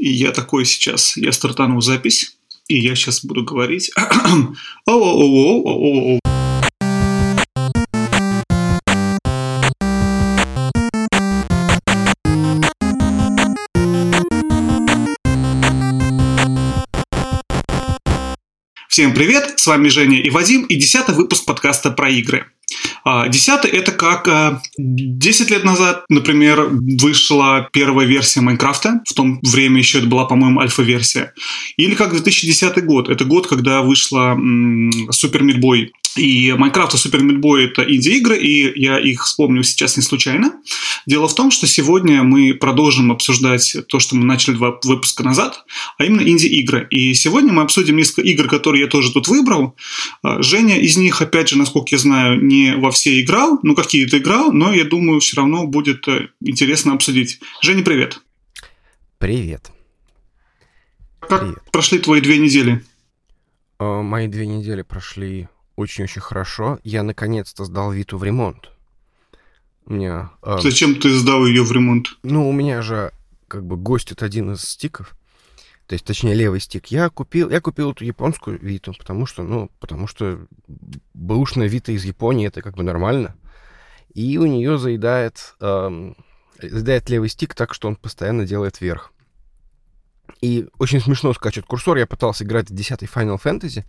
И я такой сейчас, я стартанул запись, и я сейчас буду говорить. Всем привет, с вами Женя и Вадим, и десятый выпуск подкаста про игры. А, десятый – это как 10 а, лет назад, например, вышла первая версия Майнкрафта. В то время еще это была, по-моему, альфа-версия. Или как 2010 год. Это год, когда вышла Супер Мидбой и Майнкрафт и Супер Мидбой это инди-игры, и я их вспомнил сейчас не случайно. Дело в том, что сегодня мы продолжим обсуждать то, что мы начали два выпуска назад, а именно инди-игры. И сегодня мы обсудим несколько игр, которые я тоже тут выбрал. А, Женя из них, опять же, насколько я знаю, не во все играл, ну какие-то играл, но я думаю, все равно будет э, интересно обсудить. Женя, привет. Привет. Как привет. прошли твои две недели? Э, мои две недели прошли очень-очень хорошо. Я наконец-то сдал Виту в ремонт. У меня... Э, Зачем ты сдал ее в ремонт? Ну, у меня же как бы гостит один из стиков. То есть, точнее, левый стик. Я купил, я купил эту японскую Виту, потому что, ну, потому что бэушная Вита из Японии это как бы нормально. И у нее заедает, эм, заедает левый стик так, что он постоянно делает вверх. И очень смешно скачет курсор. Я пытался играть в 10 Final Fantasy,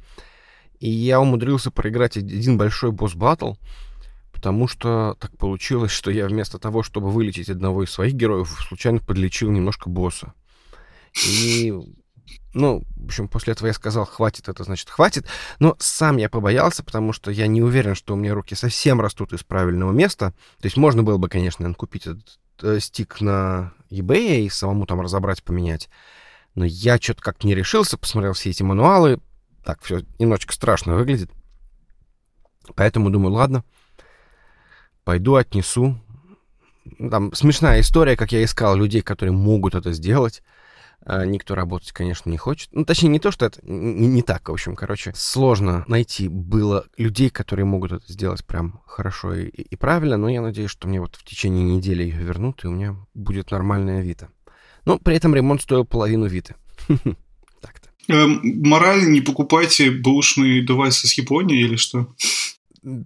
и я умудрился проиграть один большой босс-баттл, потому что так получилось, что я вместо того, чтобы вылечить одного из своих героев, случайно подлечил немножко босса. И, ну, в общем, после этого я сказал, хватит, это значит хватит. Но сам я побоялся, потому что я не уверен, что у меня руки совсем растут из правильного места. То есть можно было бы, конечно, купить этот э, стик на eBay и самому там разобрать, поменять. Но я что-то как-то не решился, посмотрел все эти мануалы, так все немножечко страшно выглядит. Поэтому думаю, ладно, пойду отнесу. Там смешная история, как я искал людей, которые могут это сделать. А, никто работать, конечно, не хочет. Ну, точнее, не то, что это не, не так, в общем, короче. Сложно найти было людей, которые могут это сделать прям хорошо и, и правильно, но я надеюсь, что мне вот в течение недели ее вернут, и у меня будет нормальная Вита. Но при этом ремонт стоил половину Виты. Эм, мораль не покупайте бэушные девайсы с Японии или что?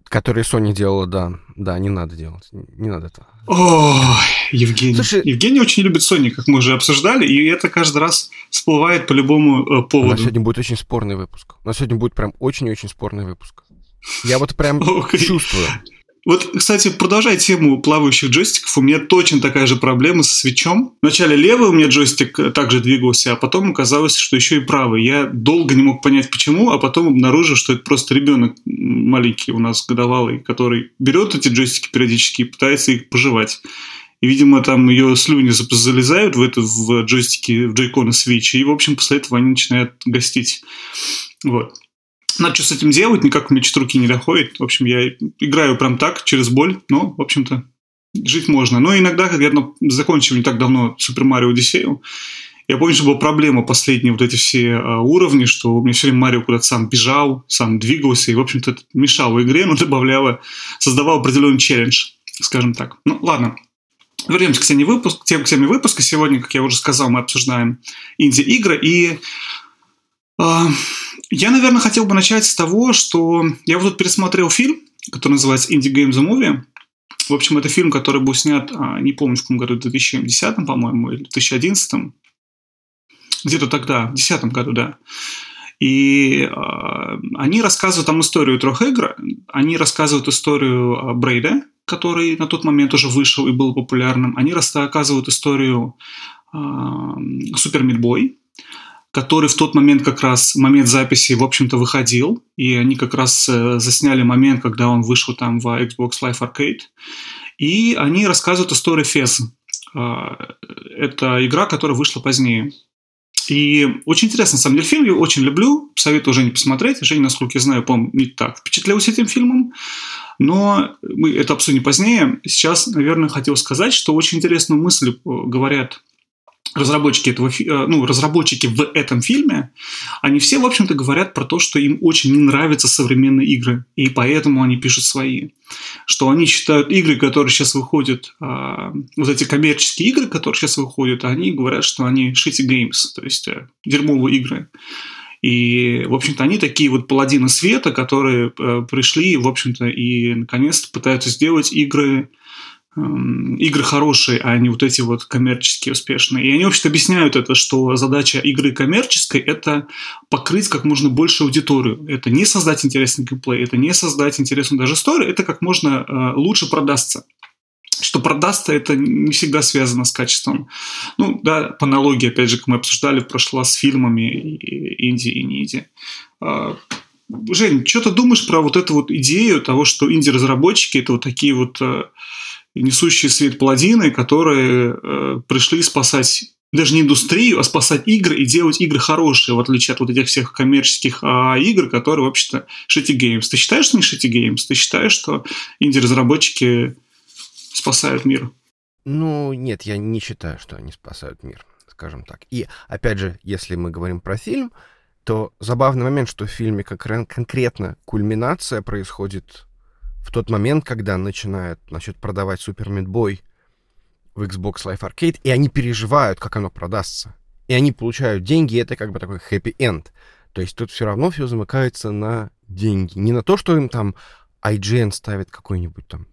Которые Sony делала, да. Да, не надо делать. Не надо этого. Ой, Евгений. Слушай, Евгений очень любит Sony, как мы уже обсуждали, и это каждый раз всплывает по любому э, поводу. У нас сегодня будет очень спорный выпуск. У нас сегодня будет прям очень-очень спорный выпуск. Я вот прям okay. чувствую. Вот, кстати, продолжая тему плавающих джойстиков, у меня точно такая же проблема со свечом. Вначале левый у меня джойстик э, также двигался, а потом оказалось, что еще и правый. Я долго не мог понять, почему, а потом обнаружил, что это просто ребенок маленький у нас годовалый, который берет эти джойстики периодически и пытается их пожевать. И, видимо, там ее слюни залезают в, это, в джойстики, в джойконы Switch, и, в общем, после этого они начинают гостить. Вот надо что с этим делать, никак у меня что руки не доходит. В общем, я играю прям так, через боль, но, в общем-то, жить можно. Но иногда, когда я закончил не так давно Супер Марио Одиссею, я помню, что была проблема последние вот эти все а, уровни, что у меня все время Марио куда-то сам бежал, сам двигался, и, в общем-то, это мешало игре, но добавляло, создавал определенный челлендж, скажем так. Ну, ладно. Вернемся к теме, выпуск, к теме выпуска. Сегодня, как я уже сказал, мы обсуждаем инди-игры, и э, я, наверное, хотел бы начать с того, что я вот тут пересмотрел фильм, который называется «Indie Game the Movie». В общем, это фильм, который был снят, а, не помню, в каком году, в 2010, по-моему, или 2011. Где-то тогда, в 2010 году, да. И э, они рассказывают там историю трех игр. Они рассказывают историю Брейда, который на тот момент уже вышел и был популярным. Они рассказывают историю э, Супер Мидбой, который в тот момент как раз, момент записи, в общем-то, выходил, и они как раз э, засняли момент, когда он вышел там в Xbox Live Arcade, и они рассказывают историю Fez. А, это игра, которая вышла позднее. И очень интересно, на самом деле, фильм я очень люблю, советую уже не посмотреть. Женя, насколько я знаю, по не так впечатлился этим фильмом. Но мы это обсудим позднее. Сейчас, наверное, хотел сказать, что очень интересную мысль э, говорят разработчики этого, э, ну, разработчики в этом фильме, они все, в общем-то, говорят про то, что им очень не нравятся современные игры, и поэтому они пишут свои. Что они считают игры, которые сейчас выходят, а, вот эти коммерческие игры, которые сейчас выходят, они говорят, что они shitty games, то есть э, дерьмовые игры. И, в общем-то, они такие вот паладины света, которые э, пришли, в общем-то, и наконец-то пытаются сделать игры, игры хорошие, а не вот эти вот коммерческие успешные. И они, вообще-то, объясняют это, что задача игры коммерческой – это покрыть как можно больше аудиторию. Это не создать интересный геймплей, это не создать интересную даже историю, это как можно э, лучше продастся. Что продастся, это не всегда связано с качеством. Ну, да, по аналогии, опять же, как мы обсуждали раз с фильмами инди и не инди. А, Жень, что ты думаешь про вот эту вот идею того, что инди-разработчики – это вот такие вот э, несущие свет паладины, которые э, пришли спасать даже не индустрию, а спасать игры и делать игры хорошие, в отличие от вот этих всех коммерческих а, игр, которые, вообще-то, shitty games. Ты считаешь, что не shitty games? Ты считаешь, что инди-разработчики спасают мир? Ну, нет, я не считаю, что они спасают мир, скажем так. И, опять же, если мы говорим про фильм, то забавный момент, что в фильме как конкретно кульминация происходит в тот момент, когда начинают значит, продавать Super Meat Boy в Xbox Live Arcade, и они переживают, как оно продастся. И они получают деньги, и это как бы такой happy end. То есть тут все равно все замыкается на деньги. Не на то, что им там IGN ставит какой-нибудь там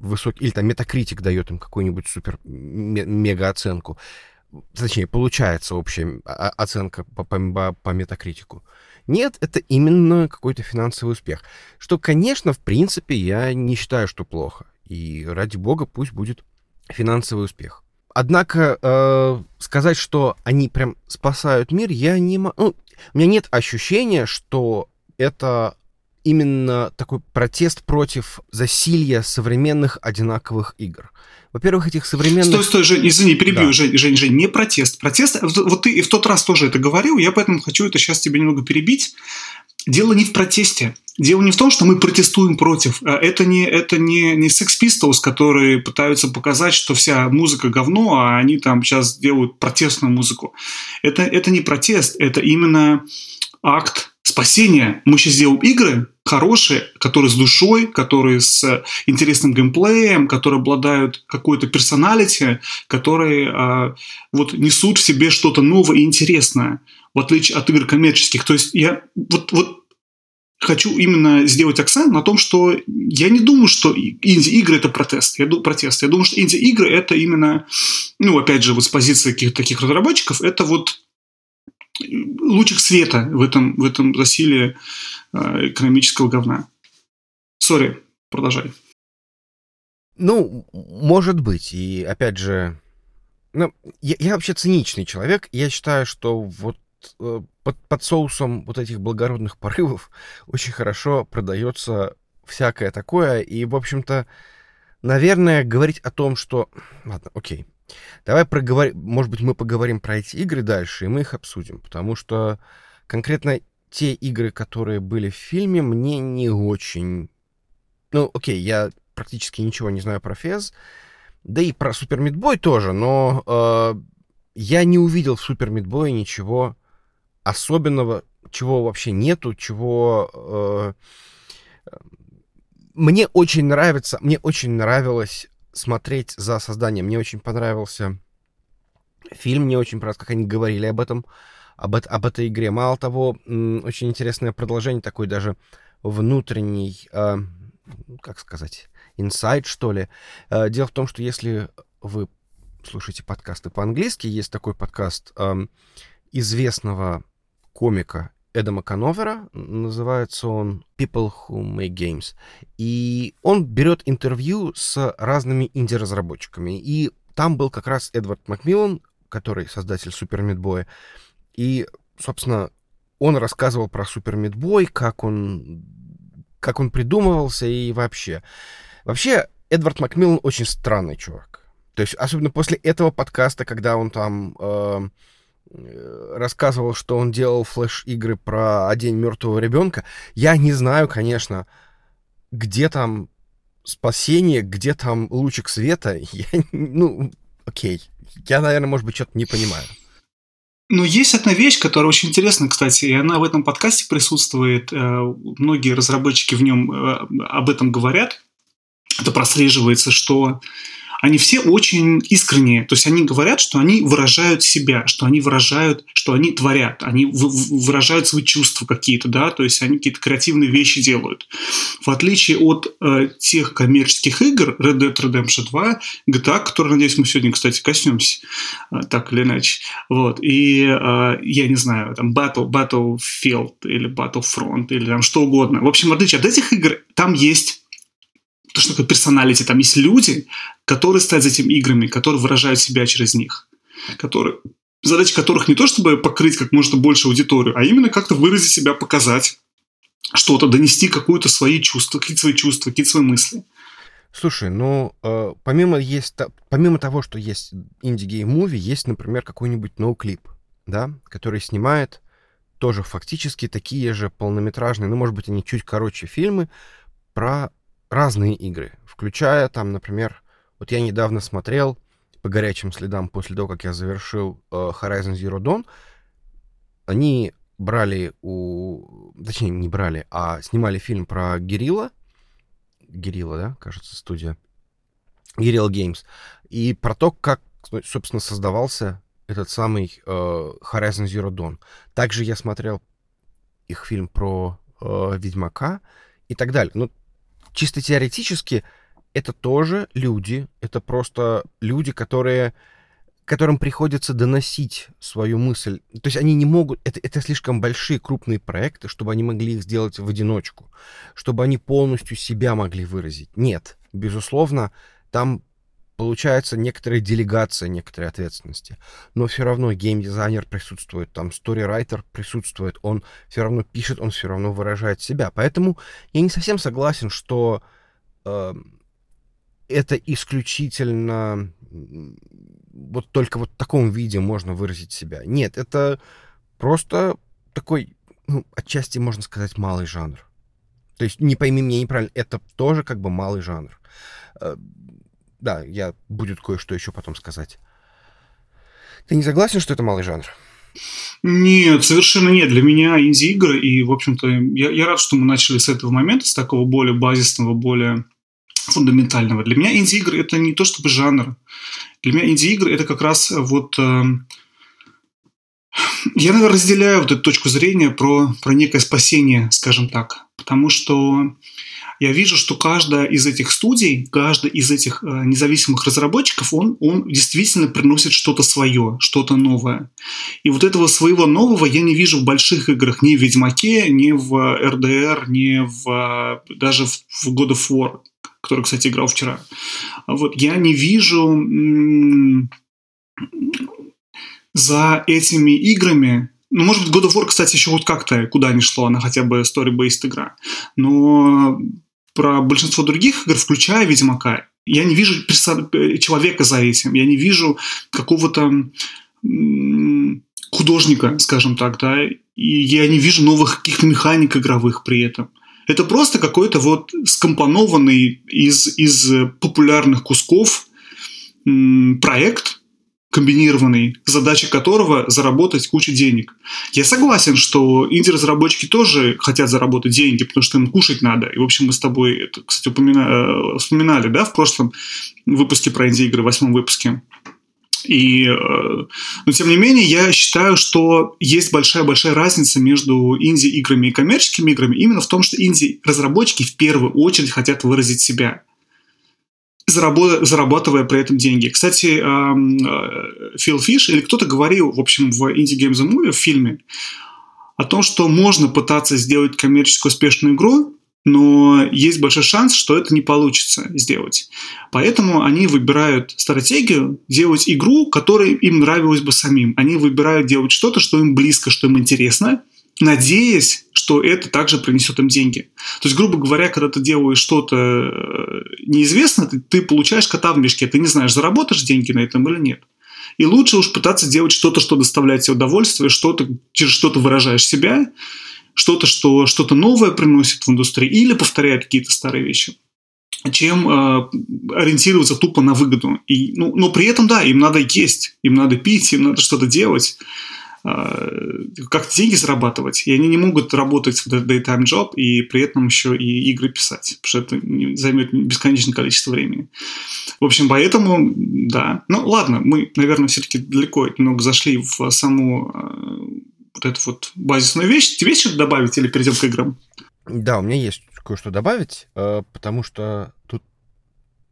высокий, или там Metacritic дает им какую-нибудь супер мега оценку. Точнее, получается общая оценка по, по, по метакритику. Нет, это именно какой-то финансовый успех. Что, конечно, в принципе, я не считаю, что плохо. И ради бога, пусть будет финансовый успех. Однако э, сказать, что они прям спасают мир, я не могу. Ну, у меня нет ощущения, что это именно такой протест против засилья современных одинаковых игр. Во-первых, этих современных... Стой, стой, Жень, извини, перебью, да. Жень, Жень, Жень, не протест. Протест, вот ты и в тот раз тоже это говорил, я поэтому хочу это сейчас тебе немного перебить. Дело не в протесте. Дело не в том, что мы протестуем против. А это не, это не, не Sex Pistols, которые пытаются показать, что вся музыка говно, а они там сейчас делают протестную музыку. Это, это не протест, это именно акт спасения. Мы сейчас делаем игры хорошие, которые с душой, которые с интересным геймплеем, которые обладают какой-то персоналити, которые а, вот несут в себе что-то новое и интересное, в отличие от игр коммерческих. То есть я вот, вот хочу именно сделать акцент на том, что я не думаю, что инди-игры это протест. Я думаю, протест. Я думаю, что инди-игры это именно, ну, опять же, вот с позиции каких-то таких разработчиков, это вот лучик света в этом, в этом засилии э, экономического говна. Сори, продолжай. Ну, может быть. И опять же, ну, я, я вообще циничный человек. Я считаю, что вот э, под, под соусом вот этих благородных порывов очень хорошо продается всякое такое. И, в общем-то, наверное, говорить о том, что... Ладно, окей. Давай проговорим, может быть, мы поговорим про эти игры дальше, и мы их обсудим, потому что конкретно те игры, которые были в фильме, мне не очень... Ну, окей, я практически ничего не знаю про Фез, да и про Супер Мидбой тоже, но э, я не увидел в Супер Мидбое ничего особенного, чего вообще нету, чего... Э, мне очень нравится, мне очень нравилось смотреть за созданием. Мне очень понравился фильм, мне очень понравилось, как они говорили об этом, об, об этой игре. Мало того, очень интересное продолжение, такой даже внутренний, э, как сказать, инсайт, что ли. Э, дело в том, что если вы слушаете подкасты по-английски, есть такой подкаст э, известного комика Эдама Кановера. Называется он People Who Make Games. И он берет интервью с разными инди-разработчиками. И там был как раз Эдвард Макмиллан, который создатель Супер Мидбоя. И, собственно, он рассказывал про Супер Мидбой, как он, как он придумывался и вообще. Вообще, Эдвард Макмиллан очень странный чувак. То есть, особенно после этого подкаста, когда он там э, рассказывал, что он делал флеш-игры про «А день мертвого ребенка. Я не знаю, конечно, где там спасение, где там лучик света. Я, ну, окей. Я, наверное, может быть, что-то не понимаю. Но есть одна вещь, которая очень интересна, кстати, и она в этом подкасте присутствует. Э, многие разработчики в нем э, об этом говорят. Это прослеживается, что они все очень искренние. То есть они говорят, что они выражают себя, что они выражают, что они творят, они выражают свои чувства какие-то, да, то есть они какие-то креативные вещи делают. В отличие от э, тех коммерческих игр Red Dead Redemption 2, GTA, который, надеюсь, мы сегодня, кстати, коснемся, э, так или иначе. Вот. И, э, я не знаю, там Battle, Battlefield или Battlefront или там что угодно. В общем, в отличие от этих игр, там есть то, что такое personality. Там есть люди, которые стоят за этими играми, которые выражают себя через них. Которые, задача которых не то, чтобы покрыть как можно больше аудиторию, а именно как-то выразить себя, показать что-то, донести какое-то свои чувства, какие-то свои чувства, какие-то свои мысли. Слушай, ну, э, помимо, есть, помимо того, что есть Indie Game Movie, есть, например, какой-нибудь Noclip, да, который снимает тоже фактически такие же полнометражные, ну, может быть, они чуть короче фильмы про разные игры, включая там, например, вот я недавно смотрел по горячим следам после того, как я завершил э, Horizon Zero Dawn, они брали у... Точнее, не брали, а снимали фильм про Герилла. Герилла, да, кажется, студия. Guerrilla Games. И про то, как, собственно, создавался этот самый э, Horizon Zero Dawn. Также я смотрел их фильм про э, Ведьмака и так далее. Ну, чисто теоретически это тоже люди, это просто люди, которые которым приходится доносить свою мысль. То есть они не могут... Это, это слишком большие, крупные проекты, чтобы они могли их сделать в одиночку, чтобы они полностью себя могли выразить. Нет, безусловно, там получается некоторая делегация некоторой ответственности. Но все равно геймдизайнер присутствует, там сторирайтер присутствует, он все равно пишет, он все равно выражает себя. Поэтому я не совсем согласен, что э, это исключительно вот только вот в таком виде можно выразить себя. Нет, это просто такой, ну, отчасти можно сказать, малый жанр. То есть, не пойми меня неправильно, это тоже как бы малый жанр. Э, да, я будет кое-что еще потом сказать. Ты не согласен, что это малый жанр? Нет, совершенно нет. Для меня инди-игры, и, в общем-то, я, я рад, что мы начали с этого момента, с такого более базисного, более фундаментального. Для меня инди-игры – это не то чтобы жанр. Для меня инди-игры – это как раз вот... Э, я, наверное, разделяю вот эту точку зрения про, про некое спасение, скажем так. Потому что я вижу, что каждая из этих студий, каждый из этих э, независимых разработчиков, он, он действительно приносит что-то свое, что-то новое. И вот этого своего нового я не вижу в больших играх, ни в Ведьмаке, ни в RDR, ни в, даже в, в God of War, который, кстати, играл вчера. Вот я не вижу м- за этими играми ну, может быть, God of War, кстати, еще вот как-то куда ни шло, она хотя бы story-based игра. Но про большинство других игр, включая Ведьмака, я не вижу человека за этим, я не вижу какого-то художника, скажем так, да, и я не вижу новых каких-то механик игровых при этом. Это просто какой-то вот скомпонованный из, из популярных кусков проект, комбинированный, задача которого заработать кучу денег. Я согласен, что инди-разработчики тоже хотят заработать деньги, потому что им кушать надо. И, в общем, мы с тобой это, кстати, упомина... Э, вспоминали, да, в прошлом выпуске про инди-игры, в восьмом выпуске. И, э, но тем не менее, я считаю, что есть большая-большая разница между инди-играми и коммерческими играми именно в том, что инди-разработчики в первую очередь хотят выразить себя зарабатывая при этом деньги. Кстати, э, Фил Фиш или кто-то говорил, в общем, в Indie Games Movie, в фильме, о том, что можно пытаться сделать коммерчески успешную игру, но есть большой шанс, что это не получится сделать. Поэтому они выбирают стратегию делать игру, которая им нравилась бы самим. Они выбирают делать что-то, что им близко, что им интересно – надеясь, что это также принесет им деньги. То есть, грубо говоря, когда ты делаешь что-то э, неизвестно, ты, ты получаешь кота в мешке, ты не знаешь, заработаешь деньги на этом или нет. И лучше уж пытаться делать что-то, что доставляет тебе удовольствие, что-то, через что ты выражаешь себя, что-то, что что-то новое приносит в индустрии или повторяет какие-то старые вещи. чем э, ориентироваться тупо на выгоду. И, ну, но при этом, да, им надо есть, им надо пить, им надо что-то делать, э, как-то деньги зарабатывать. И они не могут работать в daytime job и при этом еще и игры писать, потому что это займет бесконечное количество времени. В общем, поэтому, да. Ну, ладно, мы, наверное, все-таки далеко немного зашли в саму э, вот эту вот базисную вещь. Тебе что-то добавить или перейдем к играм? Да, у меня есть кое-что добавить, э, потому что тут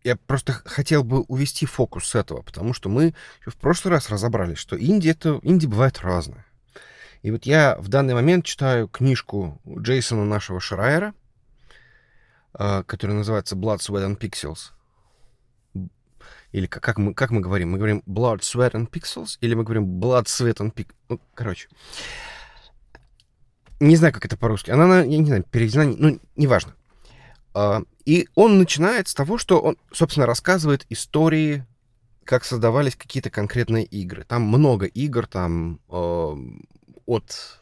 я просто хотел бы увести фокус с этого, потому что мы в прошлый раз разобрались, что Инди это Инди бывает разное. И вот я в данный момент читаю книжку Джейсона нашего Шрайера, э, которая называется Blood, Sweat and Pixels. Или как, как, мы, как мы говорим? Мы говорим Blood, Sweat and Pixels? Или мы говорим Blood, Sweat and Pixels? Ну, короче. Не знаю, как это по-русски. Она, я не знаю, переведена, ну, неважно. А, и он начинает с того, что он, собственно, рассказывает истории, как создавались какие-то конкретные игры. Там много игр, там э, от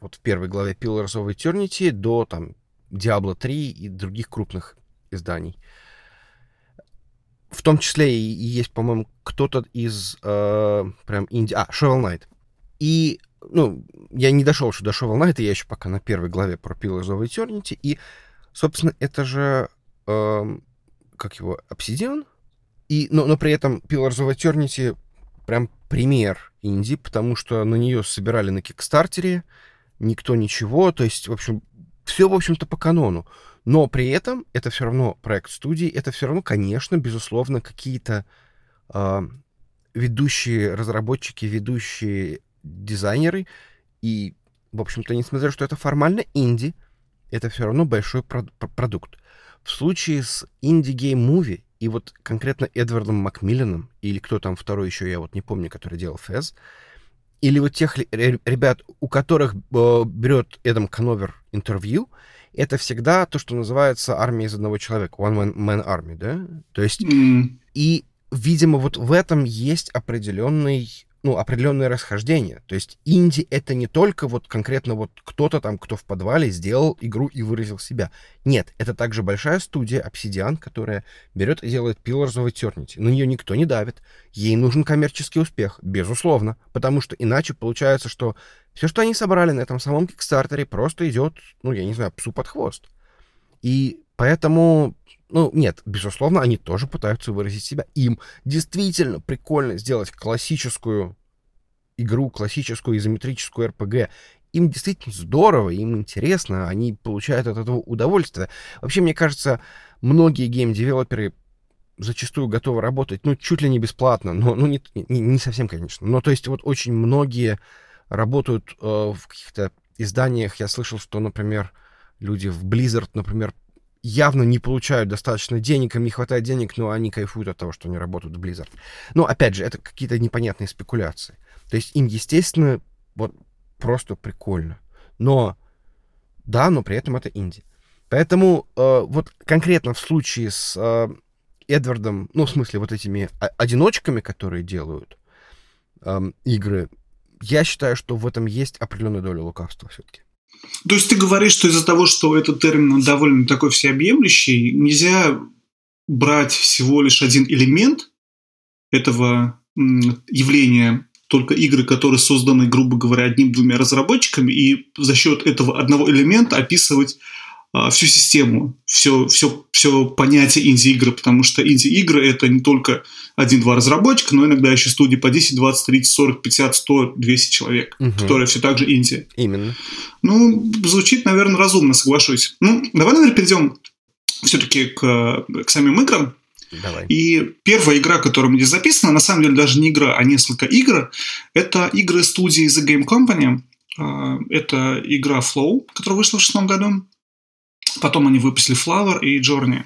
вот в первой главе Pillars of Eternity до там Diablo 3 и других крупных изданий. В том числе и, и есть, по-моему, кто-то из э, прям инди... А, Shovel Knight. И ну, я не дошел еще до Shovel Knight, я еще пока на первой главе про Pillars of Eternity, и, собственно, это же, э, как его, Obsidian, и, но, но при этом Pillars of Eternity прям пример инди, потому что на нее собирали на Кикстартере, никто ничего, то есть, в общем, все, в общем-то, по канону. Но при этом это все равно проект студии, это все равно, конечно, безусловно, какие-то э, ведущие разработчики, ведущие дизайнеры, и, в общем-то, несмотря что это формально инди, это все равно большой про- продукт. В случае с Movie и вот конкретно Эдвардом Макмилланом, или кто там второй еще, я вот не помню, который делал Фэз, или вот тех ребят, у которых э, берет Эдам Кановер интервью, это всегда то, что называется армия из одного человека, one man army, да? То есть, mm. и, видимо, вот в этом есть определенный ну, определенное расхождение. То есть инди — это не только вот конкретно вот кто-то там, кто в подвале сделал игру и выразил себя. Нет, это также большая студия Obsidian, которая берет и делает Pillars of Eternity. На нее никто не давит. Ей нужен коммерческий успех, безусловно. Потому что иначе получается, что все, что они собрали на этом самом Кикстартере, просто идет, ну, я не знаю, псу под хвост. И поэтому ну, нет, безусловно, они тоже пытаются выразить себя. Им действительно прикольно сделать классическую игру, классическую изометрическую РПГ. Им действительно здорово, им интересно, они получают от этого удовольствие. Вообще, мне кажется, многие game developer ы зачастую готовы работать, ну, чуть ли не бесплатно, но, ну, не, не, не совсем, конечно. Но, то есть, вот очень многие работают э, в каких-то изданиях. Я слышал, что, например, люди в Blizzard, например, явно не получают достаточно денег, им не хватает денег, но они кайфуют от того, что они работают в Blizzard. Но, опять же, это какие-то непонятные спекуляции. То есть им, естественно, вот просто прикольно. Но, да, но при этом это инди. Поэтому э, вот конкретно в случае с э, Эдвардом, ну, в смысле, вот этими одиночками, которые делают э, игры, я считаю, что в этом есть определенная доля лукавства все-таки. То есть ты говоришь, что из-за того, что этот термин довольно такой всеобъемлющий, нельзя брать всего лишь один элемент этого явления, только игры, которые созданы, грубо говоря, одним-двумя разработчиками, и за счет этого одного элемента описывать всю систему, все, все, все понятие инди-игры, потому что инди-игры это не только один-два разработчика, но иногда еще студии по 10, 20, 30, 40, 50, 100, 200 человек, угу. которые все так же инди. Именно. Ну, звучит, наверное, разумно, соглашусь. Ну, давай, наверное, перейдем все-таки к, к самим играм. Давай. И первая игра, которая у меня записана, на самом деле даже не игра, а несколько игр, это игры студии The Game Company. А, это игра Flow, которая вышла в шестом году. Потом они выпустили Flower и Journey.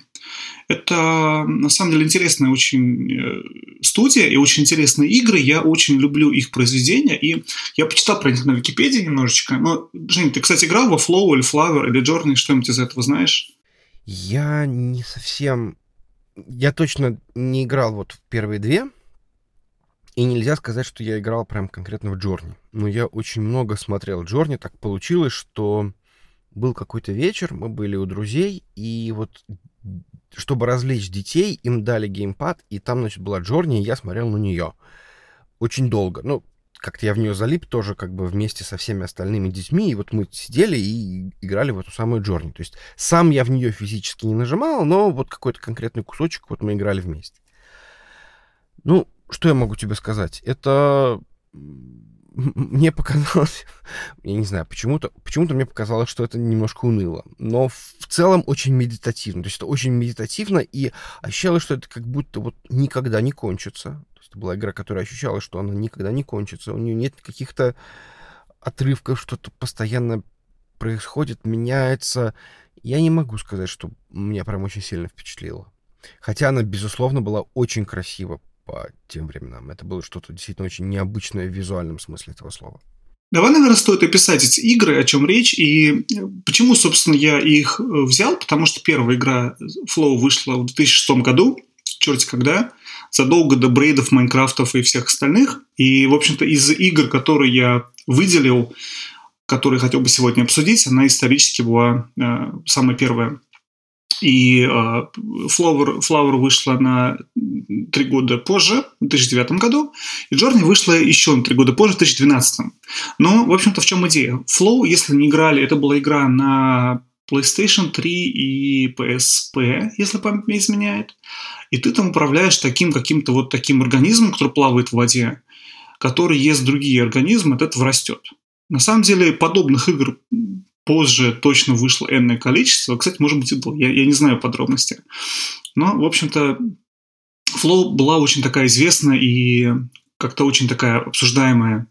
Это, на самом деле, интересная очень э, студия и очень интересные игры. Я очень люблю их произведения. И я почитал про них на Википедии немножечко. Но, Жень, ты, кстати, играл во Flow или Flower или Journey? Что-нибудь из этого знаешь? Я не совсем... Я точно не играл вот в первые две. И нельзя сказать, что я играл прям конкретно в Джорни. Но я очень много смотрел Джорни. Так получилось, что был какой-то вечер, мы были у друзей, и вот чтобы развлечь детей, им дали геймпад, и там, значит, была Джорни, и я смотрел на нее. Очень долго. Ну, как-то я в нее залип тоже как бы вместе со всеми остальными детьми, и вот мы сидели и играли в эту самую Джорни. То есть сам я в нее физически не нажимал, но вот какой-то конкретный кусочек вот мы играли вместе. Ну, что я могу тебе сказать? Это мне показалось, я не знаю, почему-то почему мне показалось, что это немножко уныло, но в целом очень медитативно. То есть это очень медитативно, и ощущалось, что это как будто вот никогда не кончится. То есть это была игра, которая ощущала, что она никогда не кончится. У нее нет каких-то отрывков, что-то постоянно происходит, меняется. Я не могу сказать, что меня прям очень сильно впечатлило. Хотя она, безусловно, была очень красива по тем временам. Это было что-то действительно очень необычное в визуальном смысле этого слова. Давай, наверное, стоит описать эти игры, о чем речь, и почему, собственно, я их э, взял, потому что первая игра Flow вышла в 2006 году, черти когда, задолго до Braid ов, Майнкрафтов и всех остальных. И, в общем-то, из игр, которые я выделил, которые хотел бы сегодня обсудить, она исторически была э, самая первая и э, Flower, Flower вышла на три года позже, в 2009 году, и Journey вышла еще на три года позже, в 2012. Но, в общем-то, в чем идея? Flow, если не играли, это была игра на PlayStation 3 и PSP, если память не изменяет. И ты там управляешь таким каким-то вот таким организмом, который плавает в воде, который ест другие организмы, от этого растет. На самом деле подобных игр позже точно вышло энное количество. Кстати, может быть, и было. Я, я не знаю подробности. Но, в общем-то, Flow была очень такая известная и как-то очень такая обсуждаемая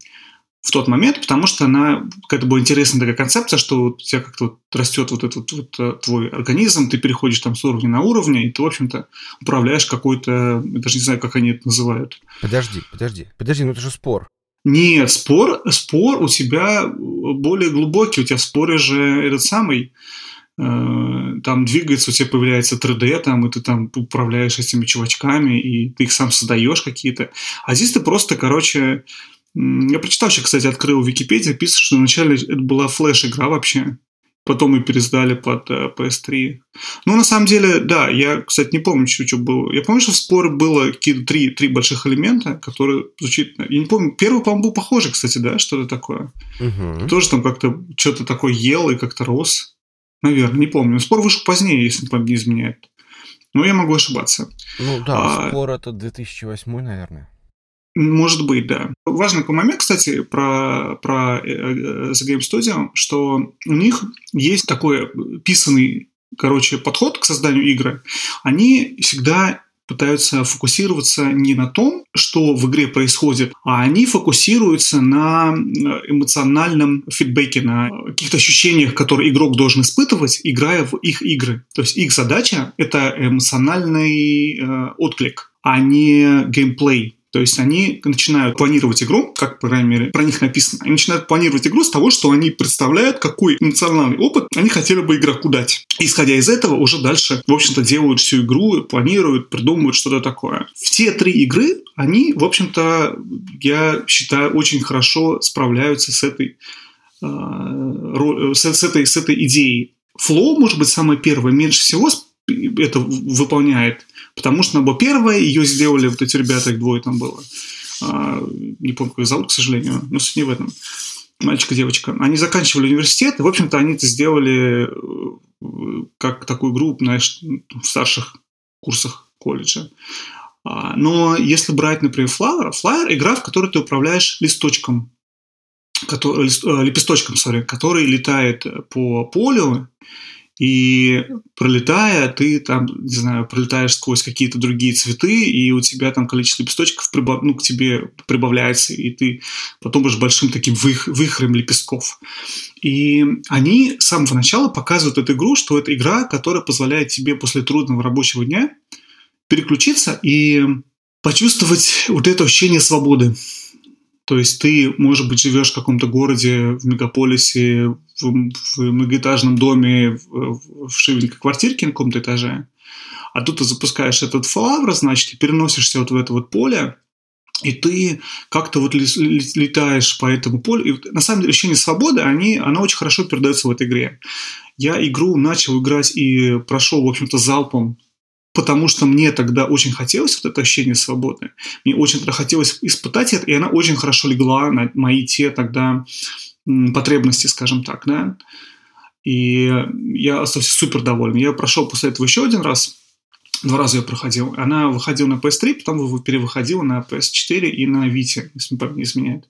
в тот момент, потому что она какая-то была интересная такая концепция, что у тебя как-то вот растет вот этот вот э, твой организм, ты переходишь там с уровня на уровень, и ты, в общем-то, управляешь какой-то, я даже не знаю, как они это называют. Подожди, подожди, подожди, ну это же спор. Нет, спор, спор у тебя более глубокий. У тебя в споре же этот самый э, там двигается, у тебя появляется 3D, там, и ты там управляешь этими чувачками, и ты их сам создаешь какие-то. А здесь ты просто, короче, я прочитал сейчас, кстати, открыл в Википедии, пишет, что вначале это была флеш-игра вообще потом и пересдали под э, PS3. Ну, на самом деле, да, я, кстати, не помню, что, что было. Я помню, что в споре было какие-то три, три больших элемента, которые звучит... Я не помню, первый, по-моему, был похожий, кстати, да, что-то такое. Угу. Тоже там как-то что-то такое ел и как-то рос. Наверное, не помню. Спор вышел позднее, если память не изменяет. Но я могу ошибаться. Ну да, а... спор это 2008, наверное. Может быть, да. Важный момент, кстати, про, про э, э, The Game Studio, что у них есть такой писанный, короче, подход к созданию игры. Они всегда пытаются фокусироваться не на том, что в игре происходит, а они фокусируются на э, эмоциональном фидбэке, на каких-то ощущениях, которые игрок должен испытывать, играя в их игры. То есть их задача — это эмоциональный э, отклик, а не геймплей. То есть они начинают планировать игру, как, по крайней мере, про них написано. Они начинают планировать игру с того, что они представляют, какой эмоциональный опыт они хотели бы игроку дать. Исходя из этого, уже дальше, в общем-то, делают всю игру, планируют, придумывают что-то такое. Все три игры, они, в общем-то, я считаю, очень хорошо справляются с этой, э, с, с, этой, с этой идеей. Flow, может быть, самое первое, меньше всего это выполняет Потому что она была первая, ее сделали вот эти ребята, их двое там было. А, не помню, как их зовут, к сожалению, но суть не в этом. Мальчик и девочка. Они заканчивали университет, и, в общем-то, они это сделали э, как такую группу, знаешь, в старших курсах колледжа. А, но если брать, например, Flower, Flower – игра, в которой ты управляешь листочком, который, лист, э, лепесточком, sorry, который летает по полю, и пролетая, ты там, не знаю, пролетаешь сквозь какие-то другие цветы, и у тебя там количество лепесточков прибав... ну, к тебе прибавляется, и ты потом будешь большим таким вых... выхрем лепестков. И они с самого начала показывают эту игру, что это игра, которая позволяет тебе после трудного рабочего дня переключиться и почувствовать вот это ощущение свободы. То есть ты, может быть, живешь в каком-то городе, в мегаполисе, в, в многоэтажном доме, в, в шивенькой квартирке на каком-то этаже, а тут ты запускаешь этот флавр, значит, и переносишься вот в это вот поле, и ты как-то вот летаешь по этому полю. И на самом деле ощущение свободы, они, она очень хорошо передается в этой игре. Я игру начал играть и прошел, в общем-то, залпом, потому что мне тогда очень хотелось вот это ощущение свободы. Мне очень хотелось испытать это, и она очень хорошо легла на мои те тогда потребности, скажем так, да. И я остался супер доволен. Я прошел после этого еще один раз – Два раза я проходил. Она выходила на PS3, потом перевыходила на PS4 и на Vita, если не изменяет.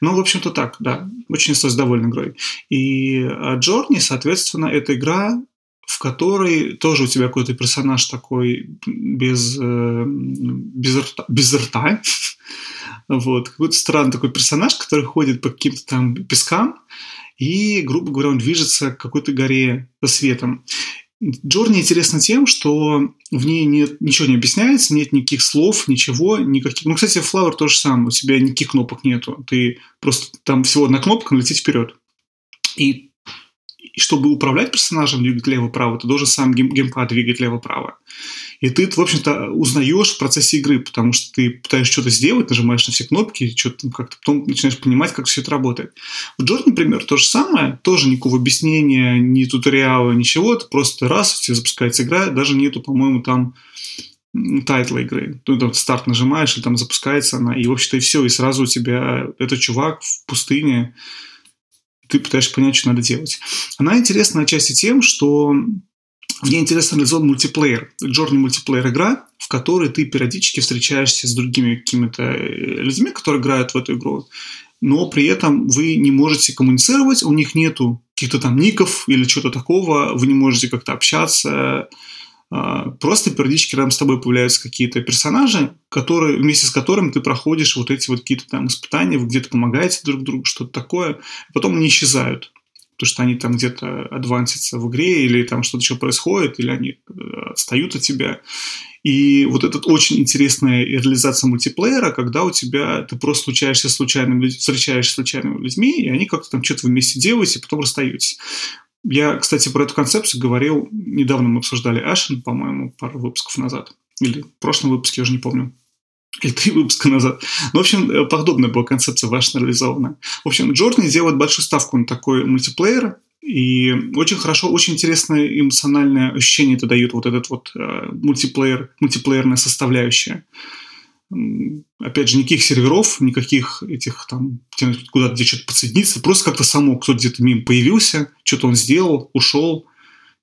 Ну, в общем-то так, да. Очень остался доволен игрой. И Джорни, соответственно, это игра, в которой тоже у тебя какой-то персонаж такой без, э, без, рта, без рта. вот. Какой-то странный такой персонаж, который ходит по каким-то там пескам, и, грубо говоря, он движется к какой-то горе со светом. Journey интересна тем, что в ней нет, ничего не объясняется, нет никаких слов, ничего, никаких... Ну, кстати, Flower то же самое, у тебя никаких кнопок нету. Ты просто там всего одна кнопка, лететь вперед. И, и чтобы управлять персонажем, двигать лево-право, ты должен сам гейм, геймпад двигать лево-право. И ты, в общем-то, узнаешь в процессе игры, потому что ты пытаешься что-то сделать, нажимаешь на все кнопки, что-то как-то потом начинаешь понимать, как все это работает. В Джорд, например, то же самое, тоже никакого объяснения, ни туториала, ничего, это просто раз, у тебя запускается игра, даже нету, по-моему, там тайтла игры. Ты там старт нажимаешь, и там запускается она, и, в общем-то, и все, и сразу у тебя этот чувак в пустыне, ты пытаешься понять, что надо делать. Она интересна отчасти тем, что в ней интересно реализован мультиплеер. Джорни мультиплеер игра, в которой ты периодически встречаешься с другими какими-то э, людьми, которые играют в эту игру, но при этом вы не можете коммуницировать, у них нету каких-то там ников или чего-то такого, вы не можете как-то общаться, Просто периодически рядом с тобой появляются какие-то персонажи, которые, вместе с которыми ты проходишь вот эти вот какие-то там испытания, вы где-то помогаете друг другу, что-то такое, и потом они исчезают то что они там где-то адвансятся в игре, или там что-то еще происходит, или они э, отстают от тебя. И вот эта очень интересная реализация мультиплеера, когда у тебя ты просто случаешься случайными, встречаешься случайными людьми, и они как-то там что-то вместе делаете, и потом расстаетесь. Я, кстати, про эту концепцию говорил, недавно мы обсуждали Ашен, по-моему, пару выпусков назад. Или в прошлом выпуске, я уже не помню или три выпуска назад. Ну, в общем, э, подобная была концепция ваша реализована. В общем, Джорни делает большую ставку на такой мультиплеер, и очень хорошо, очень интересное эмоциональное ощущение это дает вот этот вот э, мультиплеер, мультиплеерная составляющая. Опять же, никаких серверов, никаких этих там, куда-то где что-то подсоединиться, просто как-то само кто-то где-то мимо появился, что-то он сделал, ушел,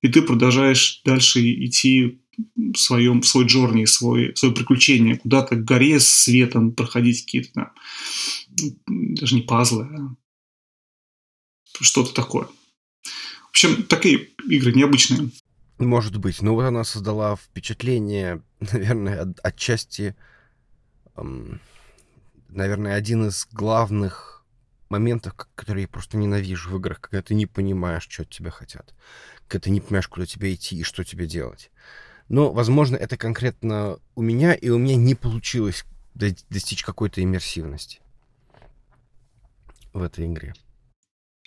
и ты продолжаешь дальше идти в своем, свой джорни, свой, свое приключение, куда-то к горе с светом проходить какие-то там, даже не пазлы, а что-то такое. В общем, такие игры необычные. Может быть. Но вот она создала впечатление, наверное, от, отчасти, наверное, один из главных моментов, которые я просто ненавижу в играх, когда ты не понимаешь, что от тебя хотят, когда ты не понимаешь, куда тебе идти и что тебе делать. Но, возможно, это конкретно у меня, и у меня не получилось достичь какой-то иммерсивности в этой игре.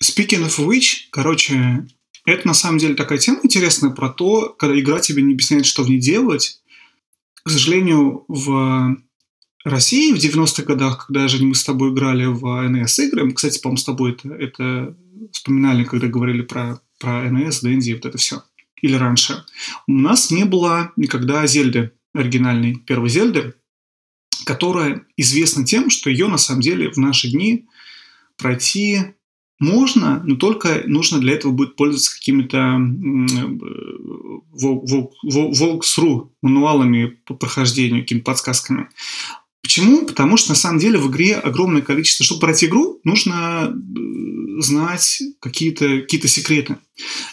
Speaking of which, короче, это на самом деле такая тема интересная про то, когда игра тебе не объясняет, что в ней делать. К сожалению, в России в 90-х годах, когда же мы с тобой играли в NES игры, мы, кстати, по-моему, с тобой это, это вспоминали, когда говорили про, про NES, Dendy, вот это все или раньше, у нас не было никогда Зельды, оригинальной первой Зельды, которая известна тем, что ее на самом деле в наши дни пройти можно, но только нужно для этого будет пользоваться какими-то walkthrough, мануалами по прохождению, какими-то подсказками. Почему? Потому что на самом деле в игре огромное количество. Чтобы пройти игру, нужно знать какие-то какие секреты.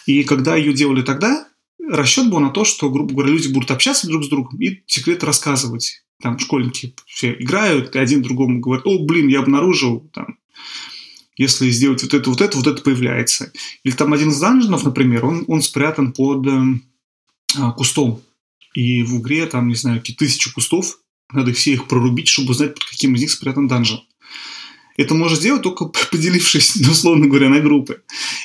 И когда ее делали тогда, расчет был на то, что, грубо говоря, люди будут общаться друг с другом и секреты рассказывать. Там школьники все играют, и один другому говорит, о, блин, я обнаружил, там, если сделать вот это, вот это, вот это появляется. Или там один из данженов, например, он, он спрятан под э, кустом. И в игре там, не знаю, какие тысячи кустов, надо все их прорубить, чтобы узнать, под каким из них спрятан данжен. Это можно сделать только поделившись, ну, условно говоря, на группы.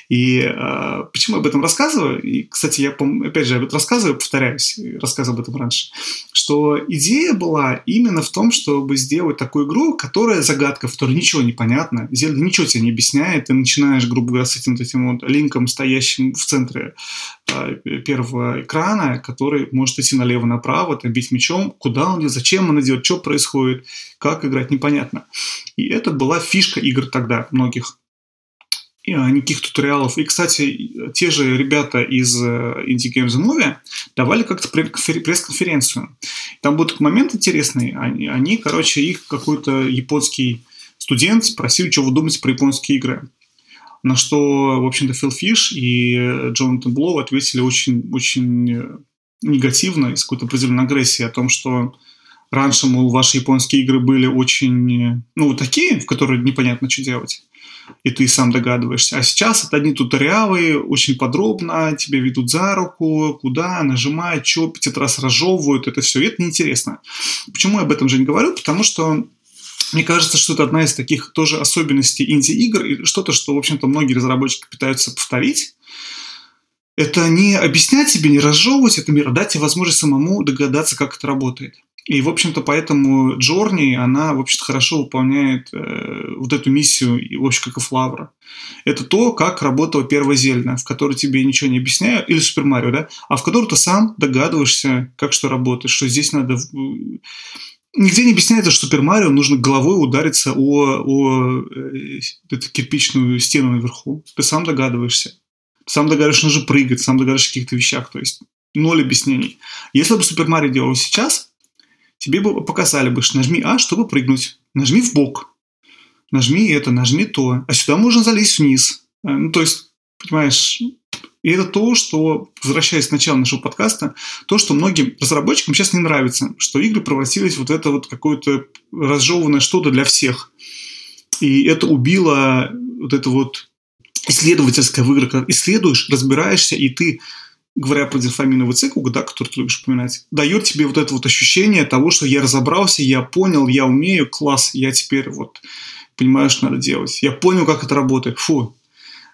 И э, почему я об этом рассказываю? И, кстати, я, опять же, об этом рассказываю, повторяюсь, рассказывал об этом раньше, что идея была именно в том, чтобы сделать такую игру, которая загадка, в которой ничего не понятно, ничего тебе не объясняет, ты начинаешь, грубо говоря, с этим, этим вот линком, стоящим в центре первого экрана, который может идти налево-направо, там, бить мечом, куда он идет, зачем он идет, что происходит, как играть, непонятно. И это была фишка игр тогда, многих. А, никаких туториалов. И, кстати, те же ребята из э, Indie Games Movie давали как-то пресс-конференцию. Там был такой момент интересный. Они, они, короче, их какой-то японский студент спросил, что вы думаете про японские игры. На что, в общем-то, Фил Фиш и Джонатан Блоу ответили очень, очень э, негативно, с какой-то определенной агрессией о том, что раньше, мол, ваши японские игры были очень, ну, вот такие, в которые непонятно, что делать и ты сам догадываешься. А сейчас это одни туториалы, очень подробно, тебя ведут за руку, куда, нажимают, что, 50 раз разжевывают, это все, и это неинтересно. Почему я об этом же не говорю? Потому что мне кажется, что это одна из таких тоже особенностей инди-игр, и что-то, что, в общем-то, многие разработчики пытаются повторить. Это не объяснять себе, не разжевывать это мир, а дать тебе возможность самому догадаться, как это работает. И, в общем-то, поэтому Джорни, она, в общем-то, хорошо выполняет э, вот эту миссию, в общем, как и Флавра. Это то, как работала первая Зельда, в которой тебе ничего не объясняют, или Супер Марио, да, а в которой ты сам догадываешься, как что работает, что здесь надо... Нигде не объясняется, что Супер Марио нужно головой удариться о, о э, эту кирпичную стену наверху. Ты сам догадываешься. Сам догадываешься, нужно прыгать, сам догадываешься о каких-то вещах. То есть ноль объяснений. Если бы Супер Марио делал сейчас, тебе бы показали бы, что нажми А, чтобы прыгнуть. Нажми в бок. Нажми это, нажми то. А сюда можно залезть вниз. Э, ну, то есть, понимаешь, и это то, что, возвращаясь к началу нашего подкаста, то, что многим разработчикам сейчас не нравится, что игры превратились вот это вот какое-то разжеванное что-то для всех. И это убило вот это вот исследовательское в играх. Когда исследуешь, разбираешься, и ты говоря про дофаминовый цикл, да, который ты любишь упоминать, дает тебе вот это вот ощущение того, что я разобрался, я понял, я умею, класс, я теперь вот понимаю, что надо делать. Я понял, как это работает. Фу.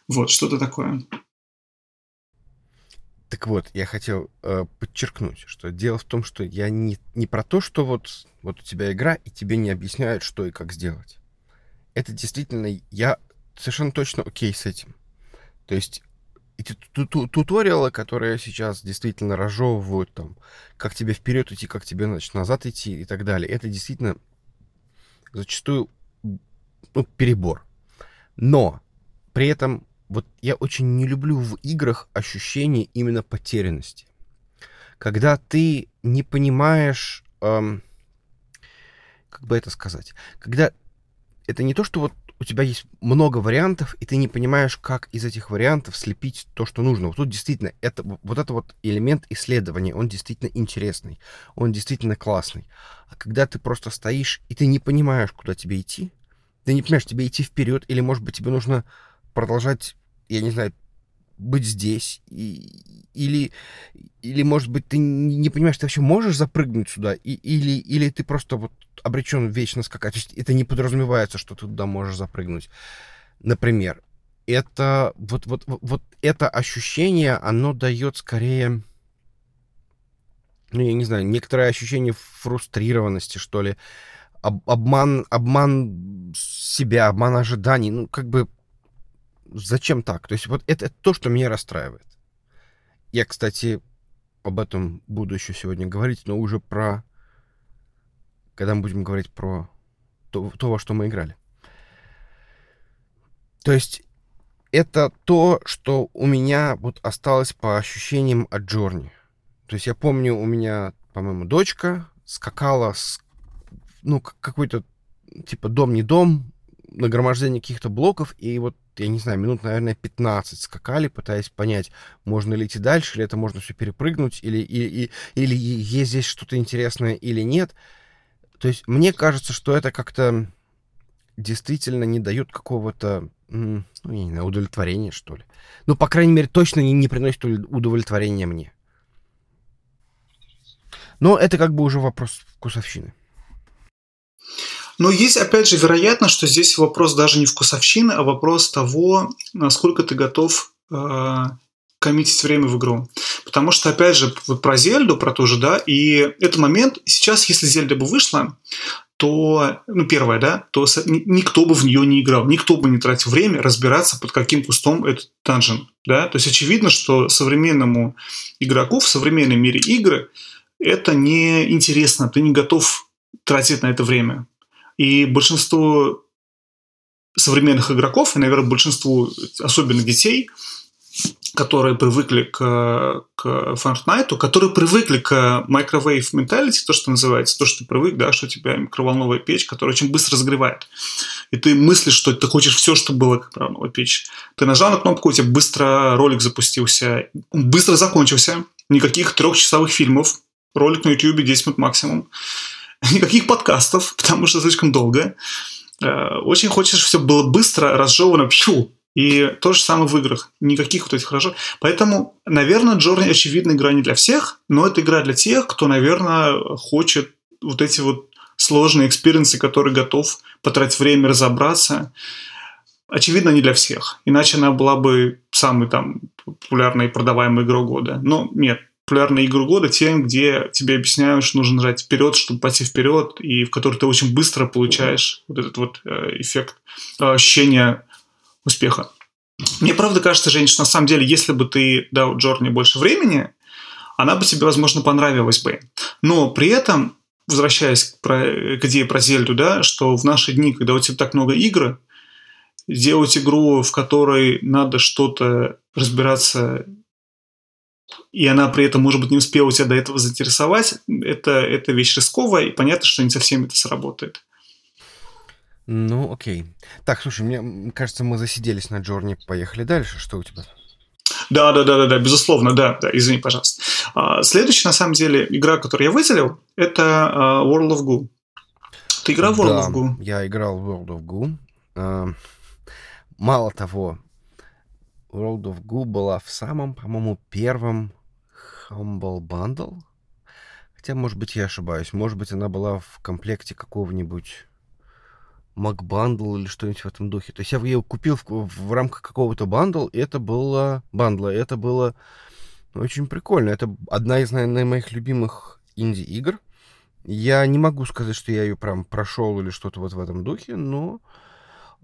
Вот, что-то такое. Так вот, я хотел э, подчеркнуть, что дело в том, что я не, не про то, что вот, вот у тебя игра, и тебе не объясняют, что и как сделать. Это действительно, я совершенно точно окей с этим. То есть эти туториалы, которые сейчас действительно разжевывают там, как тебе вперед идти, как тебе, значит, назад идти и так далее, это действительно зачастую ну, перебор. Но при этом вот я очень не люблю в играх ощущение именно потерянности. Когда ты не понимаешь, эм, как бы это сказать, когда это не то, что вот у тебя есть много вариантов, и ты не понимаешь, как из этих вариантов слепить то, что нужно. Вот тут действительно это, вот это вот элемент исследования, он действительно интересный, он действительно классный. А когда ты просто стоишь, и ты не понимаешь, куда тебе идти, ты не понимаешь, тебе идти вперед, или, может быть, тебе нужно продолжать, я не знаю, быть здесь, и, или, или, может быть, ты не понимаешь, ты вообще можешь запрыгнуть сюда, и, или, или ты просто вот обречен вечно скакать. То есть это не подразумевается, что ты туда можешь запрыгнуть. Например, это вот, вот, вот это ощущение, оно дает скорее, ну, я не знаю, некоторое ощущение фрустрированности, что ли, об, обман, обман себя, обман ожиданий, ну, как бы зачем так? То есть вот это, это то, что меня расстраивает. Я, кстати, об этом буду еще сегодня говорить, но уже про... Когда мы будем говорить про то, то во что мы играли. То есть это то, что у меня вот осталось по ощущениям от Джорни. То есть я помню, у меня, по-моему, дочка скакала с, ну, какой-то, типа, дом не дом, нагромождение каких-то блоков, и вот я не знаю, минут, наверное, 15 скакали, пытаясь понять, можно ли идти дальше, или это можно все перепрыгнуть, или, или, или есть здесь что-то интересное или нет. То есть мне кажется, что это как-то действительно не дает какого-то, ну, я не знаю, удовлетворения, что ли. Ну, по крайней мере, точно не, не приносит удовлетворения мне. Но это как бы уже вопрос вкусовщины. Но есть, опять же, вероятно, что здесь вопрос даже не вкусовщины, а вопрос того, насколько ты готов э, коммитить время в игру. Потому что, опять же, про Зельду, про то же, да, и этот момент, сейчас, если Зельда бы вышла, то, ну, первое, да, то никто бы в нее не играл, никто бы не тратил время разбираться, под каким кустом этот данжен, да, то есть очевидно, что современному игроку в современном мире игры это не интересно, ты не готов тратить на это время. И большинство современных игроков, и, наверное, большинству, особенно детей, которые привыкли к, к Fortnite, которые привыкли к microwave mentality, то, что называется, то, что ты привык, да, что у тебя микроволновая печь, которая очень быстро разогревает. И ты мыслишь, что ты хочешь все, что было как микроволновая печь. Ты нажал на кнопку, у тебя быстро ролик запустился, быстро закончился, никаких трехчасовых фильмов, ролик на YouTube 10 минут максимум, никаких подкастов, потому что слишком долго. Э, очень хочешь, все было быстро, разжевано, пью, и то же самое в играх. Никаких вот этих хорошо. Поэтому, наверное, Journey очевидно игра не для всех, но это игра для тех, кто, наверное, хочет вот эти вот сложные experience ы, который готов потратить время разобраться. Очевидно, не для всех. Иначе она была бы самой там популярной и продаваемой игрой года. Но нет, популярные игры года тем, где тебе объясняют, что нужно нажать вперед, чтобы пойти вперед, и в которой ты очень быстро получаешь вот этот вот э, эффект э, ощущения успеха. Мне правда кажется, женщина, на самом деле, если бы ты дал Джорни больше времени, она бы тебе, возможно, понравилась бы. Но при этом, возвращаясь к, про, к идее про Зельду, да, что в наши дни, когда у тебя так много игр, сделать игру, в которой надо что-то разбираться, и она при этом, может быть, не успела тебя до этого заинтересовать, это, это вещь рисковая, и понятно, что не совсем это сработает. Ну, окей. Так, слушай, мне кажется, мы засиделись на Джорни. Поехали дальше. Что у тебя? Да, да, да, да, да, безусловно, да, да, извини, пожалуйста. А, следующая, на самом деле, игра, которую я выделил, это а, World of Goo. Ты играл в World да, of Goo? Я играл в World of Goo. А, мало того, World of Goo была в самом, по-моему, первом Humble Bundle. Хотя, может быть, я ошибаюсь. Может быть, она была в комплекте какого-нибудь Mac Bundle или что-нибудь в этом духе. То есть я ее купил в, в рамках какого-то bundle, и это было bundle а, это было очень прикольно. Это одна из, наверное, моих любимых инди-игр. Я не могу сказать, что я ее прям прошел или что-то вот в этом духе, но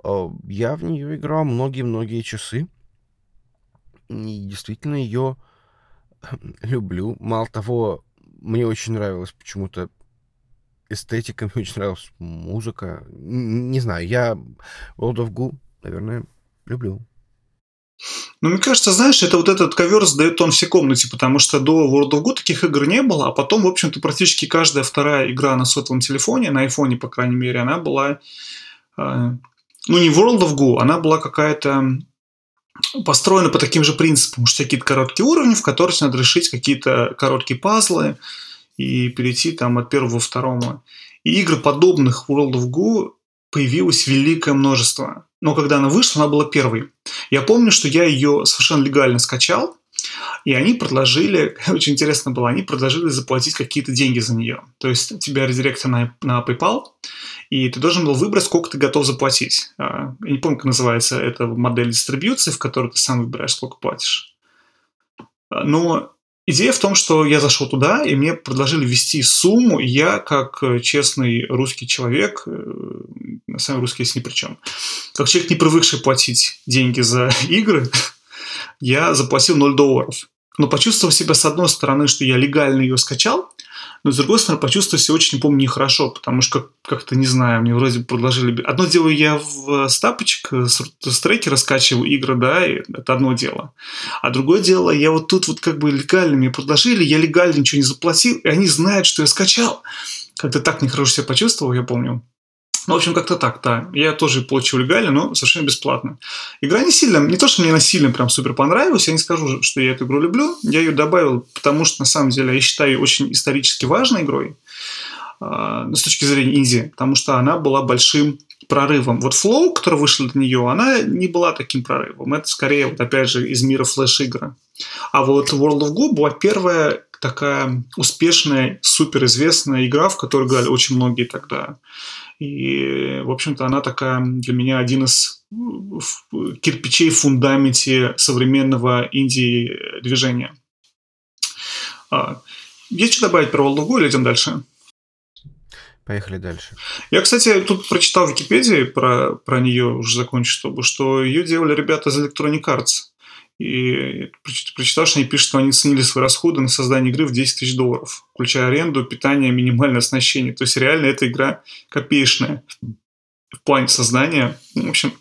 э, я в нее играл многие-многие часы. И действительно ее люблю. Мало того, мне очень нравилось почему-то эстетика, мне очень нравилась музыка. Не знаю, я World of Goo, наверное, люблю. Ну, мне кажется, знаешь, это вот этот ковер задает тон всей комнате, потому что до World of Goo таких игр не было, а потом, в общем-то, практически каждая вторая игра на сотовом телефоне, на айфоне, по крайней мере, она была, э, ну, не World of Goo, она была какая-то построена по таким же принципам, что какие-то короткие уровни, в которых надо решить какие-то короткие пазлы, и перейти там от первого к второму. И игр подобных World of Go появилось великое множество. Но когда она вышла, она была первой. Я помню, что я ее совершенно легально скачал, и они предложили, очень интересно было, они предложили заплатить какие-то деньги за нее. То есть тебя редиректор на, на PayPal, и ты должен был выбрать, сколько ты готов заплатить. А, я не помню, как называется эта модель дистрибьюции, в которой ты сам выбираешь, сколько платишь. А, но Идея в том, что я зашел туда, и мне предложили ввести сумму, и я, как э, честный русский человек, э, на самом деле русский есть ни при чем, как человек, не привыкший платить деньги за игры, я заплатил 0 долларов. Но почувствовал себя, с одной стороны, что я легально ее скачал, но, с другой стороны, почувствовал себя очень, помню, нехорошо, потому что как-то, не знаю, мне вроде предложили... Одно дело, я в стапочек с, с треки раскачиваю игры, да, и это одно дело. А другое дело, я вот тут вот как бы легально мне предложили, я легально ничего не заплатил, и они знают, что я скачал. Как-то так нехорошо себя почувствовал, я помню. Ну, в общем, как-то так, да. Я тоже получил легально, но совершенно бесплатно. Игра не сильно, не то, что мне она сильно прям супер понравилась, я не скажу, что я эту игру люблю. Я ее добавил, потому что, на самом деле, я считаю ее очень исторически важной игрой э, с точки зрения инди, потому что она была большим прорывом. Вот Flow, который вышел до нее, она не была таким прорывом. Это скорее, вот опять же, из мира флеш-игры. А вот World of Go была первая такая успешная, суперизвестная игра, в которой играли очень многие тогда И, в общем-то, она такая для меня один из кирпичей в фундаменте современного инди-движения. А, есть что добавить про Волгу или идем дальше? Поехали дальше. Я, кстати, тут прочитал в Википедии про, про нее, уже закончу, чтобы, что ее делали ребята из Electronic Arts. И прочитал, что они пишут, что они ценили свои расходы на создание игры в 10 тысяч долларов, включая аренду, питание, минимальное оснащение. То есть реально эта игра копеечная в плане создания. Ну, в общем,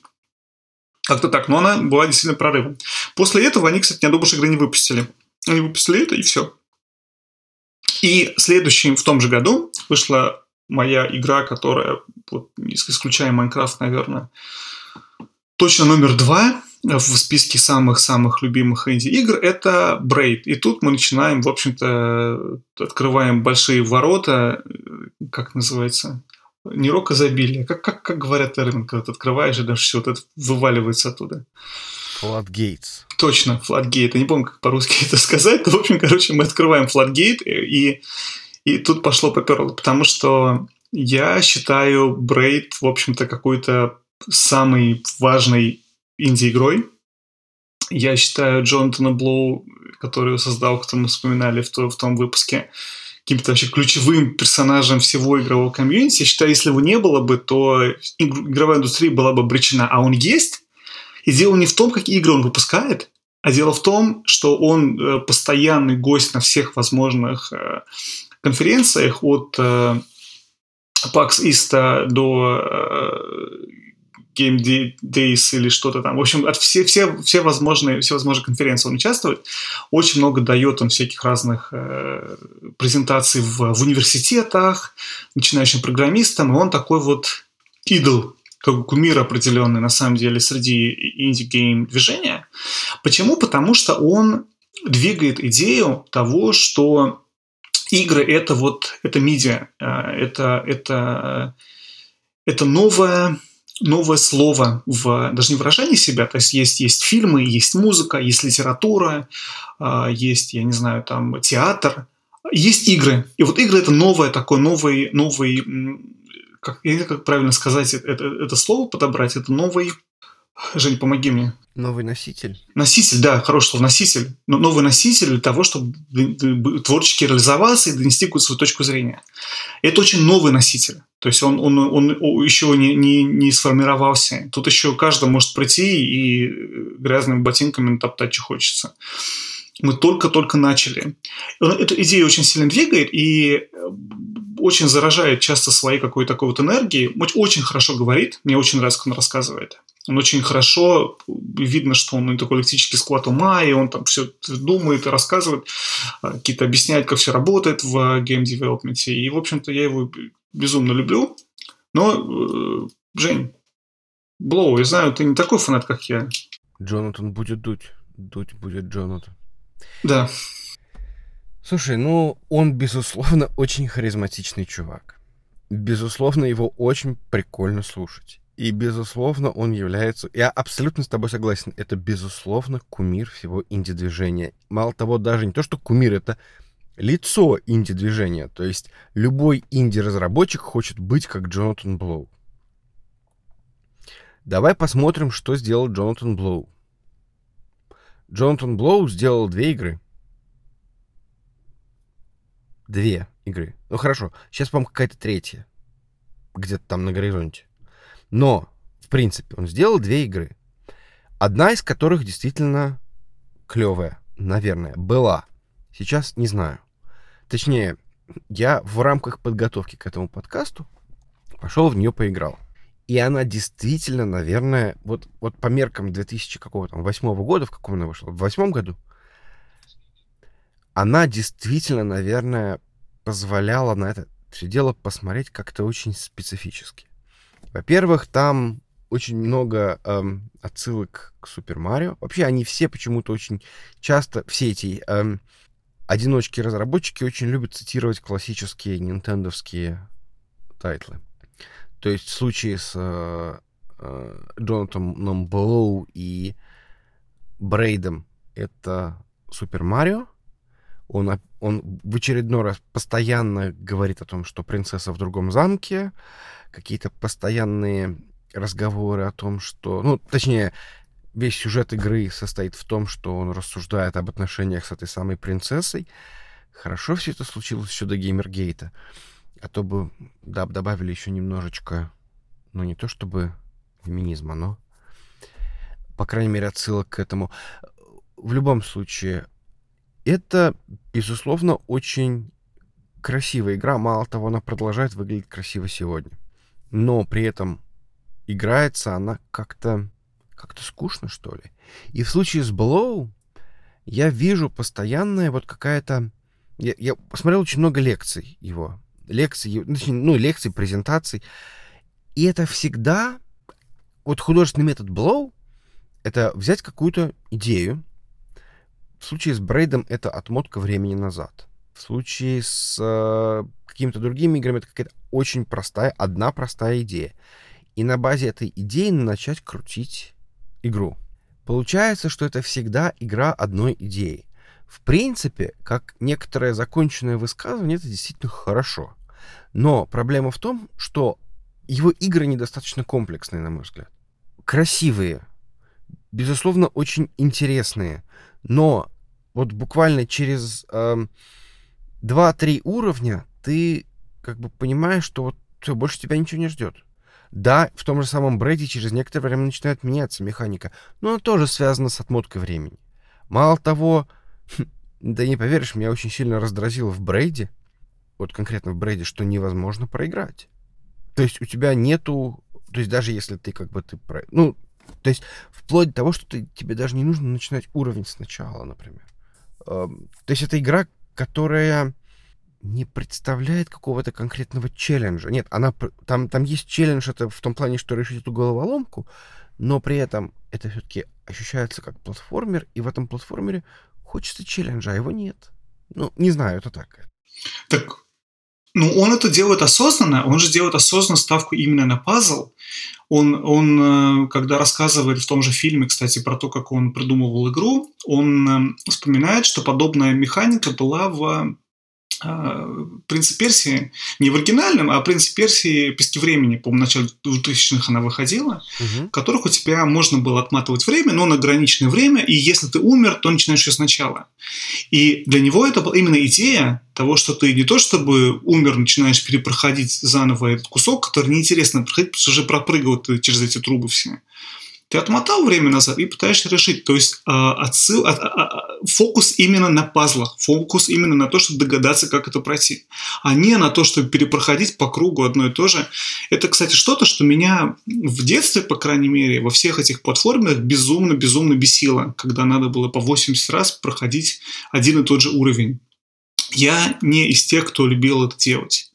как-то так. Но она была действительно прорывом. После этого они, кстати, ни одной больше игры не выпустили. Они выпустили это, и все. И следующим, в том же году, вышла моя игра, которая, вот, исключая Майнкрафт, наверное, точно номер два в списке самых-самых любимых инди-игр, это Braid. И тут мы начинаем, в общем-то, открываем большие ворота, как называется, не рок изобилия, как, как, как говорят термин, когда ты открываешь, и даже все вот это вываливается оттуда. Floodgates. Точно, Floodgate. Я не помню, как по-русски это сказать. Но, в общем, короче, мы открываем Floodgate, и, и тут пошло поперло, потому что я считаю Braid, в общем-то, какой-то самой важной инди-игрой. Я считаю Джонатана Блоу, который создал, кто мы вспоминали в, то, в том выпуске, каким-то вообще ключевым персонажем всего игрового комьюнити. Я считаю, если его не было бы, то игровая индустрия была бы обречена. А он есть. И дело не в том, какие игры он выпускает, а дело в том, что он э, постоянный гость на всех возможных э, конференциях от э, PAX East до Game Days или что-то там. В общем, от все, все, все, возможные, все возможные конференции он участвует. Очень много дает он всяких разных э, презентаций в, в университетах, начинающим программистам, и он такой вот идол, как кумир определенный на самом деле среди indie game движения. Почему? Потому что он двигает идею того, что игры это вот это медиа, э, это это это новое новое слово в даже не выражении себя, то есть есть, есть фильмы, есть музыка, есть литература, а, есть, я не знаю, там театр, есть игры. И вот игры это новое такой новый, новый, как, я не знаю, как правильно сказать это, это слово подобрать, это новый Жень, помоги мне. Новый носитель? Носитель, да, хороший слово, носитель. Но новый носитель для того, чтобы творчески реализоваться и донести какую-то свою точку зрения. Это очень новый носитель. То есть он, он, он еще не, не, не сформировался. Тут еще каждый может прийти и грязными ботинками топтать, что хочется. Мы только-только начали. Эта идея очень сильно двигает и очень заражает часто своей какой-то такой вот энергией. Очень хорошо говорит. Мне очень нравится, как он рассказывает. Он очень хорошо, видно, что он такой аналитический склад ума, и он там все думает и рассказывает, а, какие-то объясняет, как все работает в game development е. И, в общем-то, я его безумно люблю. Но, э, Жень, Блоу, я знаю, ты не такой фанат, как я. Джонатан будет дуть. Дуть будет Джонатан. Да. Слушай, ну, он, безусловно, очень харизматичный чувак. Безусловно, его очень прикольно слушать. И, безусловно, он является... Я абсолютно с тобой согласен. Это, безусловно, кумир всего инди-движения. Мало того, даже не то, что кумир, это лицо инди-движения. То есть любой инди-разработчик хочет быть как Джонатан Блоу. Давай посмотрим, что сделал Джонатан Блоу. Джонатан Блоу сделал две игры. Две игры. Ну хорошо, сейчас, по-моему, какая-то третья. Где-то там на горизонте. Но, в принципе, он сделал две игры. Одна из которых действительно клевая, наверное, была. Сейчас не знаю. Точнее, я в рамках подготовки к этому подкасту пошел в нее поиграл. И она действительно, наверное, вот, вот по меркам 2000 какого там, восьмого года, в каком она вышла? В восьмом году? Она действительно, наверное, позволяла на это все дело посмотреть как-то очень специфически. Во-первых, там очень много эм, отсылок к Супер Марио. Вообще, они все почему-то очень часто, все эти эм, одиночки-разработчики очень любят цитировать классические нинтендовские title ы. То есть в случае с э, э, Джонатаном Блоу и Braid ом это Super Mario. Он, он в очередной раз постоянно говорит о том, что принцесса в другом замке, какие-то постоянные разговоры о том, что... Ну, точнее, весь сюжет игры состоит в том, что он рассуждает об отношениях с этой самой принцессой. Хорошо все это случилось еще до Геймергейта. А то бы да, добавили еще немножечко, ну, не то чтобы феминизма, но, по крайней мере, отсылок к этому. В любом случае, это, безусловно, очень красивая игра. Мало того, она продолжает выглядеть красиво сегодня. Но при этом играется она как-то как-то скучно, что ли. И в случае с Blow я вижу постоянная вот какая-то... Я, я посмотрел очень много лекций его. Лекций, ну, лекций, презентаций. И это всегда... Вот художественный метод Blow — это взять какую-то идею. В случае с Брейдом это отмотка времени назад. В случае с э, какими-то другими играми это какая-то очень простая, одна простая идея. И на базе этой идеи начать крутить игру. Получается, что это всегда игра одной идеи. В принципе, как некоторое законченное высказывание, это действительно хорошо. Но проблема в том, что его игры недостаточно комплексные, на мой взгляд. Красивые, безусловно, очень интересные, но вот буквально через э, эм, 2-3 уровня ты как бы понимаешь, что вот все, больше тебя ничего не ждет. Да, в том же самом Брэди через некоторое время начинает меняться механика, но она тоже связана с отмоткой времени. Мало того, да не поверишь, меня очень сильно раздразило в Брейде, вот конкретно в Брейде, что невозможно проиграть. То есть у тебя нету... То есть даже если ты как бы... ты Ну, то есть вплоть до того, что ты, тебе даже не нужно начинать уровень сначала, например. Эм, то есть это игра, которая не представляет какого-то конкретного челленджа. Нет, она, там, там есть челлендж это в том плане, что решить эту головоломку, но при этом это все-таки ощущается как платформер, и в этом платформере хочется челленджа, а его нет. Ну, не знаю, это так. Так, ну, он это делает осознанно, он же делает осознанно ставку именно на пазл. Он, он, э, когда рассказывает в том же фильме, кстати, про то, как он придумывал игру, он э, вспоминает, что подобная механика была в «Принц Персии» не в оригинальном, а «Принц Персии. Пески времени», по-моему, в начале 2000-х она выходила, угу. в которых у тебя можно было отматывать время, но на ограниченное время, и если ты умер, то начинаешь все сначала. И для него это была именно идея того, что ты не то чтобы умер, начинаешь перепроходить заново этот кусок, который неинтересно проходить, потому что уже пропрыгал ты через эти трубы все. Ты отмотал время назад и пытаешься решить. То есть э, отсыл, э, э, фокус именно на пазлах, фокус именно на то, чтобы догадаться, как это пройти, а не на то, чтобы перепроходить по кругу одно и то же. Это, кстати, что-то, что меня в детстве, по крайней мере, во всех этих платформах безумно-безумно бесило, когда надо было по 80 раз проходить один и тот же уровень. Я не из тех, кто любил это делать.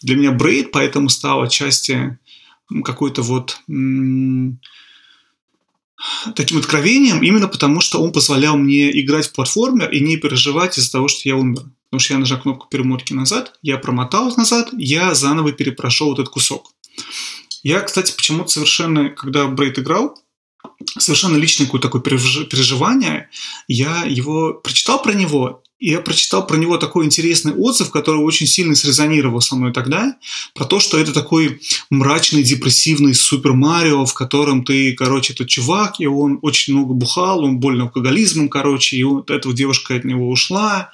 Для меня брейд поэтому стал отчасти какой-то вот м- таким откровением именно потому, что он позволял мне играть в платформер и не переживать из-за того, что я умер. Потому что я нажал кнопку перемотки назад, я промотал назад, я заново перепрошел вот этот кусок. Я, кстати, почему-то совершенно, когда Брейд играл, совершенно личное какое-то такое переживание, я его прочитал про него, и я прочитал про него такой интересный отзыв, который очень сильно срезонировал со мной тогда, про то, что это такой мрачный, депрессивный Супер Марио, в котором ты, короче, этот чувак, и он очень много бухал, он больно алкоголизмом, короче, и вот эта девушка от него ушла,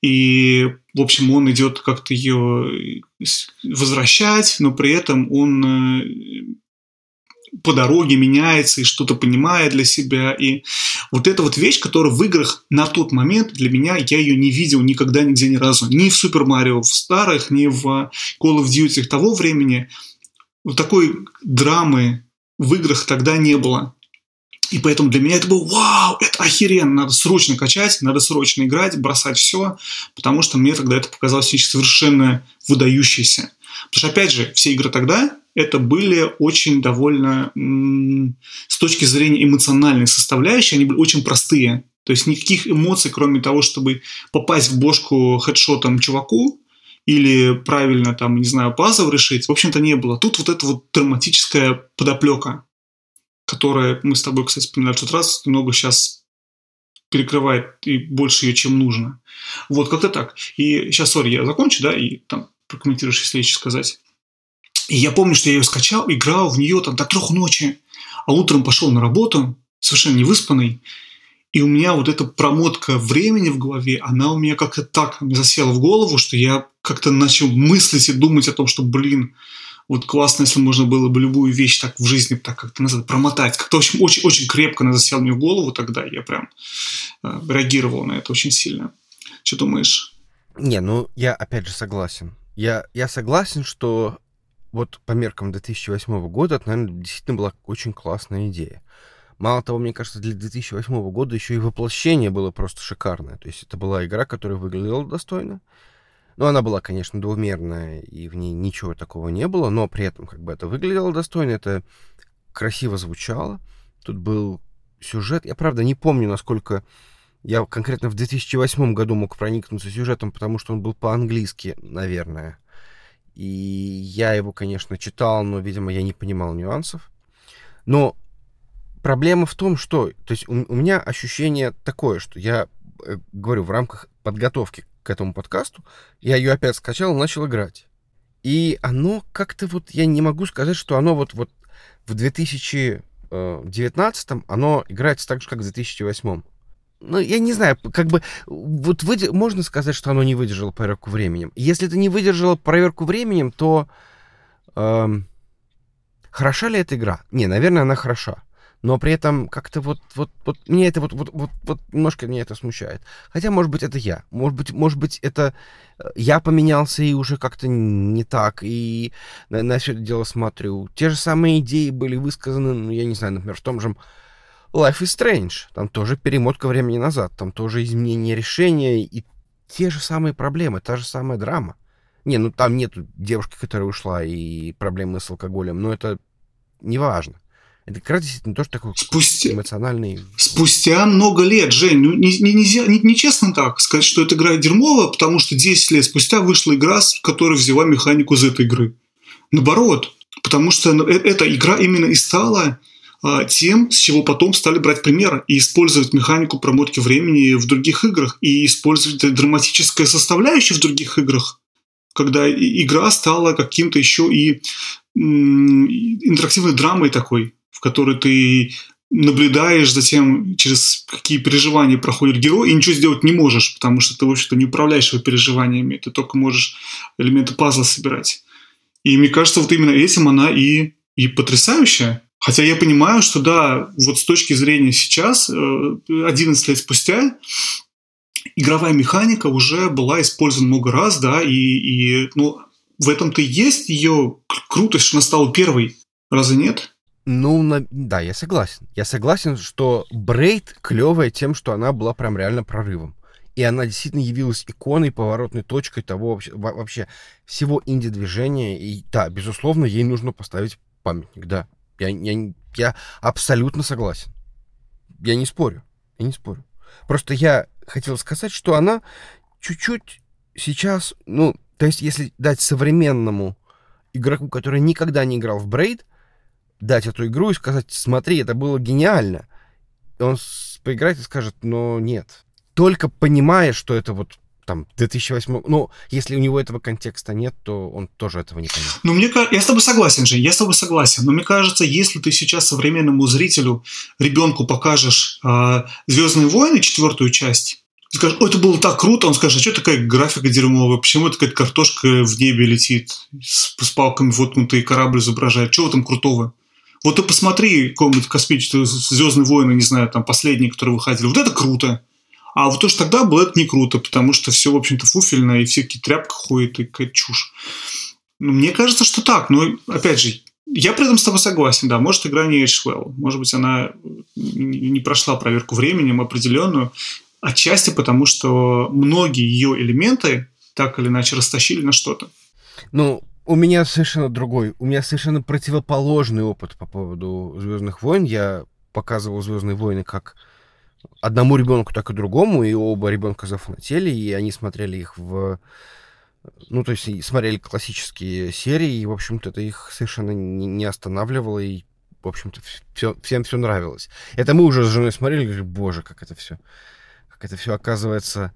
и, в общем, он идет как-то ее возвращать, но при этом он э, по дороге меняется и что-то понимает для себя. И вот эта вот вещь, которая в играх на тот момент для меня, я ее не видел никогда нигде ни разу. Ни в Супер Марио в старых, ни в Call of Duty того времени. Вот такой драмы в играх тогда не было. И поэтому для меня это было вау, это охеренно, надо срочно качать, надо срочно играть, бросать все, потому что мне тогда это показалось совершенно выдающееся. Потому что, опять же, все игры тогда это были очень довольно, с точки зрения эмоциональной составляющей, они были очень простые. То есть никаких эмоций, кроме того, чтобы попасть в бошку хедшотом чуваку, или правильно там, не знаю, пазл решить, в общем-то, не было. Тут вот эта вот драматическая подоплека, которая мы с тобой, кстати, вспоминали в тот раз, много сейчас перекрывает и больше ее, чем нужно. Вот, как-то так. И сейчас, сори, я закончу, да, и там прокомментируешь, если еще сказать. И я помню, что я ее скачал, играл в нее там до трех ночи, а утром пошел на работу, совершенно невыспанный, и у меня вот эта промотка времени в голове, она у меня как-то так засела в голову, что я как-то начал мыслить и думать о том, что, блин, вот классно, если можно было бы любую вещь так в жизни так как-то назад промотать. Как-то очень, очень, очень крепко она засела мне в голову тогда. Я прям э, реагировал на это очень сильно. Что думаешь? Не, ну я опять же согласен. Я, я согласен, что вот по меркам 2008 года это, наверное, действительно была очень классная идея. Мало того, мне кажется, для 2008 года еще и воплощение было просто шикарное. То есть это была игра, которая выглядела достойно. Ну, она была, конечно, двумерная, и в ней ничего такого не было, но при этом как бы это выглядело достойно, это красиво звучало. Тут был сюжет. Я, правда, не помню, насколько я конкретно в 2008 году мог проникнуться сюжетом, потому что он был по-английски, наверное. И я его, конечно, читал, но, видимо, я не понимал нюансов. Но проблема в том, что... То есть у, у меня ощущение такое, что я э, говорю, в рамках подготовки к этому подкасту, я ее опять скачал и начал играть. И оно как-то вот, я не могу сказать, что оно вот, вот в 2019 оно играется так же, как в 2008. Ну, я не знаю, как бы, вот вы, можно сказать, что оно не выдержало проверку временем. Если это не выдержало проверку временем, то эм, хороша ли эта игра? Не, наверное, она хороша но при этом как-то вот, вот, вот меня это вот, вот, вот, вот немножко меня это смущает. Хотя, может быть, это я. Может быть, может быть, это э, я поменялся и уже как-то не так, и на, на все это дело смотрю. Те же самые идеи были высказаны, ну, я не знаю, например, в том же Life is Strange. Там тоже перемотка времени назад, там тоже изменение решения и те же самые проблемы, та же самая драма. Не, ну там нет девушки, которая ушла, и проблемы с алкоголем, но это не важно. Это как раз действительно тоже такой Спустя... эмоциональный... Спустя много лет, Жень, ну не, не, нельзя, не, не честно так сказать, что эта игра дерьмовая, потому что 10 лет спустя вышла игра, которая взяла механику из этой игры. Наоборот, потому что э, эта игра именно и стала а, тем, с чего потом стали брать примеры и использовать механику промотки времени в других играх и использовать драматическое составляющее в других играх, когда игра стала каким-то еще и интерактивной драмой такой, в которой ты наблюдаешь за тем, через какие переживания проходит герой, и ничего сделать не можешь, потому что ты, в общем-то, не управляешь его переживаниями, ты только можешь элементы пазла собирать. И мне кажется, вот именно этим она и, и потрясающая. Хотя я понимаю, что да, вот с точки зрения сейчас, 11 э, лет спустя, игровая механика уже была использована много раз, да, и, и ну, в этом-то и есть ее крутость, что она стала первой. Разве нет? Ну, на... да, я согласен. Я согласен, что Брейд клевая тем, что она была прям реально прорывом. И она действительно явилась иконой, поворотной точкой того вообще, всего инди-движения. И да, безусловно, ей нужно поставить памятник, да. Я, я, я абсолютно согласен. Я не спорю. Я не спорю. Просто я хотел сказать, что она чуть-чуть сейчас, ну, то есть если дать современному игроку, который никогда не играл в Брейд, дать эту игру и сказать, смотри, это было гениально. И он поиграет и скажет, но нет. Только понимая, что это вот там 2008... Ну, если у него этого контекста нет, то он тоже этого не поймет. Ну, мне я с тобой согласен, же, я с тобой согласен. Но мне кажется, если ты сейчас современному зрителю, ребенку покажешь э, «Звездные войны», четвертую часть, скажешь, это было так круто, он скажет, а что такая графика дерьмовая, почему такая картошка в небе летит, с, с палками воткнутый корабль изображает, в этом крутого? Вот ты посмотри какой-нибудь космический Звездные войны, не знаю, там последние, которые выходили. Вот это круто. А вот то, что тогда было, это не круто, потому что все, в общем-то, фуфельно, и все какие тряпка ходят, и какая чушь. Ну, мне кажется, что так. Но, опять же, я при этом с тобой согласен, да. Может, игра не well. Может быть, она не прошла проверку временем определенную. Отчасти потому, что многие ее элементы так или иначе растащили на что-то. Ну, у меня совершенно другой, у меня совершенно противоположный опыт по поводу Звездных войн. Я показывал Звездные войны как одному ребенку, так и другому, и оба ребенка зафанатели, и они смотрели их в... Ну, то есть смотрели классические серии, и, в общем-то, это их совершенно не останавливало, и, в общем-то, все, всем все нравилось. Это мы уже с женой смотрели, и говорили, боже, как это все как это все оказывается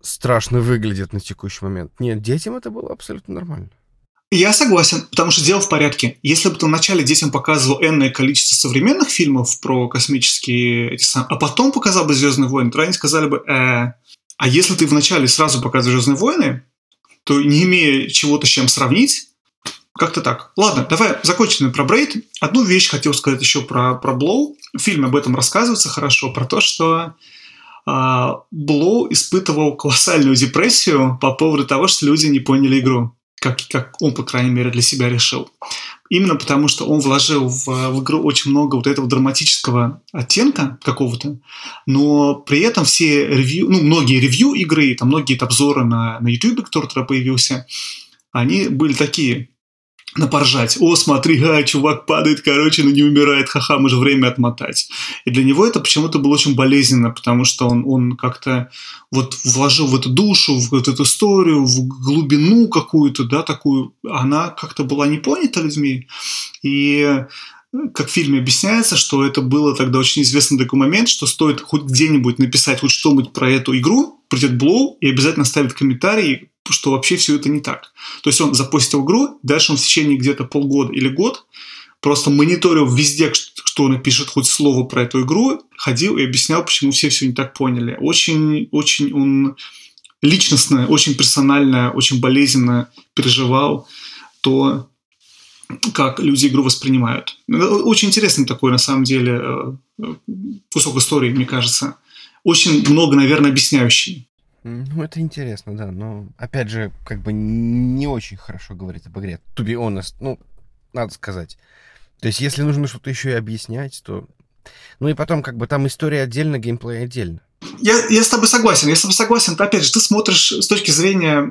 страшно выглядит на текущий момент. Нет, детям это было абсолютно нормально. Я согласен, потому что дело в порядке. Если бы ты вначале детям показывал энное количество современных фильмов про космические эти самые, а потом показал бы «Звездные войны», то они сказали бы, э, а если ты вначале сразу показываешь «Звездные войны», то не имея чего-то с чем сравнить, как-то так. Ладно, давай закончим про Брейд. Одну вещь хотел сказать еще про, про Блоу. В фильме об этом рассказывается хорошо, про то, что э, Блоу испытывал колоссальную депрессию по поводу того, что люди не поняли игру. Как, как он, по крайней мере, для себя решил. Именно потому, что он вложил в, в игру очень много вот этого драматического оттенка какого-то, но при этом все ревью, ну, многие ревью игры, там многие обзоры на, на YouTube, который тогда появился, они были такие, на поржать. О, смотри, а, чувак падает, короче, но не умирает, ха-ха, мы же время отмотать. И для него это почему-то было очень болезненно, потому что он, он как-то вот вложил в эту душу, в вот эту историю, в глубину какую-то, да, такую, она как-то была не понята людьми. И как в фильме объясняется, что это было тогда очень известный такой момент, что стоит хоть где-нибудь написать хоть что-нибудь про эту игру, придет Блоу и обязательно ставит комментарий, что вообще все это не так. То есть он запустил игру, дальше он в течение где-то полгода или год просто мониторил везде, что он пишет хоть слово про эту игру, ходил и объяснял, почему все все не так поняли. Очень, очень он личностно, очень персонально, очень болезненно переживал то, как люди игру воспринимают. Очень интересный такой, на самом деле, э, кусок истории, мне кажется. Очень много, наверное, объясняющий. Ну, это интересно, да, но, опять же, как бы не очень хорошо говорит об игре. To be honest, ну, надо сказать. То есть, если нужно что-то еще и объяснять, то... Ну и потом, как бы, там история отдельно, геймплей отдельно. Я, я с тобой согласен. Я с тобой согласен. Опять же, ты смотришь с точки зрения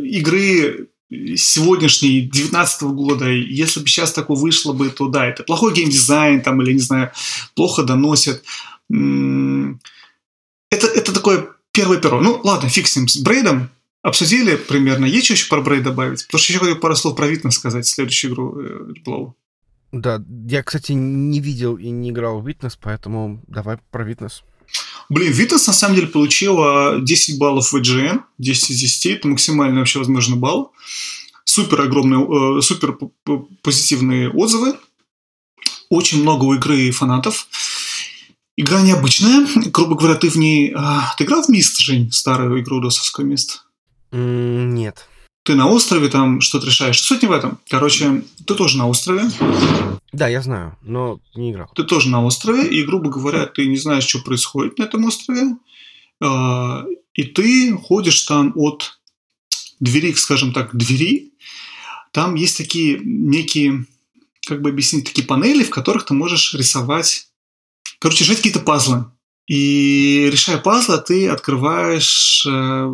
игры сегодняшней, 19 года, если бы сейчас такое вышло бы, то да, это плохой геймдизайн, там, или, не знаю, плохо доносит. Это, это такое первое перо. Ну, ладно, фиг с ним, с Брейдом обсудили примерно. Есть что еще про Брейд добавить? Потому что еще хочу пару слов про Витнес сказать, следующую игру э, Blow. Да, я, кстати, не видел и не играл в Витнес, поэтому давай про Витнес. Блин, Витас на самом деле получила 10 баллов в IGN, 10 из 10, это максимальный вообще возможный балл. Супер огромные, э, супер позитивные отзывы. Очень много у игры фанатов. Игра необычная. Грубо говоря, ты в ней... А, ты играл в Мист, Жень? Старую игру досовскую Мист? нет. Ты на острове там что-то решаешь. Суть не в этом. Короче, ты тоже на острове. Да, я знаю, но не играл. Ты тоже на острове, и, грубо говоря, ты не знаешь, что происходит на этом острове. А, и ты ходишь там от двери, скажем так, двери. Там есть такие некие, как бы объяснить, такие панели, в которых ты можешь рисовать Короче, решать какие-то пазлы. И решая пазлы, ты открываешь э,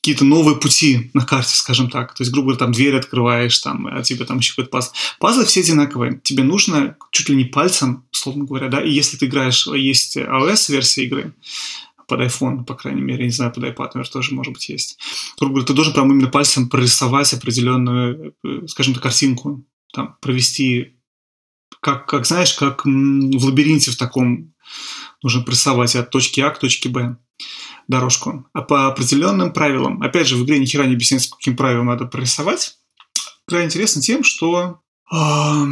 какие-то новые пути на карте, скажем так. То есть, грубо говоря, там дверь открываешь, там, а тебе там еще какой-то пазл. Пазлы все одинаковые. Тебе нужно чуть ли не пальцем, условно говоря, да, и если ты играешь, есть iOS-версия игры, под iPhone, по крайней мере, не знаю, под iPad, наверное, тоже, может быть, есть. Грубо говоря, ты должен прям именно пальцем прорисовать определенную, э, скажем так, картинку, там, провести как, как знаешь, как в лабиринте в таком нужно прессовать от точки А к точке Б дорожку. А по определенным правилам, опять же, в игре ни хера не объясняется, по каким правилам надо прессовать. Игра интересна тем, что э,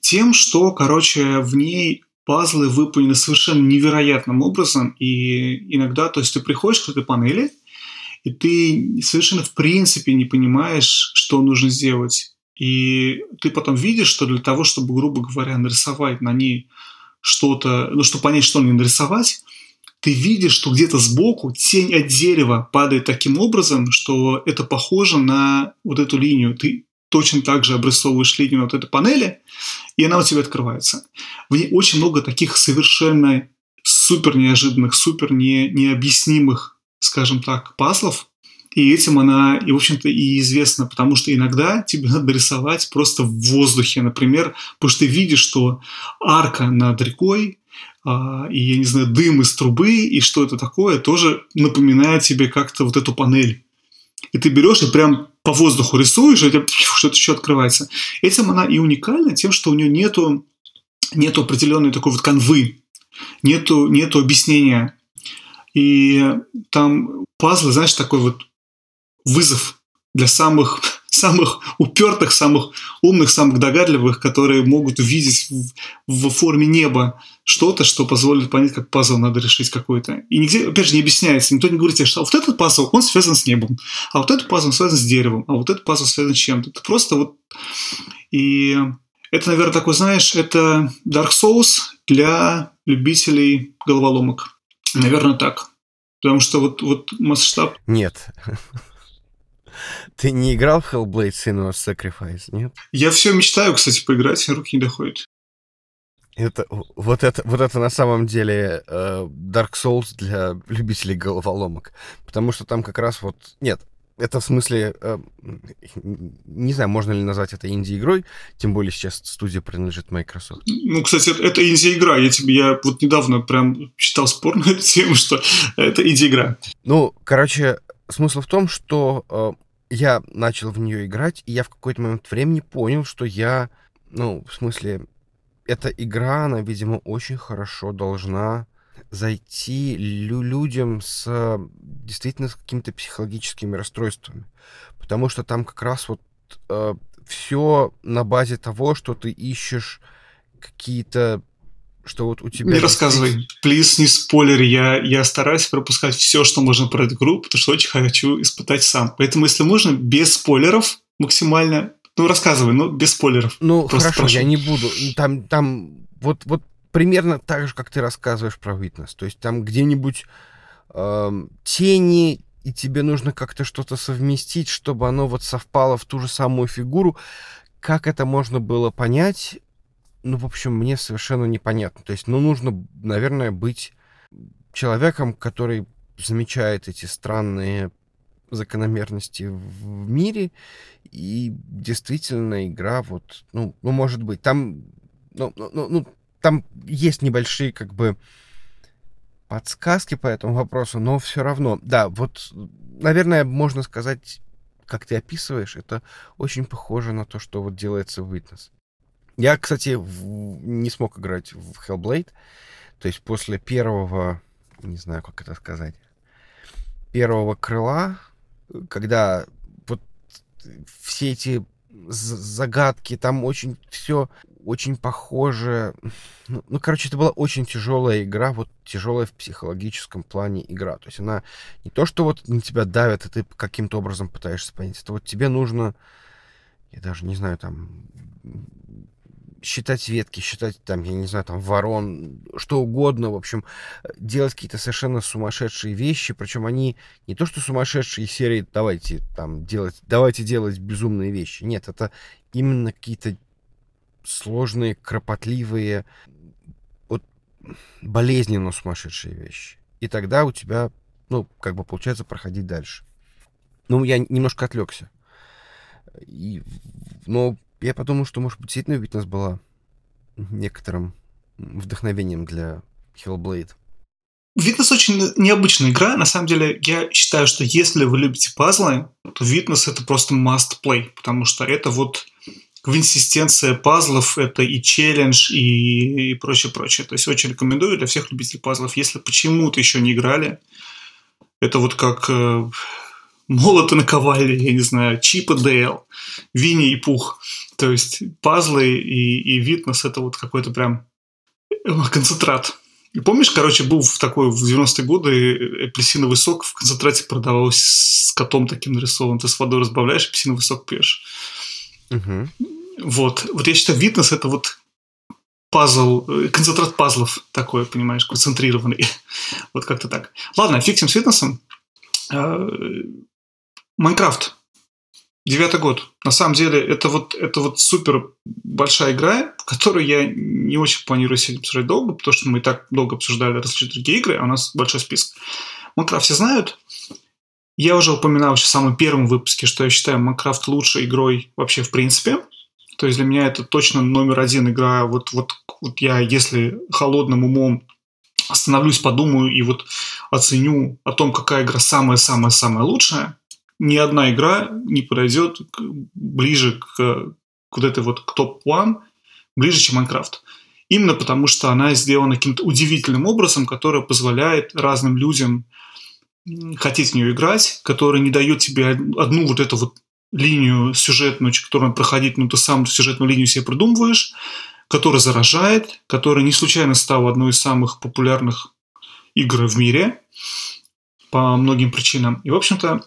тем, что, короче, в ней пазлы выполнены совершенно невероятным образом, и иногда, то есть ты приходишь к этой панели, и ты совершенно в принципе не понимаешь, что нужно сделать. И ты потом видишь, что для того, чтобы, грубо говоря, нарисовать на ней что-то, ну, чтобы понять, что мне нарисовать, ты видишь, что где-то сбоку тень от дерева падает таким образом, что это похоже на вот эту линию. Ты точно так же обрисовываешь линию вот этой панели, и она у тебя открывается. В ней очень много таких совершенно супер неожиданных, супер не, необъяснимых, скажем так, пазлов, и этим она, и, в общем-то, и известна, потому что иногда тебе надо рисовать просто в воздухе, например, потому что ты видишь, что арка над рекой, а, и, я не знаю, дым из трубы, и что это такое, тоже напоминает тебе как-то вот эту панель. И ты берешь и прям по воздуху рисуешь, и у тебя что-то еще открывается. Этим она и уникальна тем, что у нее нету, нету определенной такой вот канвы. нету, нету объяснения. И там пазлы, знаешь, такой вот вызов для самых, самых упертых, самых умных, самых догадливых, которые могут увидеть в, в форме неба что-то, что позволит понять, как пазл надо решить какой-то. И нигде, опять же, не объясняется. Никто не говорит тебе, что вот этот пазл, он связан с небом, а вот этот пазл связан с деревом, а вот этот пазл связан с чем-то. Это просто вот... И это, наверное, такой, знаешь, это Dark Souls для любителей головоломок. Наверное, так. Потому что вот, вот масштаб... Нет. Ты не играл в Hellblade Senua's Sacrifice, нет? Я все мечтаю, кстати, поиграть, и руки не доходят. Это, вот, это, вот это на самом деле э, Dark Souls для любителей головоломок. Потому что там как раз вот... Нет, это в смысле... Э, не знаю, можно ли назвать это инди-игрой, тем более сейчас студия принадлежит Microsoft. Ну, кстати, это, это инди-игра. Я, тебе, я вот недавно прям читал спор на эту тему, что это инди-игра. Ну, короче, смысл в том, что э, я начал в нее играть, и я в какой-то момент времени понял, что я... Ну, в смысле, эта игра, она, видимо, очень хорошо должна зайти лю- людям с действительно с какими-то психологическими расстройствами. Потому что там как раз вот э, все на базе того, что ты ищешь какие-то что вот у тебя... Не рассказывай, плиз, не спойлер, я, я стараюсь пропускать все, что можно про эту игру, потому что очень хочу испытать сам. Поэтому, если можно, без спойлеров максимально, ну, рассказывай, но без спойлеров. Ну, Просто хорошо, прошу. я не буду. Там, там, вот, вот примерно так же, как ты рассказываешь про Witness. То есть там где-нибудь э, тени, и тебе нужно как-то что-то совместить, чтобы оно вот совпало в ту же самую фигуру. Как это можно было понять? Ну, в общем, мне совершенно непонятно. То есть, ну, нужно, наверное, быть человеком, который замечает эти странные закономерности в мире, и действительно игра вот, ну, ну может быть, там, ну, ну, ну, ну там есть небольшие, как бы, подсказки по этому вопросу, но все равно, да, вот, наверное, можно сказать, как ты описываешь, это очень похоже на то, что вот делается в Witness. Я, кстати, в... не смог играть в Hellblade, то есть после первого, не знаю, как это сказать, первого крыла, когда вот все эти загадки, там очень все очень похоже. Ну, ну, короче, это была очень тяжелая игра, вот тяжелая в психологическом плане игра. То есть она не то, что вот на тебя давят, и ты каким-то образом пытаешься понять. Это вот тебе нужно, я даже не знаю, там считать ветки, считать там, я не знаю, там ворон, что угодно, в общем, делать какие-то совершенно сумасшедшие вещи, причем они не то что сумасшедшие серии, давайте там делать, давайте делать безумные вещи. Нет, это именно какие-то сложные, кропотливые, вот болезненно сумасшедшие вещи. И тогда у тебя, ну, как бы получается проходить дальше. Ну, я немножко отвлекся. И, но я подумал, что, может быть, действительно Witness была некоторым вдохновением для Hellblade. Witness очень необычная игра. На самом деле, я считаю, что если вы любите пазлы, то Witness это просто must play, потому что это вот квинсистенция пазлов, это и челлендж, и, и прочее, прочее. То есть очень рекомендую для всех любителей пазлов. Если почему-то еще не играли, это вот как э, молот и наковальня, я не знаю, Чип и Дейл, Винни и Пух. То есть пазлы и, и Витнес это вот какой-то прям э, концентрат. И помнишь, короче, был в такой в 90-е годы апельсиновый сок в концентрате продавался с котом таким нарисованным. Ты с водой разбавляешь, апельсиновый сок пьешь. Угу. Вот. Вот я считаю, Витнес это вот пазл, э, концентрат пазлов такой, понимаешь, концентрированный. вот как-то так. Ладно, фиг с Витнесом. Майнкрафт. Девятый год. На самом деле, это вот, это вот супер большая игра, которую я не очень планирую сегодня обсуждать долго, потому что мы и так долго обсуждали различные другие игры, а у нас большой список. Майнкрафт все знают. Я уже упоминал еще в самом первом выпуске, что я считаю Майнкрафт лучшей игрой вообще в принципе. То есть для меня это точно номер один игра. Вот, вот, вот я, если холодным умом остановлюсь, подумаю и вот оценю о том, какая игра самая-самая-самая лучшая, ни одна игра не подойдет ближе к, к вот этой вот к топ-1, ближе, чем Майнкрафт. именно потому, что она сделана каким-то удивительным образом, который позволяет разным людям хотеть в нее играть, который не дает тебе одну вот эту вот линию сюжетную, которую проходить, но ты сам сюжетную линию себе придумываешь, который заражает, который не случайно стал одной из самых популярных игр в мире по многим причинам. И, в общем-то,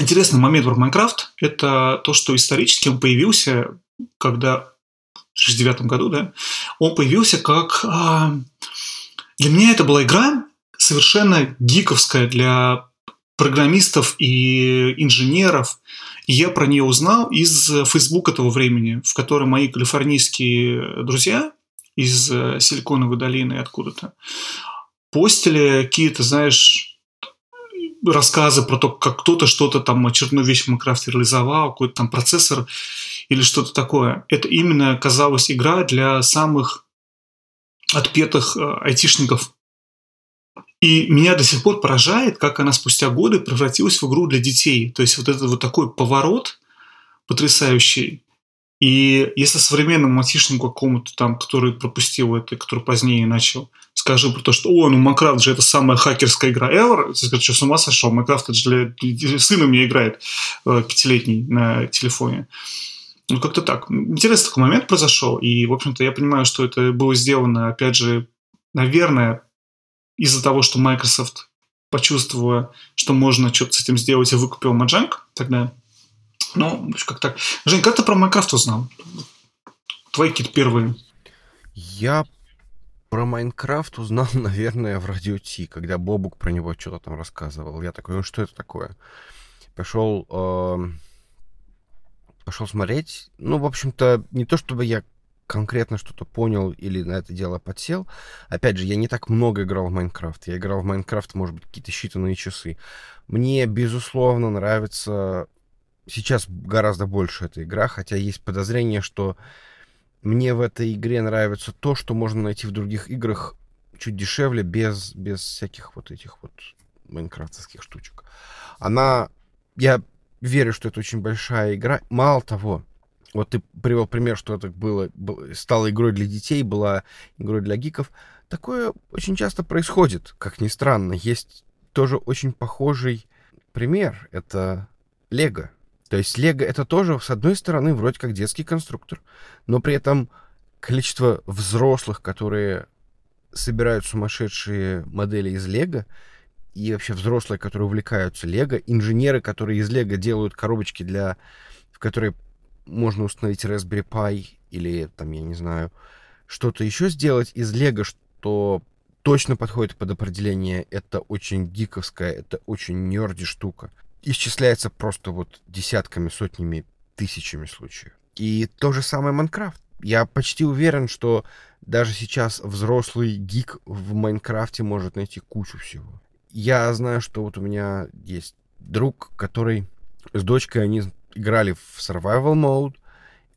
интересный момент про Майнкрафт – это то, что исторически он появился, когда в 1969 году, да, он появился как... А, для меня это была игра совершенно гиковская для программистов и инженеров. И я про нее узнал из Facebook этого времени, в котором мои калифорнийские друзья из э, Силиконовой долины откуда-то постили какие-то, знаешь, рассказы про то, как кто-то что-то там очередную вещь в Майнкрафте реализовал, какой-то там процессор или что-то такое. Это именно казалась игра для самых отпетых э, айтишников. И меня до сих пор поражает, как она спустя годы превратилась в игру для детей. То есть вот это вот такой поворот потрясающий. И если современному айтишнику какому-то там, который пропустил это, который позднее начал, скажи про то, что «О, ну Майнкрафт же это самая хакерская игра ever», ты скажешь, что с ума сошел, Майнкрафт это же для... Сын у меня играет э, пятилетний на телефоне. Ну, как-то так. Интересный такой момент произошел, и, в общем-то, я понимаю, что это было сделано, опять же, наверное, из-за того, что Microsoft почувствовала, что можно что-то с этим сделать, и выкупил Mojang тогда. Ну, как так. Жень, как ты про Майнкрафт узнал? Твои какие-то первые. Я про Майнкрафт узнал, наверное, в Радио Ти, когда Бобук про него что-то там рассказывал. Я такой, ну что это такое? Пошел, э, пошел смотреть. Ну, в общем-то, не то чтобы я конкретно что-то понял или на это дело подсел. Опять же, я не так много играл в Майнкрафт. Я играл в Майнкрафт, может быть, какие-то считанные часы. Мне, безусловно, нравится сейчас гораздо больше эта игра, хотя есть подозрение, что мне в этой игре нравится то, что можно найти в других играх чуть дешевле, без, без всяких вот этих вот майнкрафтовских штучек. Она... Я верю, что это очень большая игра. Мало того, вот ты привел пример, что это было, стало игрой для детей, была игрой для гиков. Такое очень часто происходит, как ни странно. Есть тоже очень похожий пример. Это Лего. То есть Лего это тоже, с одной стороны, вроде как детский конструктор, но при этом количество взрослых, которые собирают сумасшедшие модели из Лего, и вообще взрослые, которые увлекаются Лего, инженеры, которые из Лего делают коробочки для, в которые можно установить Raspberry Pi или там, я не знаю, что-то еще сделать из Лего, что точно подходит под определение. Это очень гиковская, это очень нерди штука исчисляется просто вот десятками, сотнями, тысячами случаев. И то же самое Майнкрафт. Я почти уверен, что даже сейчас взрослый гик в Майнкрафте может найти кучу всего. Я знаю, что вот у меня есть друг, который с дочкой, они играли в survival mode,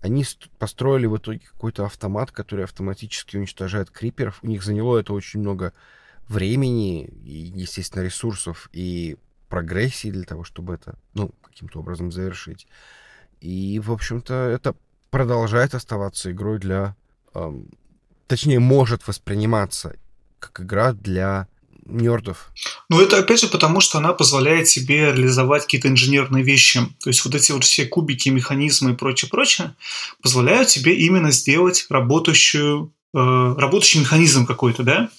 они построили в итоге какой-то автомат, который автоматически уничтожает криперов. У них заняло это очень много времени и, естественно, ресурсов. И прогрессии для того, чтобы это, ну, каким-то образом завершить. И, в общем-то, это продолжает оставаться игрой для... Эм, точнее, может восприниматься как игра для нердов. Ну, это опять же потому, что она позволяет себе реализовать какие-то инженерные вещи. То есть вот эти вот все кубики, механизмы и прочее, прочее позволяют тебе именно сделать работающую, э, работающий механизм какой-то, да?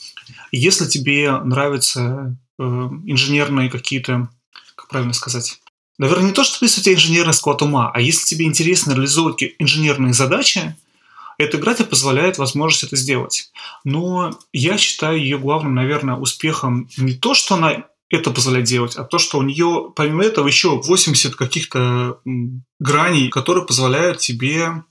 Если тебе нравится э, инженерные какие-то, как правильно сказать, наверное, не то, что если у тебя инженерный склад ума, а если тебе интересно реализовывать инженерные задачи, эта игра тебе позволяет возможность это сделать. Но я считаю ее главным, наверное, успехом не то, что она это позволяет делать, а то, что у нее, помимо этого, еще 80 каких-то граней, которые позволяют тебе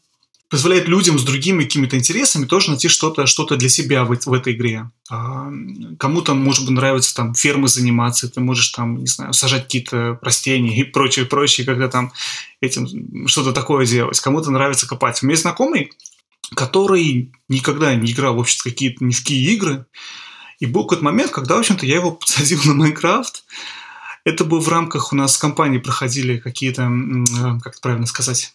позволяет людям с другими какими-то интересами тоже найти что-то что для себя в, в этой игре. А, кому-то, может быть, нравится там фермы заниматься, ты можешь там, не знаю, сажать какие-то растения и прочее, прочее, когда там этим что-то такое делать. Кому-то нравится копать. У меня есть знакомый, который никогда не играл в общем какие-то ни в какие игры, и был какой-то момент, когда, в общем-то, я его подсадил на Майнкрафт. Это был в рамках, у нас в компании проходили какие-то, как правильно сказать,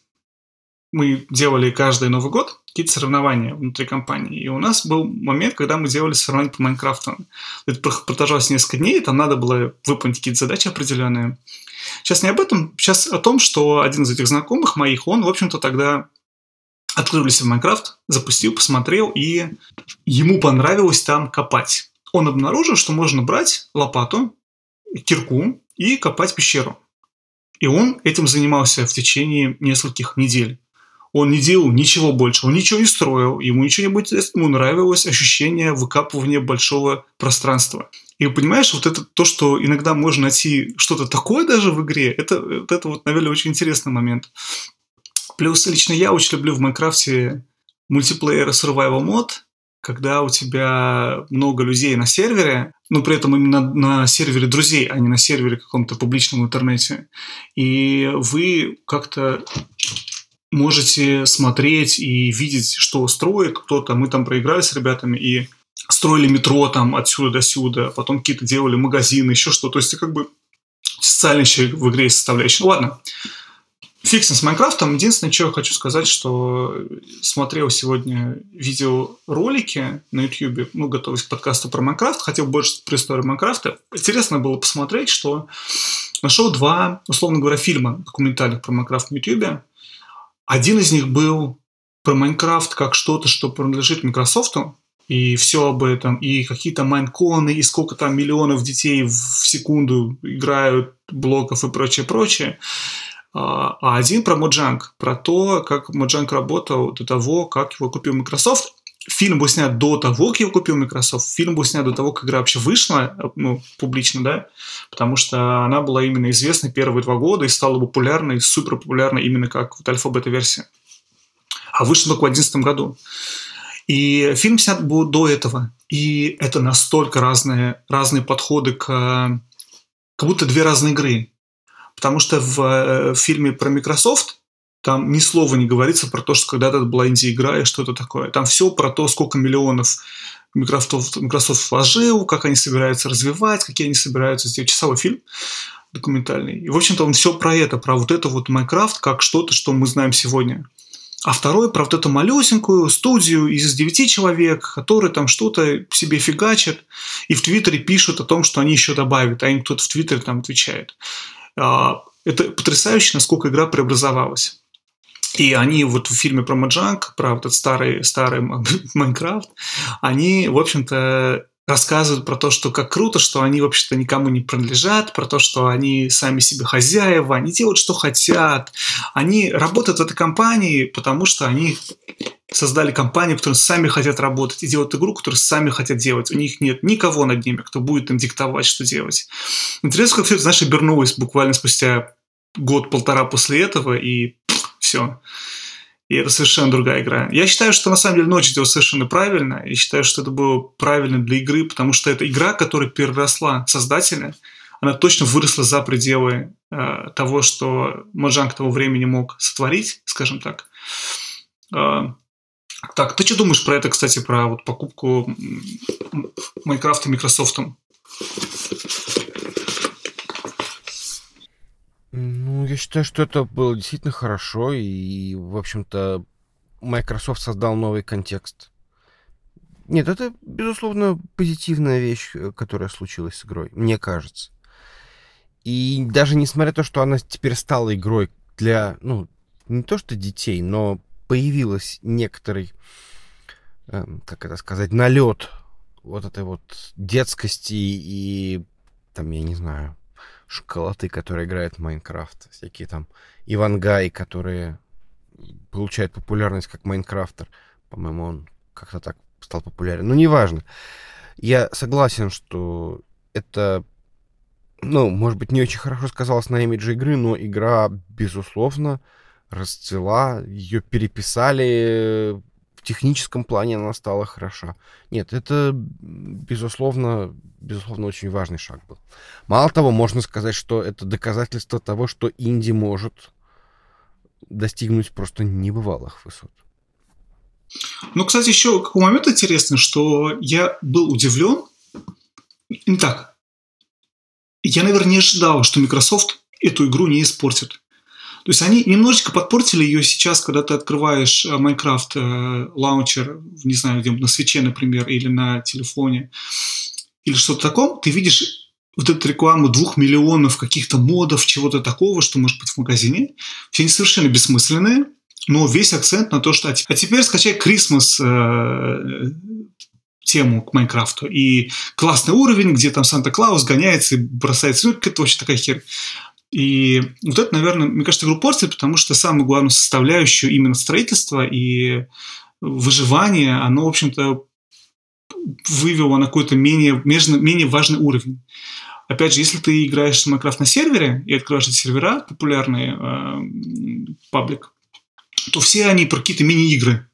мы делали каждый Новый год какие-то соревнования внутри компании. И у нас был момент, когда мы делали соревнования по Майнкрафту. Это продолжалось несколько дней, там надо было выполнить какие-то задачи определенные. Сейчас не об этом, сейчас о том, что один из этих знакомых моих, он, в общем-то, тогда открыл для себя Майнкрафт, запустил, посмотрел, и ему понравилось там копать. Он обнаружил, что можно брать лопату, кирку и копать пещеру. И он этим занимался в течение нескольких недель. Он не делал ничего больше, он ничего не строил, ему ничего не было ему нравилось ощущение выкапывания большого пространства. И понимаешь, вот это то, что иногда можно найти что-то такое даже в игре, это, вот это вот, наверное, очень интересный момент. Плюс лично я очень люблю в Майнкрафте мультиплеер survival мод, когда у тебя много людей на сервере, но при этом именно на сервере друзей, а не на сервере каком-то публичном интернете. И вы как-то можете смотреть и видеть, что строит кто-то. Мы там проиграли с ребятами и строили метро там отсюда до сюда, потом какие-то делали магазины, еще что. То есть как бы социальная еще в игре составляющая. Ну ладно, Фиксим с Майнкрафтом. Единственное, что я хочу сказать, что смотрел сегодня видеоролики на YouTube, ну, готовясь к подкасту про Майнкрафт, хотел больше про историю Майнкрафта. Интересно было посмотреть, что нашел два, условно говоря, фильма документальных про Майнкрафт на YouTube. Один из них был про Майнкрафт как что-то, что принадлежит Microsoft, и все об этом, и какие-то MineCon ы, и сколько там миллионов детей в секунду играют блоков и прочее, прочее. А, а один про Mojang, про то, как Mojang работал до того, как его купил Microsoft. Фильм был снят до того, как его купил Microsoft. Фильм был снят до того, как игра вообще вышла, ну, публично, да, потому что она была именно известна первые два года и стала популярной, супер популярной именно как вот альфа-бета-версия. А вышла только в 2011 году. И фильм снят был до этого. И это настолько разные, разные подходы к... Как будто две разные игры. Потому что в, э, в фильме про Microsoft там ни слова не говорится про то, что когда-то это была инди-игра и что-то такое. Там все про то, сколько миллионов Microsoft, Microsoft вложил, как они собираются развивать, какие они собираются сделать. Часовой фильм документальный. И, в общем-то, он все про это, про вот это вот Майнкрафт, как что-то, что мы знаем сегодня. А второй про вот эту малюсенькую студию из девяти человек, которые там что-то себе фигачат и в Твиттере пишут о том, что они еще добавят, а им кто-то в Твиттере там отвечает. А, это потрясающе, насколько игра преобразовалась. И они вот в фильме про Маджанг, про вот этот старый, старый Майнкрафт, они, в общем-то, рассказывают про то, что как круто, что они, вообще-то, никому не принадлежат, про то, что они сами себе хозяева, они делают, что хотят. Они работают в этой компании, потому что они создали компанию, которые сами хотят работать и делают игру, которую сами хотят делать. У них нет никого над ними, кто будет им диктовать, что делать. Интересно, как все это, знаешь, обернулось буквально спустя год-полтора после этого, и все. И это совершенно другая игра. Я считаю, что на самом деле ночь делал совершенно правильно. Я считаю, что это было правильно для игры, потому что это игра, которая переросла создателя. Она точно выросла за пределы э, того, что Маджанг того времени мог сотворить, скажем так. Э, так, ты что думаешь про это, кстати, про вот покупку Майнкрафта Microsoft? Ну, я считаю, что это было действительно хорошо, и, в общем-то, Microsoft создал новый контекст. Нет, это, безусловно, позитивная вещь, э, которая случилась с игрой, мне кажется. И даже несмотря на то, что она теперь стала игрой для, ну, не то что детей, но появилась некоторый, э, как это сказать, налет вот этой вот детскости и, там, я не знаю, школоты, которые играют в Майнкрафт, всякие там Ивангай, которые получают популярность как Майнкрафтер. По-моему, он как-то так стал популярен. Ну, неважно. Я согласен, что это, ну, может быть, не очень хорошо сказалось на имидже игры, но игра, безусловно, расцвела, ее переписали, техническом плане она стала хороша. Нет, это, безусловно, безусловно, очень важный шаг был. Мало того, можно сказать, что это доказательство того, что Инди может достигнуть просто небывалых высот. Ну, кстати, еще какой момент интересный, что я был удивлен. Не так. Я, наверное, не ожидал, что Microsoft эту игру не испортит. То есть они немножечко подпортили ее сейчас, когда ты открываешь э, Minecraft э, лаунчер, не знаю, где на свече, например, или на телефоне, или что-то таком, ты видишь вот эту рекламу двух миллионов каких-то модов, чего-то такого, что может быть в магазине. Все они совершенно бессмысленные, но весь акцент на то, что а теперь скачай Christmas э, тему к Майнкрафту. И классный уровень, где там Санта-Клаус гоняется и бросается. Ну, это вообще такая херь. И вот это, наверное, мне кажется, портит, потому что самую главную составляющую именно строительства и выживания, оно, в общем-то, вывело на какой-то менее, менее важный уровень. Опять же, если ты играешь в Майнкрафт на сервере и открываешь эти сервера, популярные э, паблик, то все они про какие-то мини-игры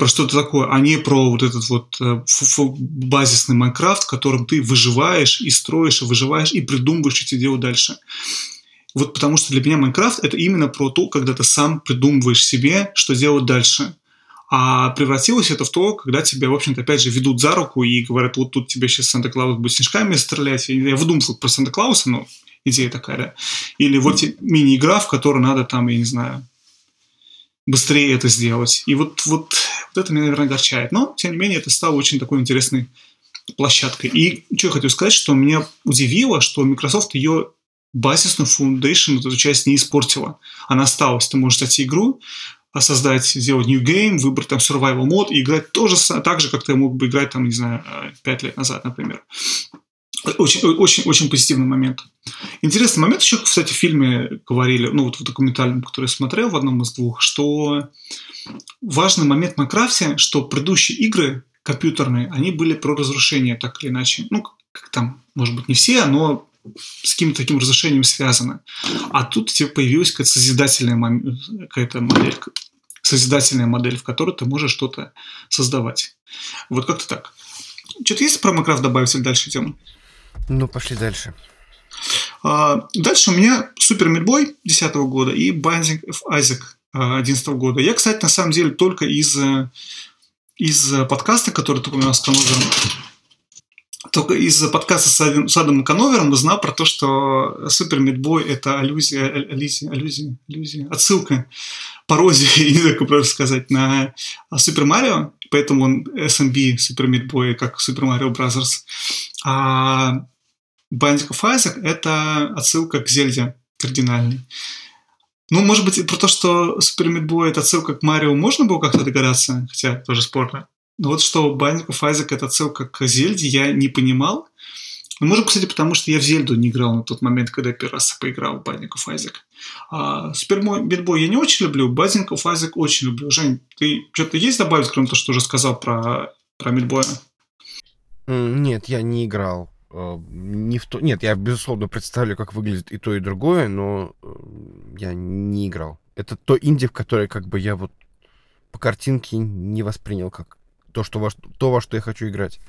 про что-то такое, а не про вот этот вот э, базисный Майнкрафт, в котором ты выживаешь и строишь, и выживаешь, и придумываешь, что тебе делать дальше. Вот потому что для меня Майнкрафт это именно про то, когда ты сам придумываешь себе, что делать дальше. А превратилось это в то, когда тебя, в общем-то, опять же, ведут за руку и говорят, вот тут тебе сейчас Санта-Клаус будет снежками стрелять. Я выдумывал про Санта-Клауса, но идея такая, да. Или вот мини-игра, в которой надо там, я не знаю, быстрее это сделать. И вот, вот, вот это меня, наверное, огорчает. Но, тем не менее, это стало очень такой интересной площадкой. И что я хочу сказать, что меня удивило, что Microsoft ее базисную foundation, эту часть не испортила. Она осталась. Ты можешь найти игру, создать, сделать new game, выбрать там survival мод и играть тоже так же, как ты мог бы играть там, не знаю, 5 лет назад, например. Очень, очень, очень позитивный момент. Интересный момент еще, кстати, в фильме говорили, ну вот в документальном, который я смотрел в одном из двух, что важный момент на крафте, что предыдущие игры компьютерные, они были про разрушение так или иначе. Ну, как там, может быть, не все, но с каким-то таким разрушением связано. А тут тебе появилась какая-то созидательная, какая-то модель, созидательная модель, в которой ты можешь что-то создавать. Вот как-то так. Что-то есть про Майнкрафт добавить или дальше тему? Ну, пошли дальше. А, дальше у меня Супер Мидбой 10 года и Binding of Isaac 11 года. Я, кстати, на самом деле только из, из подкаста, который только у нас с Коновером, только из подкаста с Адамом Коновером узнал про то, что Super Meat Boy это аллюзия, аллюзия, аллюзия, аллюзия, отсылка, пародия, не знаю, как правильно сказать, на Super Mario, поэтому он SMB Super Meat Boy, как Super Mario Brothers. А Binding of Isaac — это отсылка к Зельде кардинальной. Ну, может быть, про то, что Super Meat Boy — это отсылка к Марио, можно было как-то догадаться, хотя тоже спорно. Но вот что Binding of Isaac — это отсылка к Зельде, я не понимал. Ну, может, кстати, потому что я в Зельду не играл на тот момент, когда я первый раз поиграл в Binding of Isaac. А Super Meat Boy я не очень люблю, Binding of Isaac очень люблю. Жень, ты что-то есть добавить, кроме того, что уже сказал про, про Meat Boy? Нет, я не играл. Э, не в то... Нет, я, безусловно, представлю, как выглядит и то, и другое, но э, я не играл. Это то инди, в которое как бы я вот по картинке не воспринял как то, что во, то, во что я хочу играть.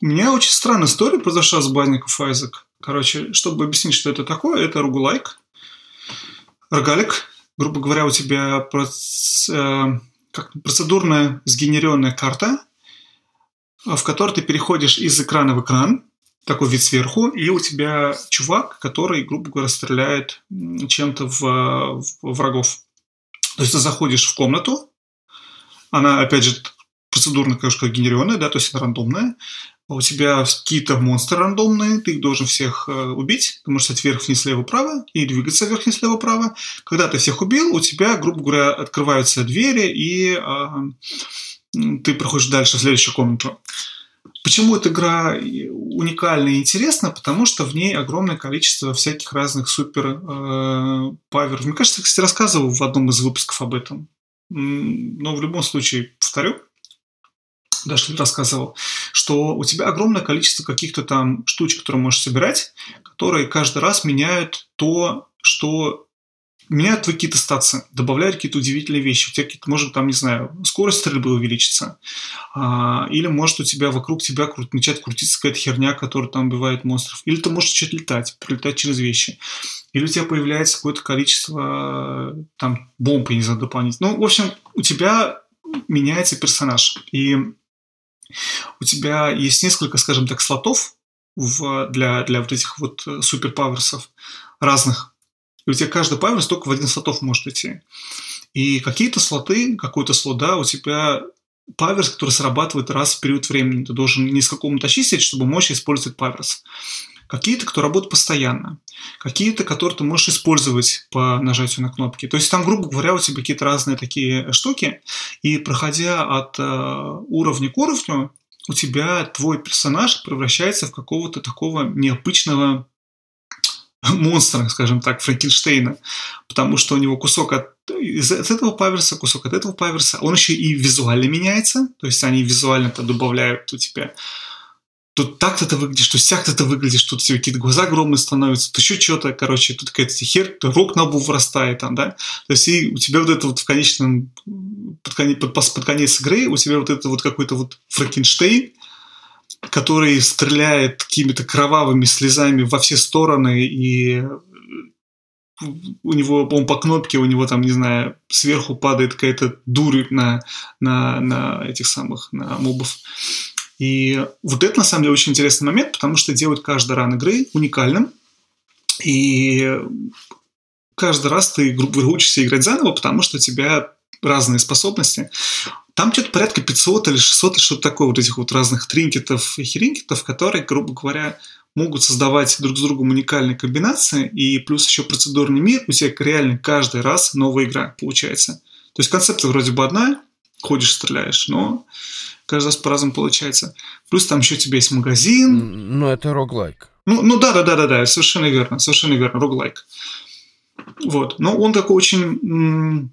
У меня очень странная история произошла с of Isaac. Короче, чтобы объяснить, что это такое, это ругулайк, рогалик. Грубо говоря, у тебя проц... э, как процедурная сгенеренная карта, в которой ты переходишь из экрана в экран, такой вид сверху, и у тебя чувак, который, грубо говоря, стреляет чем-то в, в врагов. То есть ты заходишь в комнату, она, опять же, процедурно, конечно, генерированная, да, то есть она рандомная. А у тебя какие-то монстры рандомные, ты их должен всех э, убить. Ты можешь стать вверх, вниз, слева, право, и двигаться вверх, вниз, слева, право. Когда ты всех убил, у тебя, грубо говоря, открываются двери, и э, ты проходишь дальше в следующую комнату. Почему эта игра уникальна и интересна? Потому что в ней огромное количество всяких разных супер э, паверов. Мне кажется, я, кстати, рассказывал в одном из выпусков об этом. Но в любом случае, повторю, даже рассказывал, что у тебя огромное количество каких-то там штучек, которые можешь собирать, которые каждый раз меняют то, что меняют твои какие-то стации, добавляют какие-то удивительные вещи. У тебя какие-то, может, там, не знаю, скорость стрельбы увеличится. А, или может у тебя вокруг тебя крут, начать крутиться какая-то херня, которая там убивает монстров. Или ты можешь начать летать, прилетать через вещи. Или у тебя появляется какое-то количество там бомб, я не знаю, дополнительно. Ну, в общем, у тебя меняется персонаж. И у тебя есть несколько, скажем так, слотов в, для, для вот этих вот суперпаверсов разных и у тебя каждый паверс только в один слотов может идти. И какие-то слоты, какой-то слот, да, у тебя паверс, который срабатывает раз в период времени. Ты должен не с какому-то очистить, чтобы мощь использовать паверс. Какие-то, кто работают постоянно. Какие-то, которые ты можешь использовать по нажатию на кнопки. То есть там, грубо говоря, у тебя какие-то разные такие штуки. И проходя от э, уровня к уровню, у тебя твой персонаж превращается в какого-то такого необычного монстра, скажем так, Франкенштейна, потому что у него кусок от, из, от этого паверса, кусок от этого паверса, он еще и визуально меняется, то есть они визуально-то добавляют у тебя тут так-то ты выглядишь, тут сяк-то ты выглядишь, тут тебе какие-то глаза огромные становятся, тут еще что-то, короче, тут какая-то хер, рог на лбу вырастает там, да, то есть и у тебя вот это вот в конечном, под конец, под, под конец игры у тебя вот это вот какой-то вот Франкенштейн, который стреляет какими-то кровавыми слезами во все стороны, и у него, он по кнопке, у него там, не знаю, сверху падает какая-то дурь на, на, на этих самых, на мобов. И вот это, на самом деле, очень интересный момент, потому что делают каждый ран игры уникальным. И каждый раз ты, грубо говоря, учишься играть заново, потому что у тебя разные способности. Там что-то порядка 500 или 600 или что-то такое, вот этих вот разных тринкетов и херинкетов, которые, грубо говоря, могут создавать друг с другом уникальные комбинации, и плюс еще процедурный мир, у тебя реально каждый раз новая игра получается. То есть концепция вроде бы одна, ходишь, стреляешь, но каждый раз по-разному получается. Плюс там еще у тебя есть магазин. Ну, это роглайк. Ну, ну да, да, да, да, да, совершенно верно, совершенно верно, роглайк. Вот, но он такой очень,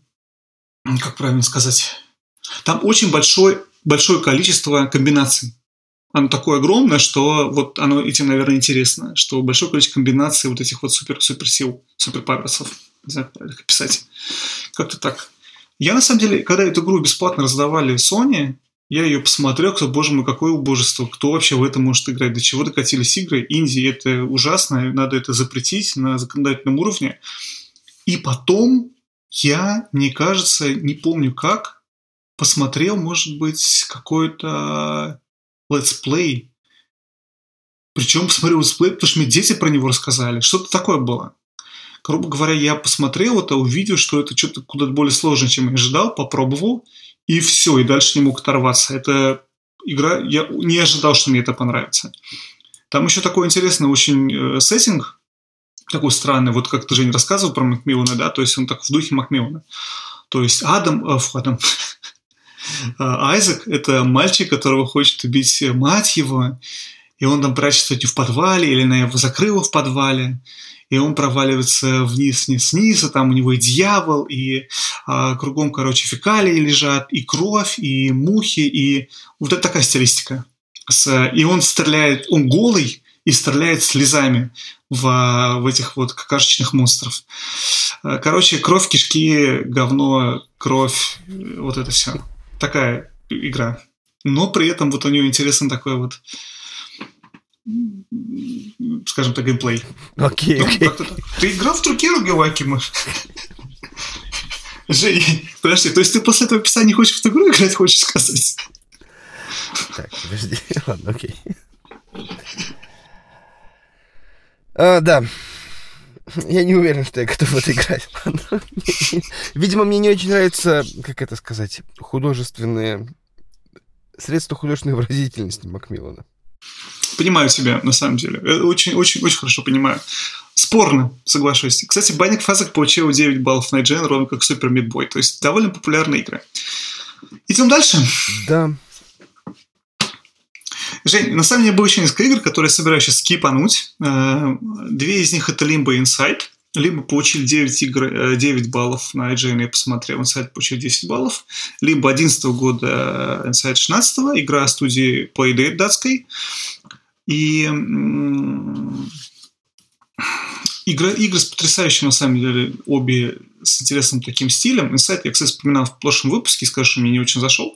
как правильно сказать, там очень большое, большое количество комбинаций. Оно такое огромное, что вот оно этим, наверное, интересно, что большое количество комбинаций вот этих вот супер, супер сил, супер паверсов. Не знаю, как их описать. Как-то так. Я, на самом деле, когда эту игру бесплатно раздавали Sony, я ее посмотрел, кто, боже мой, какое убожество, кто вообще в это может играть, до чего докатились игры. Инди это ужасно, надо это запретить на законодательном уровне. И потом я, мне кажется, не помню как, посмотрел, может быть, какой-то летсплей. Причем посмотрел летсплей, потому что мне дети про него рассказали. Что-то такое было. Грубо говоря, я посмотрел это, увидел, что это что-то куда-то более сложное, чем я ожидал, попробовал, и все, и дальше не мог оторваться. Это игра, я не ожидал, что мне это понравится. Там еще такой интересный очень э, сеттинг, такой странный, вот как ты, Жень, рассказывал про Макмиллана, да, то есть он так в духе Макмиллана. То есть Адам, э, Адам, Айзек – это мальчик, которого хочет убить мать его, и он там прячется в подвале, или она его закрыла в подвале, и он проваливается вниз, вниз, вниз, и там у него и дьявол, и а, кругом, короче, фекалии лежат, и кровь, и мухи, и вот это такая стилистика. И он стреляет, он голый, и стреляет слезами в, в этих вот какашечных монстров. Короче, кровь, кишки, говно, кровь, вот это все такая игра. Но при этом вот у нее интересен такой вот скажем так, геймплей. Окей, okay, okay. Ну, ты играл в другие рогалайки, Маш? Жень, подожди, то есть ты после этого описания хочешь в эту игру играть, хочешь сказать? Так, подожди, ладно, окей. А, да, я не уверен, что я готов в это играть. Видимо, мне не очень нравится, как это сказать, художественные средства художественной выразительности Макмиллана. Понимаю тебя, на самом деле. Очень-очень-очень хорошо понимаю. Спорно, соглашусь. Кстати, Банник Фазок получил 9 баллов на IGN, ровно как Супер Мидбой. То есть довольно популярная игра. Идем дальше? Да. Жень, на самом деле было еще несколько игр, которые я собираюсь сейчас скипануть. Э, две из них это Limbo Inside. Либо получили 9, игр, 9 баллов на IGN, я посмотрел, Inside получил 10 баллов. Либо 11 года Inside 16 игра студии Playdate датской. И Игры, игры с потрясающим, на самом деле, обе с интересным таким стилем. Инсайт я, кстати, вспоминал в прошлом выпуске, скажу, что мне не очень зашел.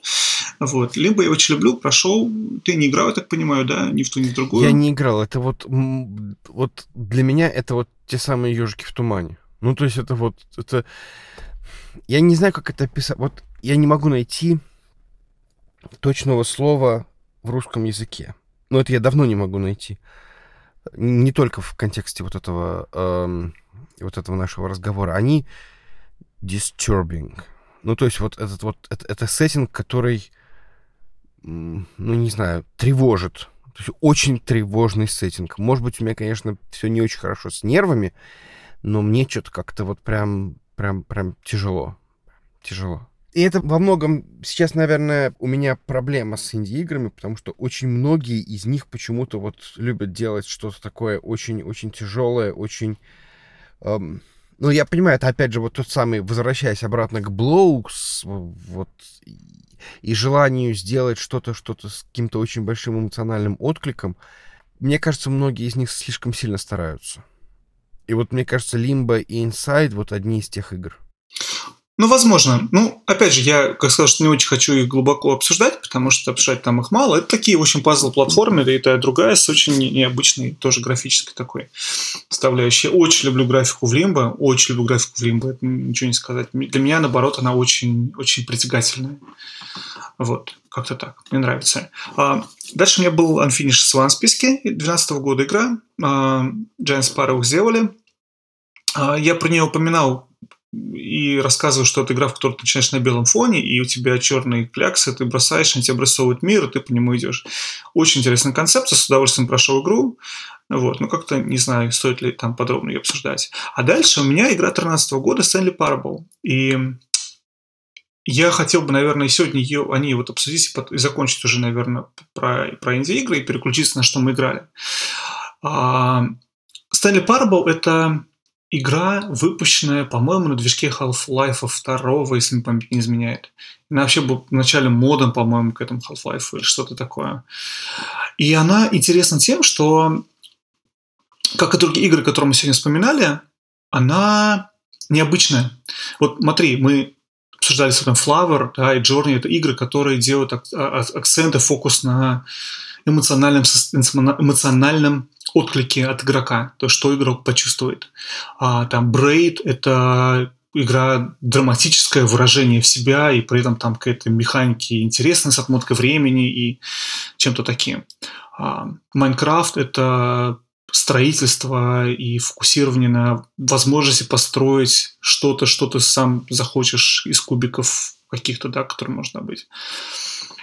Вот. Либо я очень люблю, прошел. Ты не играл, я так понимаю, да? Ни в ту, ни в другую. Я не играл. Это вот, вот для меня это вот те самые ежики в тумане. Ну, то есть это вот, это... Я не знаю, как это описать. Вот я не могу найти точного слова в русском языке. Ну, это я давно не могу найти не только в контексте вот этого эм, вот этого нашего разговора, они disturbing. Ну, то есть вот этот вот, это, это сеттинг, который, ну, не знаю, тревожит. То есть очень тревожный сеттинг. Может быть, у меня, конечно, все не очень хорошо с нервами, но мне что-то как-то вот прям, прям, прям тяжело. Тяжело. И это во многом сейчас, наверное, у меня проблема с инди-играми, потому что очень многие из них почему-то вот любят делать что-то такое очень-очень тяжелое, очень... Эм, ну, я понимаю, это опять же вот тот самый, возвращаясь обратно к Блоукс, вот, и, и желанию сделать что-то, что-то с каким-то очень большим эмоциональным откликом, мне кажется, многие из них слишком сильно стараются. И вот мне кажется, Limbo и Inside вот одни из тех игр. Ну, возможно. Ну, опять же, я, как сказал, что не очень хочу их глубоко обсуждать, потому что обсуждать там их мало. Это такие, в общем, пазл-платформеры, и та и другая, с очень необычной, тоже графической такой составляющей. Очень люблю графику в Лимбо, очень люблю графику в Лимбо, это ничего не сказать. Для меня, наоборот, она очень, очень притягательная. Вот, как-то так. Мне нравится. А, дальше у меня был Unfinished Swan в списке, 2012 года игра. А, Giant Sparrow сделали. А, я про нее упоминал и рассказываю, что это игра, в которой ты начинаешь на белом фоне, и у тебя черные кляксы, ты бросаешь, они тебе обрисовывают мир, и ты по нему идешь. Очень интересная концепция, с удовольствием прошел игру. Вот, ну как-то не знаю, стоит ли там подробно ее обсуждать. А дальше у меня игра 13 года Stanley Parable. И я хотел бы, наверное, сегодня ее, они вот обсудить и закончить уже, наверное, про, про инди-игры и переключиться на что мы играли. А, Stanley Parable – это игра, выпущенная, по-моему, на движке Half-Life 2, если мне память не изменяет. Она вообще был вначале модом, по-моему, к этому Half-Life или что-то такое. И она интересна тем, что, как и другие игры, которые мы сегодня вспоминали, она необычная. Вот смотри, мы обсуждали с вами Flower да, и Journey. Это игры, которые делают а, акценты, фокус на эмоциональном, эмоциональном отклики от игрока, то, что игрок почувствует. А, там Braid — это игра драматическое выражение в себя, и при этом там какая-то механики интересная с отмоткой времени и чем-то таким. Майнкрафт это строительство и фокусирование на возможности построить что-то, что ты сам захочешь из кубиков каких-то, да, которые можно быть.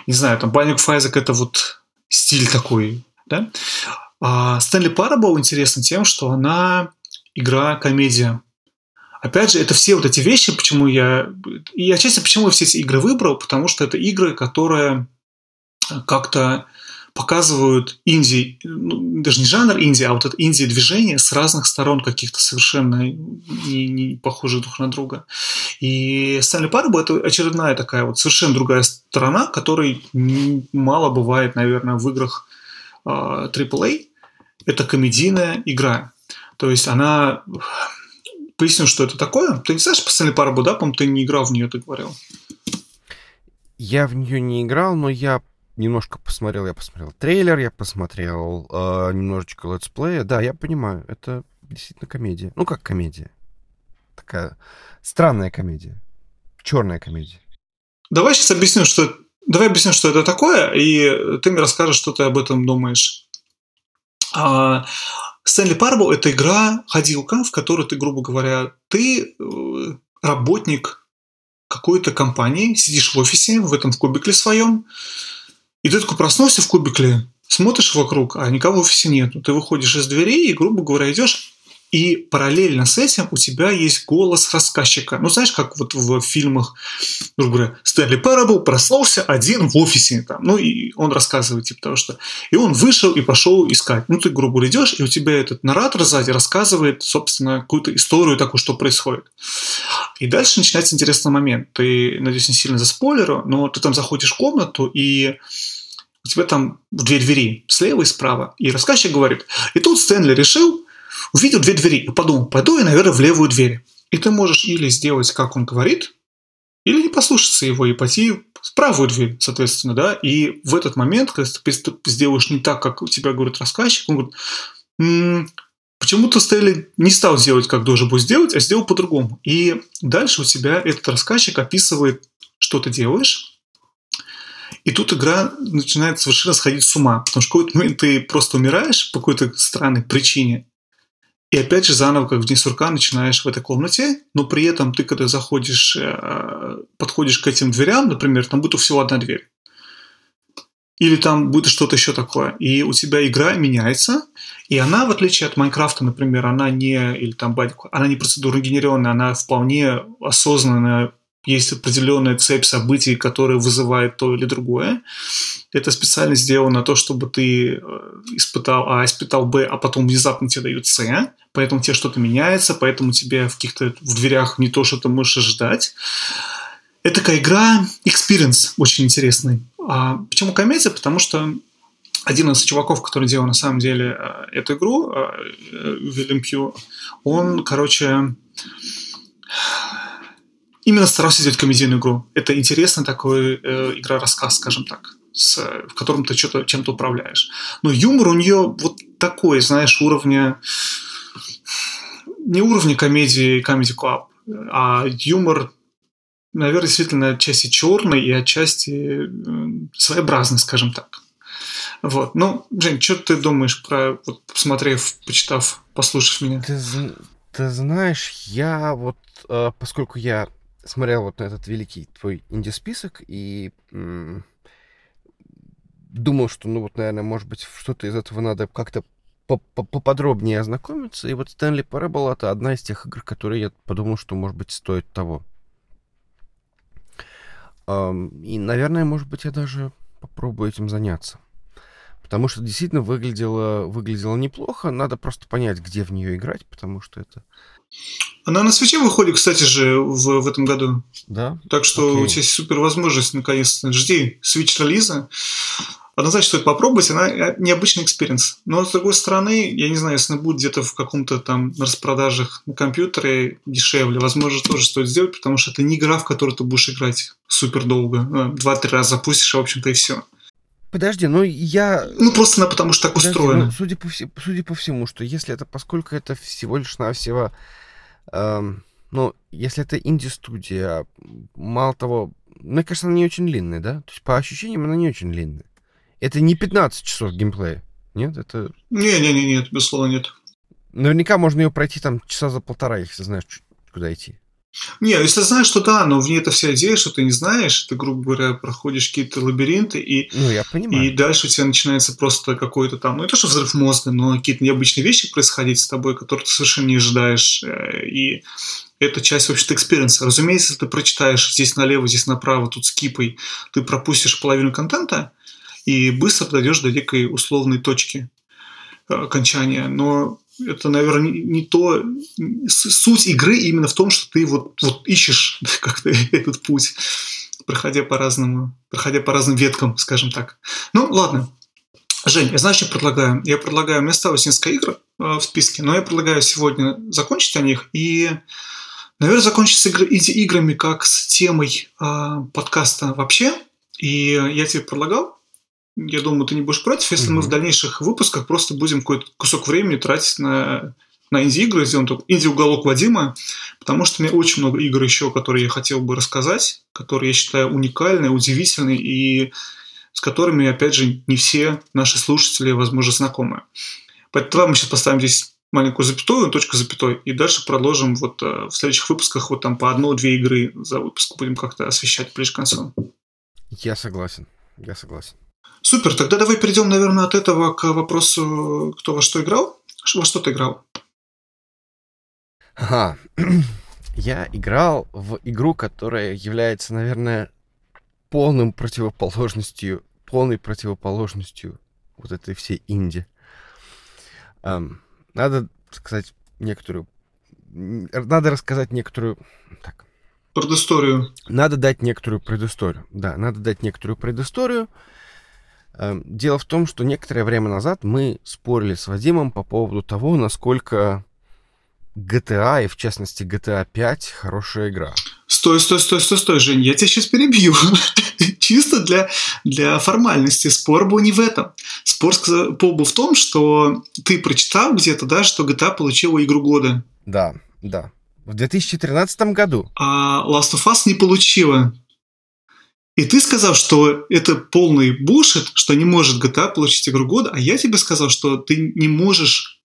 Не знаю, там of Isaac — это вот стиль такой, да. А Стэнли Парабл интересна тем, что она игра-комедия. Опять же, это все вот эти вещи, почему я... И отчасти почему я все эти игры выбрал, потому что это игры, которые как-то показывают инди, ну, даже не жанр инди, а вот это инди-движение с разных сторон каких-то совершенно не, не похожих друг на друга. И Стэнли Парабл – это очередная такая вот совершенно другая сторона, которой мало бывает, наверное, в играх AAA, это комедийная игра. То есть она... Поясню, что это такое. Ты не знаешь постоянный парабу, да? По-моему, ты не играл в нее, ты говорил. Я в нее не играл, но я немножко посмотрел. Я посмотрел трейлер, я посмотрел э, немножечко летсплея. Да, я понимаю, это действительно комедия. Ну, как комедия. Такая странная комедия. Черная комедия. Давай сейчас объясню, что Давай объясню, что это такое, и ты мне расскажешь, что ты об этом думаешь. А, Стэнли Парабл – это игра-ходилка, в которой ты, грубо говоря, ты э, работник какой-то компании, сидишь в офисе, в этом в кубикле своем, и ты такой проснулся в кубикле, смотришь вокруг, а никого в офисе нет. Ты выходишь из дверей и, грубо говоря, идешь и параллельно с этим у тебя есть голос рассказчика. Ну, знаешь, как вот в фильмах, грубо говоря, Стэнли Парабл проснулся один в офисе. Там, ну, и он рассказывает, типа того, что... И он вышел и пошел искать. Ну, ты, грубо говоря, идешь, и у тебя этот наратор сзади рассказывает, собственно, какую-то историю такую, что происходит. И дальше начинается интересный момент. Ты, надеюсь, не сильно за спойлеру, но ты там заходишь в комнату, и у тебя там две двери, слева и справа. И рассказчик говорит, и тут Стэнли решил, увидел две двери и подумал, пойду я, наверное, в левую дверь. И ты можешь или сделать, как он говорит, или не послушаться его и пойти в правую дверь, соответственно, да. И в этот момент, когда ты сделаешь не так, как у тебя говорит рассказчик, он говорит, м-м, почему-то Стелли не стал делать, как должен был сделать, а сделал по-другому. И дальше у тебя этот рассказчик описывает, что ты делаешь, и тут игра начинает совершенно сходить с ума, потому что в какой-то момент ты просто умираешь по какой-то странной причине, И опять же заново, как в дни сурка, начинаешь в этой комнате, но при этом ты, когда заходишь, э, подходишь к этим дверям, например, там будет всего одна дверь. Или там будет что-то еще такое. И у тебя игра меняется, и она, в отличие от Майнкрафта, например, она не, или там Бадику, она не процедурно генерированная, она вполне осознанная есть определенная цепь событий, которая вызывает то или другое. Это специально сделано то, чтобы ты э, испытал А, испытал Б, а потом внезапно тебе дают С, поэтому тебе что-то меняется, поэтому тебе в каких-то в дверях не то, что ты можешь ожидать. Это такая игра, experience очень интересный. А почему комедия? Потому что один из чуваков, который делал на самом деле э, эту игру, Вильям Пью, он, короче, именно старался сделать комедийную игру. Это интересно такой э, игра-рассказ, скажем так, с, в котором ты что-то чем-то управляешь. Но юмор у нее вот такой, знаешь, уровня не уровня комедии Comedy Club, а юмор, наверное, действительно отчасти черный и отчасти э, своеобразный, скажем так. Вот. Ну, Жень, что ты думаешь про, вот, посмотрев, почитав, послушав меня? Ты, ты знаешь, я вот, э, поскольку я смотрел вот на этот великий твой инди-список и м- думал, что, ну вот, наверное, может быть, что-то из этого надо как-то поподробнее ознакомиться. И вот Stanley Parable — это одна из тех игр, которые я подумал, что, может быть, стоит того. И, наверное, может быть, я даже попробую этим заняться. Потому что действительно выглядело, выглядело неплохо. Надо просто понять, где в нее играть, потому что это она на свече выходит, кстати же, в, в этом году. Да. Так что Окей. у тебя есть супер возможность, наконец-то. Жди Switch релиза. Однозначно стоит попробовать, она э, необычный experience. Но, с другой стороны, я не знаю, если она будет где-то в каком-то там на распродажах на компьютере дешевле, возможно, тоже стоит сделать, потому что это не игра, в которую ты будешь играть супер долго. Э, два-три раза запустишь, а, в общем-то, и все. Подожди, ну я... Ну просто она потому что так Подожди, устроена. Ну, судя, по вс... судя по всему, что если это, поскольку это всего лишь навсего Эм, ну, если это инди-студия, мало того, мне кажется, она не очень длинная, да? То есть по ощущениям она не очень длинная. Это не 15 часов геймплея, нет? Это... Не-не-не, нет, безусловно, нет. Наверняка можно ее пройти там часа за полтора, если знаешь, куда идти. Не, если знаешь, что да, но в ней это вся идея, что ты не знаешь, ты, грубо говоря, проходишь какие-то лабиринты, и, ну, я понимаю. и дальше у тебя начинается просто какой-то там, ну не то, что взрыв мозга, но какие-то необычные вещи происходить с тобой, которые ты совершенно не ожидаешь, э, и это часть, вообще-то, experience а. Разумеется, ты прочитаешь здесь налево, здесь направо, тут скипой, ты пропустишь половину контента и быстро дойдешь до некой условной точки э, окончания. Но это, наверное, не, то... Суть игры именно в том, что ты вот, вот ищешь как-то этот путь, проходя по разному, проходя по разным веткам, скажем так. Ну, ладно. Жень, я знаю, что предлагаю. Я предлагаю, у меня осталось несколько игр э, в списке, но я предлагаю сегодня закончить о них и, наверное, закончить с игр, играми как с темой э, подкаста вообще. И я тебе предлагал я думаю, ты не будешь против, если mm-hmm. мы в дальнейших выпусках просто будем какой-то кусок времени тратить на, на инди-игры, сделаем тут инди-уголок Вадима, потому что у меня очень много игр еще, которые я хотел бы рассказать, которые я считаю уникальные, удивительные и с которыми, опять же, не все наши слушатели, возможно, знакомы. Поэтому мы сейчас поставим здесь маленькую запятую, точку запятой, и дальше продолжим вот э, в следующих выпусках вот там по одной-две игры за выпуск будем как-то освещать ближе к концу. Я согласен, я согласен. Супер, тогда давай перейдем, наверное, от этого к вопросу, кто во что играл. Во что ты играл? Ага. Я играл в игру, которая является, наверное, полным противоположностью, полной противоположностью вот этой всей инди. Um, надо сказать некоторую... Надо рассказать некоторую... Так. Предысторию. Надо дать некоторую предысторию. Да, надо дать некоторую предысторию. Дело в том, что некоторое время назад мы спорили с Вадимом по поводу того, насколько GTA, и в частности GTA 5, хорошая игра. Стой, стой, стой, стой, стой, Жень, я тебя сейчас перебью. Чисто для, для формальности. Спор был не в этом. Спор был в том, что ты прочитал где-то, да, что GTA получила игру года. Да, да. В 2013 году. А Last of Us не получила. И ты сказал, что это полный бушет, что не может GTA получить игру года, а я тебе сказал, что ты не можешь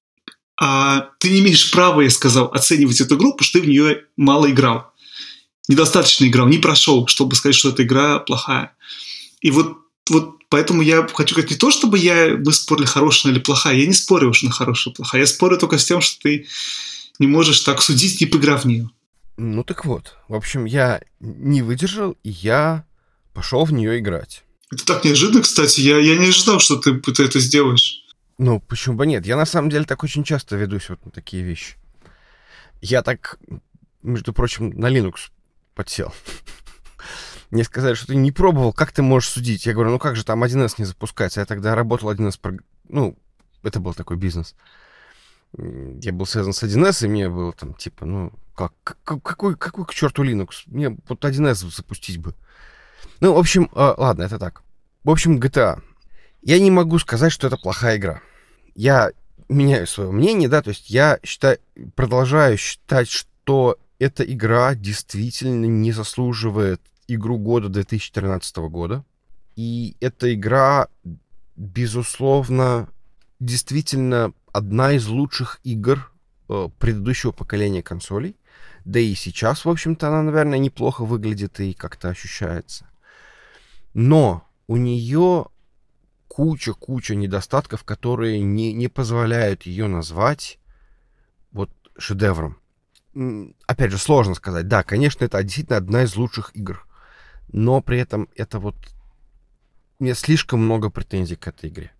а, ты не имеешь права, я сказал, оценивать эту игру, потому что ты в нее мало играл. Недостаточно играл, не прошел, чтобы сказать, что эта игра плохая. И вот, вот поэтому я хочу сказать не то, чтобы я, мы спорили, хорошая или плохая. Я не спорю, что она хорошая или плохая. Я спорю только с тем, что ты не можешь так судить, не поиграв в нее. Ну так вот, в общем, я не выдержал, и я пошел в нее играть. Это так неожиданно, кстати. Я, я не ожидал, что ты, ты это сделаешь. Ну, почему бы нет? Я на самом деле так очень часто ведусь вот на такие вещи. Я так, между прочим, на Linux подсел. Мне сказали, что ты не пробовал, как ты можешь судить? Я говорю, ну как же там 1С не запускается? Я тогда работал 1С, ну, это был такой бизнес. Я был связан с 1С, и мне было там, типа, ну, как, какой, какой к черту Linux? Мне вот 1С запустить бы. Ну, в общем, э, ладно, это так. В общем, GTA. Я не могу сказать, что это плохая игра. Я меняю свое мнение, да, то есть я считаю, продолжаю считать, что эта игра действительно не заслуживает игру года 2013 года. И эта игра, безусловно, действительно одна из лучших игр э, предыдущего поколения консолей. Да и сейчас, в общем-то, она, наверное, неплохо выглядит и как-то ощущается. Но у нее куча-куча недостатков, которые не, не позволяют ее назвать вот шедевром. Опять же, сложно сказать. Да, конечно, это действительно одна из лучших игр. Но при этом это вот... У меня слишком много претензий к этой игре.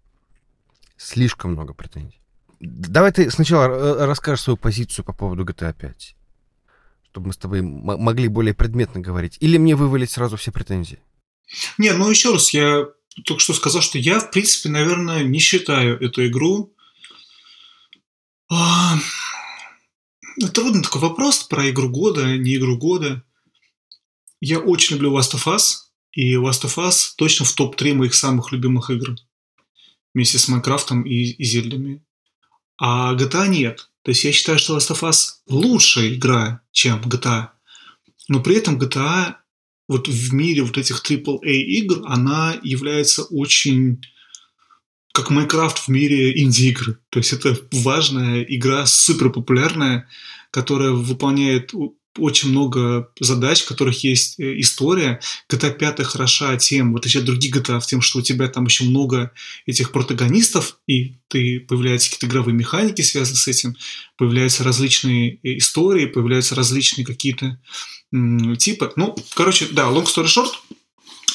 Слишком много претензий. Давай ты сначала расскажешь свою позицию по поводу GTA 5. Чтобы мы с тобой могли более предметно говорить. Или мне вывалить сразу все претензии? Не, ну еще раз, я только что сказал, что я, в принципе, наверное, не считаю эту игру... А... Трудный такой вопрос про игру года, не игру года. Я очень люблю Last of Us, и Last of Us точно в топ-3 моих самых любимых игр. Вместе с Майнкрафтом и, и Зельдами. А GTA нет. То есть я считаю, что Last of Us лучшая игра, чем GTA. Но при этом GTA вот в мире вот этих AAA игр, она является очень как Майнкрафт в мире инди-игры. То есть это важная игра, супер популярная, которая выполняет очень много задач, в которых есть э, история. GTA 5 хороша тем, в отличие от других GTA, тем, что у тебя там еще много этих протагонистов, и ты, появляются какие-то игровые механики, связанные с этим, появляются различные э, истории, появляются различные какие-то типа. Ну, короче, да, long story short,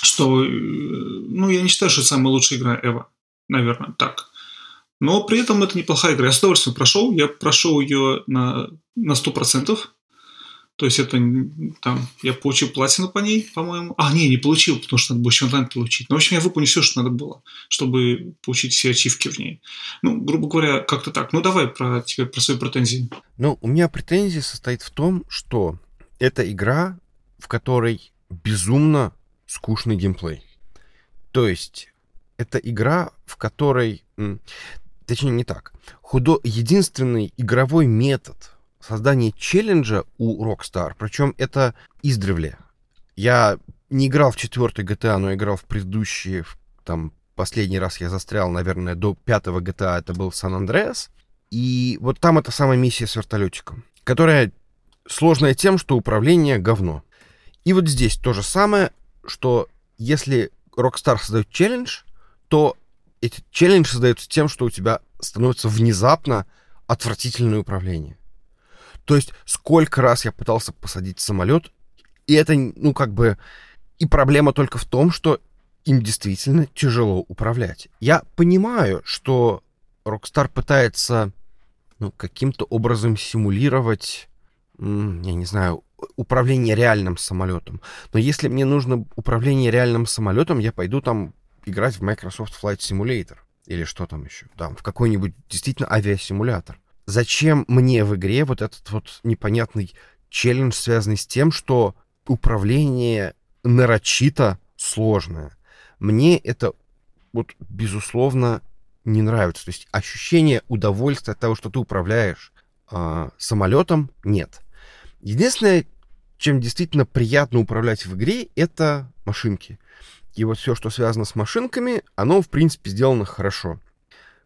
что, э, ну, я не считаю, что это самая лучшая игра Эва. Наверное, так. Но при этом это неплохая игра. Я с удовольствием прошел. Я прошел ее на, на 100%. То есть это там, я получил платину по ней, по-моему. А, не, не получил, потому что надо было еще получить. Но, в общем, я выполнил все, что надо было, чтобы получить все ачивки в ней. Ну, грубо говоря, как-то так. Ну, давай про тебе, про свои претензии. Ну, у меня претензия состоит в том, что это игра, в которой безумно скучный геймплей. То есть это игра, в которой... Точнее, не так. Худо... Единственный игровой метод создания челленджа у Rockstar, причем это издревле. Я не играл в четвертый GTA, но играл в предыдущие, там, последний раз я застрял, наверное, до пятого GTA, это был Сан-Андреас. И вот там эта самая миссия с вертолетиком, которая сложная тем, что управление говно. И вот здесь то же самое, что если Rockstar создает челлендж, то этот челлендж создается тем, что у тебя становится внезапно отвратительное управление. То есть сколько раз я пытался посадить самолет, и это, ну, как бы... И проблема только в том, что им действительно тяжело управлять. Я понимаю, что Rockstar пытается ну, каким-то образом симулировать я не знаю, управление реальным самолетом. Но если мне нужно управление реальным самолетом, я пойду там играть в Microsoft Flight Simulator. Или что там еще? Там, в какой-нибудь действительно авиасимулятор. Зачем мне в игре вот этот вот непонятный челлендж, связанный с тем, что управление нарочито сложное? Мне это вот, безусловно, не нравится. То есть ощущение удовольствия от того, что ты управляешь э, самолетом, нет. Единственное, чем действительно приятно управлять в игре, это машинки. И вот все, что связано с машинками, оно, в принципе, сделано хорошо.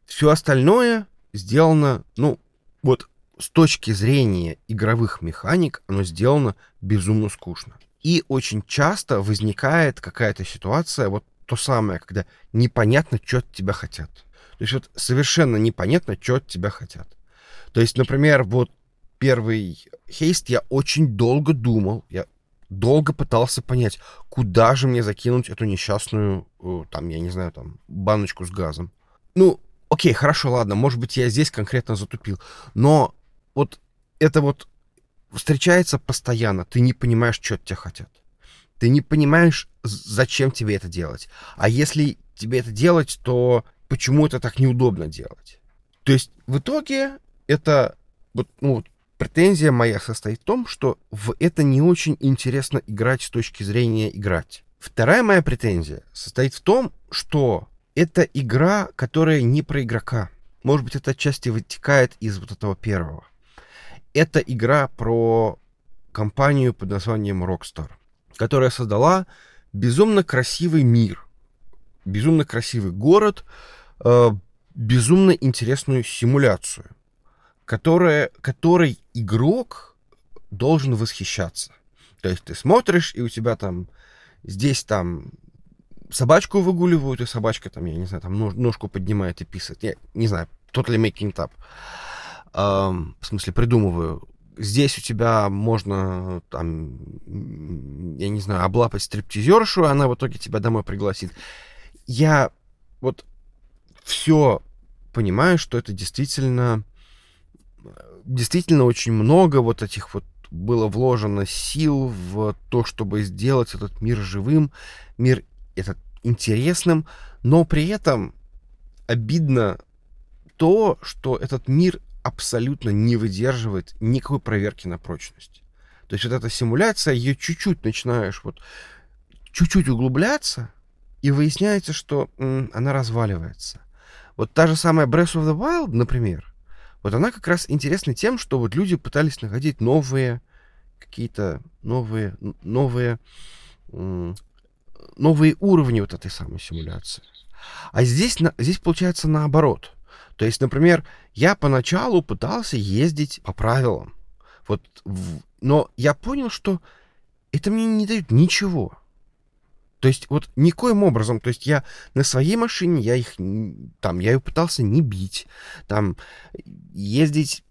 Все остальное сделано, ну, вот с точки зрения игровых механик оно сделано безумно скучно. И очень часто возникает какая-то ситуация, вот то самое, когда непонятно, что от тебя хотят. То есть вот совершенно непонятно, что от тебя хотят. То есть, например, вот первый хейст я очень долго думал, я долго пытался понять, куда же мне закинуть эту несчастную, э, там, я не знаю, там, баночку с газом. Ну, окей, хорошо, ладно, может быть, я здесь конкретно затупил, но вот это вот встречается постоянно, ты не понимаешь, что от тебя хотят. Ты не понимаешь, зачем тебе это делать. А если тебе это делать, то почему это так неудобно делать? То есть в итоге это вот, ну, претензия моя состоит в том, что в это не очень интересно играть с точки зрения играть. Вторая моя претензия состоит в том, что это игра, которая не про игрока. Может быть, это отчасти вытекает из вот этого первого. Это игра про компанию под названием Rockstar, которая создала безумно красивый мир, безумно красивый город, э, безумно интересную симуляцию которая, которой игрок должен восхищаться. То есть ты смотришь, и у тебя там здесь там собачку выгуливают, и собачка там, я не знаю, там ножку поднимает и писает. Я не знаю, totally making it up. Um, в смысле, придумываю. Здесь у тебя можно, там, я не знаю, облапать стриптизершу, и она в итоге тебя домой пригласит. Я вот все понимаю, что это действительно действительно очень много вот этих вот было вложено сил в то, чтобы сделать этот мир живым, мир этот интересным, но при этом обидно то, что этот мир абсолютно не выдерживает никакой проверки на прочность. То есть вот эта симуляция, ее чуть-чуть начинаешь вот чуть-чуть углубляться, и выясняется, что м, она разваливается. Вот та же самая Breath of the Wild, например, вот она как раз интересна тем, что вот люди пытались находить новые какие-то новые, новые, новые уровни вот этой самой симуляции. А здесь, здесь получается наоборот. То есть, например, я поначалу пытался ездить по правилам. Вот, но я понял, что это мне не дает ничего. То есть вот никоим образом, то есть я на своей машине, я их, там, я ее пытался не бить, там, ездить,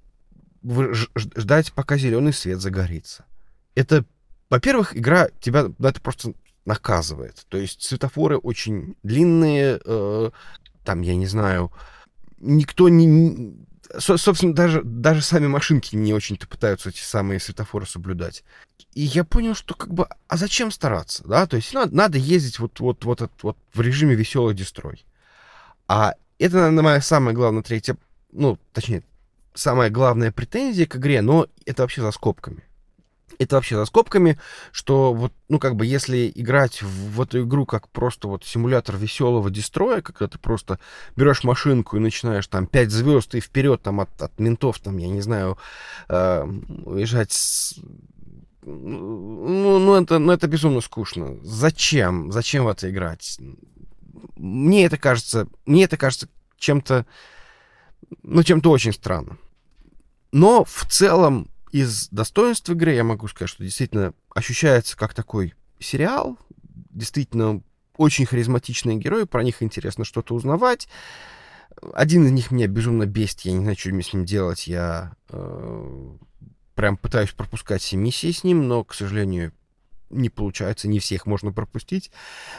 ждать, пока зеленый свет загорится. Это, во-первых, игра тебя это просто наказывает. То есть светофоры очень длинные, э, там, я не знаю, никто не... Собственно, даже, даже сами машинки не очень-то пытаются эти самые светофоры соблюдать. И я понял, что как бы, а зачем стараться, да? То есть надо, надо ездить вот, вот, вот, вот в режиме веселый дестрой. А это, наверное, моя самая главная третья, ну, точнее, самая главная претензия к игре, но это вообще за скобками. Это вообще за скобками, что вот, ну, как бы, если играть в, в эту игру как просто вот симулятор веселого дестроя, когда ты просто берешь машинку и начинаешь там 5 звезд и вперед там от, от ментов, там, я не знаю, э, уезжать с ну, ну, это, ну, это безумно скучно. Зачем? Зачем в это играть? Мне это кажется, мне это кажется чем-то, ну, чем-то очень странным. Но в целом из достоинств игры я могу сказать, что действительно ощущается как такой сериал, действительно очень харизматичные герои, про них интересно что-то узнавать. Один из них меня безумно бесит, я не знаю, что мне с ним делать, я э, прям пытаюсь пропускать все миссии с ним, но, к сожалению, не получается, не всех можно пропустить.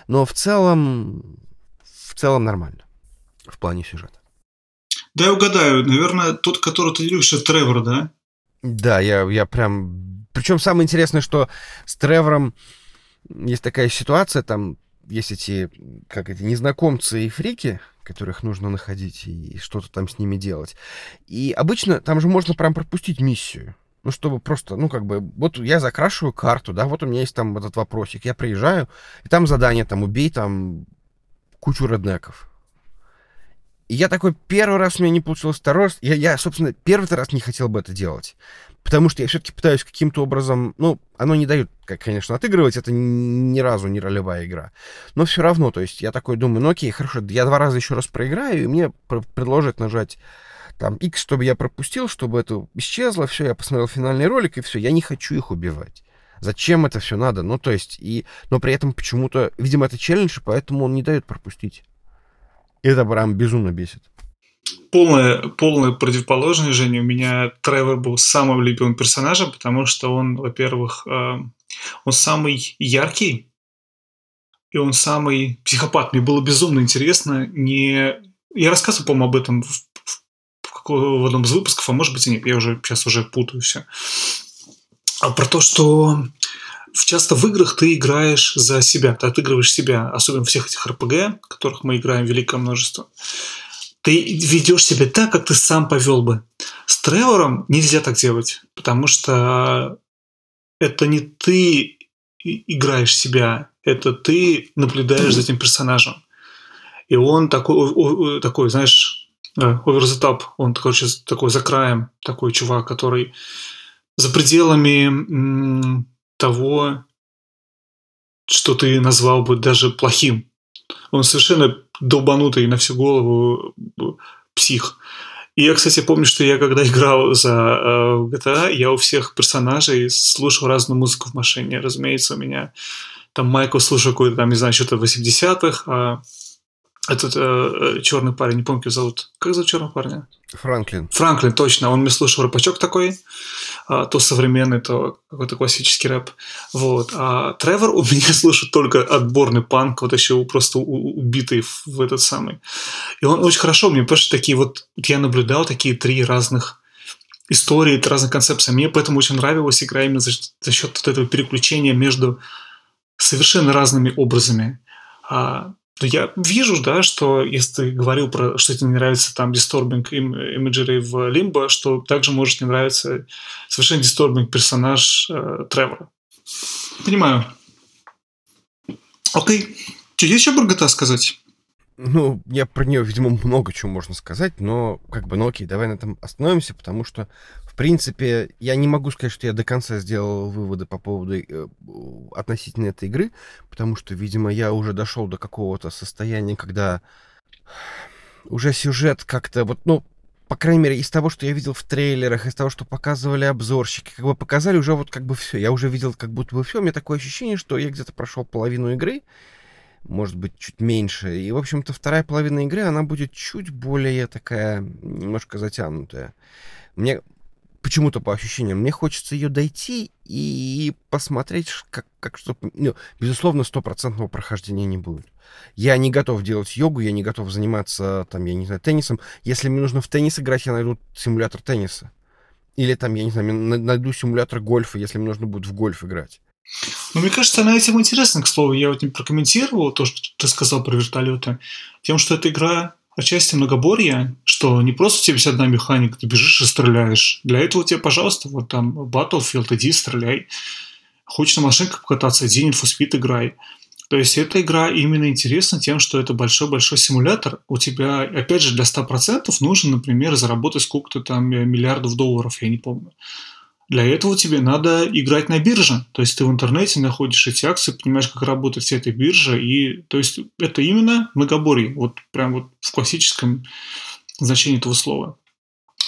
Но в целом, в целом нормально в плане сюжета. Да, я угадаю. Наверное, тот, который ты любишь, это Тревор, да? Да, я, я прям... Причем самое интересное, что с Тревором есть такая ситуация, там есть эти, как эти, незнакомцы и фрики, которых нужно находить и что-то там с ними делать. И обычно там же можно прям пропустить миссию. Ну, чтобы просто, ну, как бы, вот я закрашиваю карту, да, вот у меня есть там этот вопросик, я приезжаю, и там задание, там, убей там кучу реднеков. И я такой, первый раз у меня не получилось, второй раз, я, я, собственно, первый раз не хотел бы это делать. Потому что я все-таки пытаюсь каким-то образом, ну, оно не дает, как, конечно, отыгрывать, это ни разу не ролевая игра. Но все равно, то есть я такой думаю, ну окей, хорошо, я два раза еще раз проиграю, и мне предложат нажать там X, чтобы я пропустил, чтобы это исчезло, все, я посмотрел финальный ролик, и все, я не хочу их убивать. Зачем это все надо? Ну, то есть, и, но при этом почему-то, видимо, это челлендж, поэтому он не дает пропустить. Это прям безумно бесит. Полное, полное противоположное, Женя. У меня Тревор был самым любимым персонажем, потому что он, во-первых, э, он самый яркий, и он самый психопат. Мне было безумно интересно не... Я рассказывал, по-моему, об этом в, в, в одном из выпусков, а может быть и нет. Я уже сейчас уже путаю все. А про то, что часто в играх ты играешь за себя, ты отыгрываешь себя, особенно всех этих РПГ, которых мы играем великое множество. Ты ведешь себя так, как ты сам повел бы. С Тревором нельзя так делать, потому что это не ты играешь себя, это ты наблюдаешь за этим персонажем. И он такой, такой знаешь, э, over the top, он, короче, такой за краем, такой чувак, который за пределами того, что ты назвал бы даже плохим. Он совершенно долбанутый на всю голову псих. И я, кстати, помню, что я когда играл за э, GTA, я у всех персонажей слушал разную музыку в машине. Разумеется, у меня там Майкл слушал какой-то там, не знаю, что-то 80-х, а этот э, э черный парень, не помню, как его зовут. Как зовут черного парня? Франклин. Франклин, точно. Он мне слушал рэпачок такой, а, то современный, то какой-то классический рэп. Вот. А Тревор у меня слушает только отборный панк, вот еще просто убитый в этот самый. И он очень хорошо мне, что такие вот, я наблюдал такие три разных истории, разных концепций. Мне поэтому очень нравилась игра именно за, за счет вот этого переключения между совершенно разными образами. А, но я вижу, да, что если ты говорил про, что тебе не нравится там disturbing imagery в Limbo, что также может не нравиться совершенно disturbing персонаж э, Тревора. Понимаю. Окей. Что, есть еще про GTA сказать? Ну, я про нее, видимо, много чего можно сказать, но как бы, ну окей, давай на этом остановимся, потому что принципе, я не могу сказать, что я до конца сделал выводы по поводу э, относительно этой игры, потому что, видимо, я уже дошел до какого-то состояния, когда уже сюжет как-то вот, ну, по крайней мере, из того, что я видел в трейлерах, из того, что показывали обзорщики, как бы показали уже вот как бы все. Я уже видел как будто бы все. У меня такое ощущение, что я где-то прошел половину игры, может быть, чуть меньше. И, в общем-то, вторая половина игры, она будет чуть более такая, немножко затянутая. Мне почему-то по ощущениям, мне хочется ее дойти и посмотреть, как, как что... Ну, безусловно, стопроцентного прохождения не будет. Я не готов делать йогу, я не готов заниматься, там, я не знаю, теннисом. Если мне нужно в теннис играть, я найду симулятор тенниса. Или там, я не знаю, найду симулятор гольфа, если мне нужно будет в гольф играть. Ну, мне кажется, она этим интересна, к слову. Я вот не прокомментировал то, что ты сказал про вертолеты. Тем, что эта игра отчасти многоборье, что не просто у тебя есть одна механика, ты бежишь и стреляешь. Для этого тебе, пожалуйста, вот там Battlefield, иди стреляй. Хочешь на машинках покататься, иди Need играй. То есть эта игра именно интересна тем, что это большой-большой симулятор. У тебя, опять же, для 100% нужно, например, заработать сколько-то там миллиардов долларов, я не помню. Для этого тебе надо играть на бирже. То есть ты в интернете находишь эти акции, понимаешь, как работает вся эта биржа. И то есть это именно многоборье. Вот прям вот в классическом значении этого слова.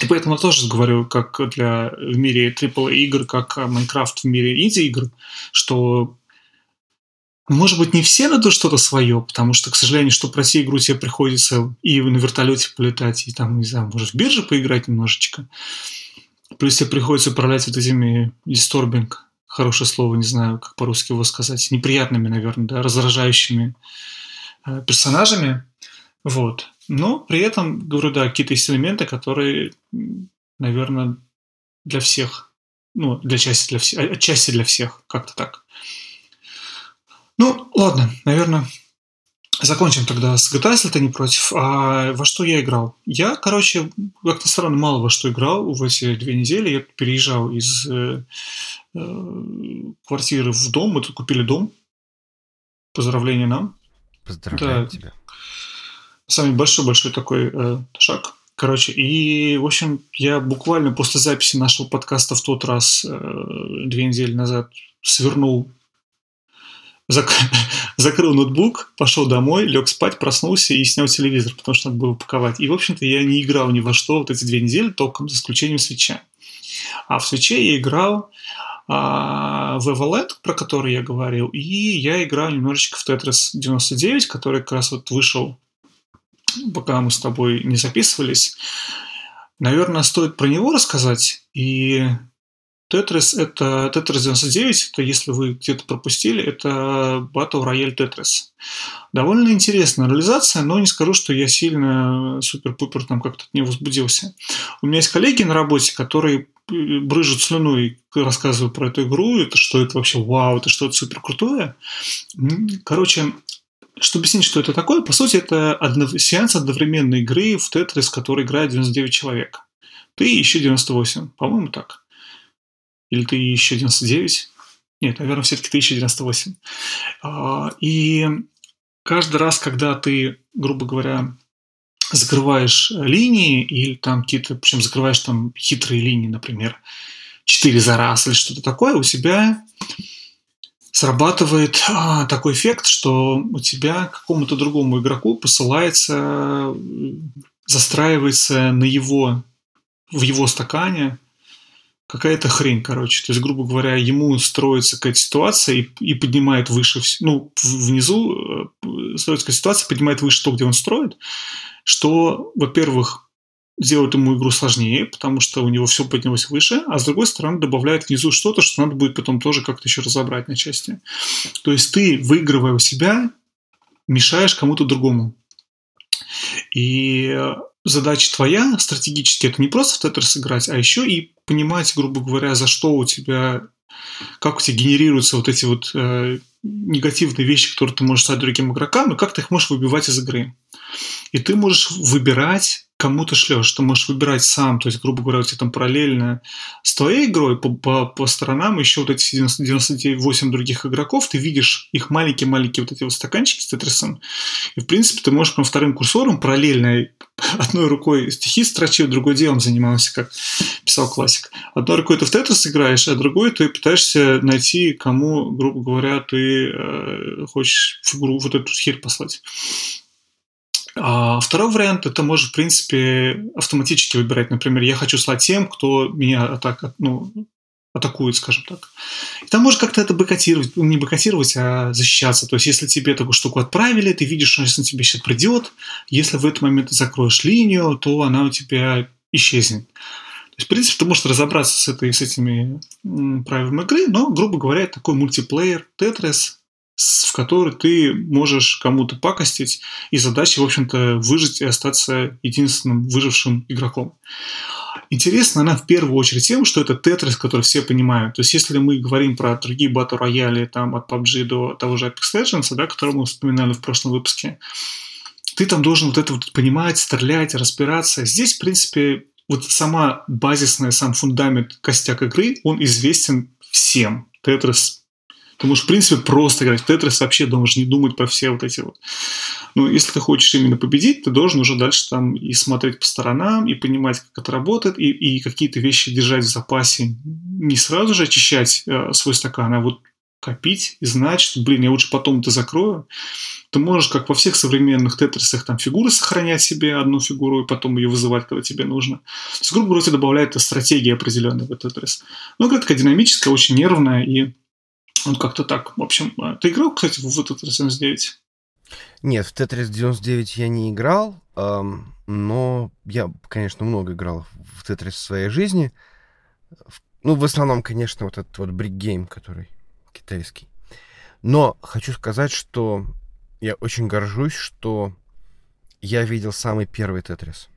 И поэтому я тоже говорю, как для в мире AAA игр, как Майнкрафт в мире инди-игр, что может быть, не все найдут что-то свое, потому что, к сожалению, что пройти игру тебе приходится и на вертолете полетать, и там, не знаю, может, в бирже поиграть немножечко. Плюс тебе приходится управлять вот этими дисторбинг, хорошее слово, не знаю, как по-русски его сказать, неприятными, наверное, да, раздражающими э, персонажами. Вот. Но при этом, говорю, да, какие-то есть элементы, которые, наверное, для всех, ну, для части для всех, отчасти для всех, как-то так. Ну, ладно, наверное, Закончим тогда с GTA, если ты не против. А во что я играл? Я, короче, как-то странно мало во что играл в эти две недели. Я переезжал из э, э, квартиры в дом. Мы тут купили дом. Поздравления нам. Поздравляю да. тебя. Самый большой-большой такой э, шаг. Короче, и, в общем, я буквально после записи нашего подкаста в тот раз, э, две недели назад, свернул зак... закрыл ноутбук, пошел домой, лег спать, проснулся и снял телевизор, потому что надо было упаковать. И, в общем-то, я не играл ни во что вот эти две недели толком, за исключением свеча. А в свече я играл а, в Evolet, про который я говорил, и я играл немножечко в Tetris 99, который как раз вот вышел, пока мы с тобой не записывались. Наверное, стоит про него рассказать. И Tetris это Tetris 99, это если вы где-то пропустили, это Battle Royale Tetris. Довольно интересная реализация, но не скажу, что я сильно супер-пупер там как-то не возбудился. У меня есть коллеги на работе, которые брыжут слюной, рассказывают про эту игру, это что это вообще вау, это что-то супер крутое. Короче, чтобы объяснить, что это такое, по сути, это однов... сеанс одновременной игры в Тетрис, который играет 99 человек. Ты еще 98, по-моему, так. Или ты еще 99? Нет, наверное, все-таки ты еще 98. И каждый раз, когда ты, грубо говоря, закрываешь линии или там какие-то, причем закрываешь там хитрые линии, например, 4 за раз или что-то такое, у тебя срабатывает а, такой эффект, что у тебя какому-то другому игроку посылается, застраивается на его, в его стакане какая-то хрень, короче. То есть, грубо говоря, ему строится какая-то ситуация и, и поднимает выше, ну, внизу э, строится какая-то ситуация, поднимает выше то, где он строит, что, во-первых, делает ему игру сложнее, потому что у него все поднялось выше, а с другой стороны добавляет внизу что-то, что надо будет потом тоже как-то еще разобрать на части. То есть ты, выигрывая у себя, мешаешь кому-то другому. И задача твоя стратегически это не просто в тетрис играть, а еще и понимать, грубо говоря, за что у тебя, как у тебя генерируются вот эти вот э, негативные вещи, которые ты можешь стать другим игрокам, и как ты их можешь выбивать из игры. И ты можешь выбирать, кому ты шлешь. Ты можешь выбирать сам, то есть, грубо говоря, у тебя там параллельно с твоей игрой по, по, по сторонам еще вот эти 98 других игроков, ты видишь их маленькие-маленькие вот эти вот стаканчики с тетрисом, и, в принципе, ты можешь прям вторым курсором параллельно одной рукой стихи строчил, другой делом занимался, как писал классик. Одной рукой ты в тетрис играешь, а другой ты пытаешься найти, кому, грубо говоря, ты э, хочешь фигуру вот эту херь послать. А второй вариант, это можешь, в принципе, автоматически выбирать. Например, я хочу слать тем, кто меня атак, ну, атакует, скажем так. И там можно как-то это бойкотировать, ну, не бойкотировать, а защищаться. То есть, если тебе такую штуку отправили, ты видишь, что если тебе сейчас придет, если в этот момент ты закроешь линию, то она у тебя исчезнет. То есть, в принципе, ты можешь разобраться с, этой, с этими правилами игры, но, грубо говоря, такой мультиплеер Тетрис, в который ты можешь кому-то пакостить, и задача, в общем-то, выжить и остаться единственным выжившим игроком. Интересно она в первую очередь тем, что это Тетрис, который все понимают. То есть, если мы говорим про другие батл рояли, там, от PUBG до того же Apex Legends, да, который мы вспоминали в прошлом выпуске, ты там должен вот это вот понимать, стрелять, разбираться. Здесь, в принципе, вот сама базисная, сам фундамент, костяк игры, он известен всем. Тетрис ты можешь, в принципе, просто играть в Тетрис, вообще можешь не думать про все вот эти вот. Но если ты хочешь именно победить, ты должен уже дальше там и смотреть по сторонам, и понимать, как это работает, и, и какие-то вещи держать в запасе. Не сразу же очищать э, свой стакан, а вот копить и знать, что, блин, я лучше потом это закрою. Ты можешь, как во всех современных тетрисах, там фигуры сохранять себе одну фигуру и потом ее вызывать, когда тебе нужно. То есть, грубо говоря, добавляет стратегия определенная в тетрис. Ну, игра такая динамическая, очень нервная и вот как-то так. В общем, а, ты играл, кстати, в Tetris 99? Нет, в Tetris 99 я не играл, эм, но я, конечно, много играл в Tetris в своей жизни. Ну, в основном, конечно, вот этот вот Game, который китайский. Но хочу сказать, что я очень горжусь, что я видел самый первый Тетрис.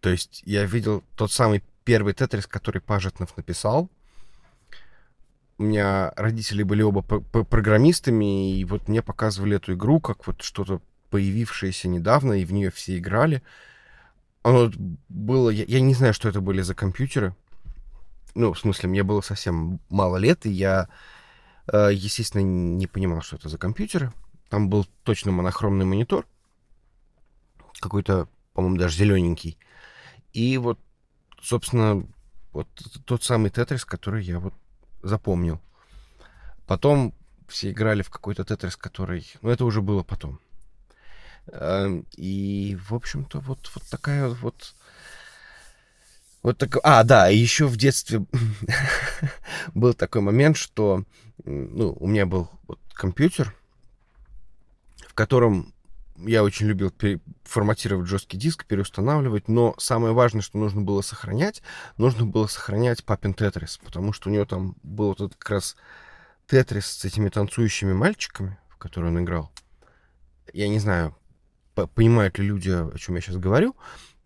То есть я видел тот самый первый Тетрис, который Пажетнов написал у меня родители были оба программистами, и вот мне показывали эту игру как вот что-то появившееся недавно, и в нее все играли. Оно было... Я, я не знаю, что это были за компьютеры. Ну, в смысле, мне было совсем мало лет, и я, э, естественно, не понимал, что это за компьютеры. Там был точно монохромный монитор. Какой-то, по-моему, даже зелененький. И вот, собственно, вот тот самый Тетрис, который я вот запомнил. Потом все играли в какой-то тетрис, который... Ну, это уже было потом. Эм, и, в общем-то, вот, вот такая вот... Вот так... А, да, еще в детстве был такой момент, что ну, у меня был вот компьютер, в котором я очень любил форматировать жесткий диск, переустанавливать, но самое важное, что нужно было сохранять, нужно было сохранять папин Тетрис, потому что у него там был вот этот как раз Тетрис с этими танцующими мальчиками, в который он играл. Я не знаю, понимают ли люди, о чем я сейчас говорю.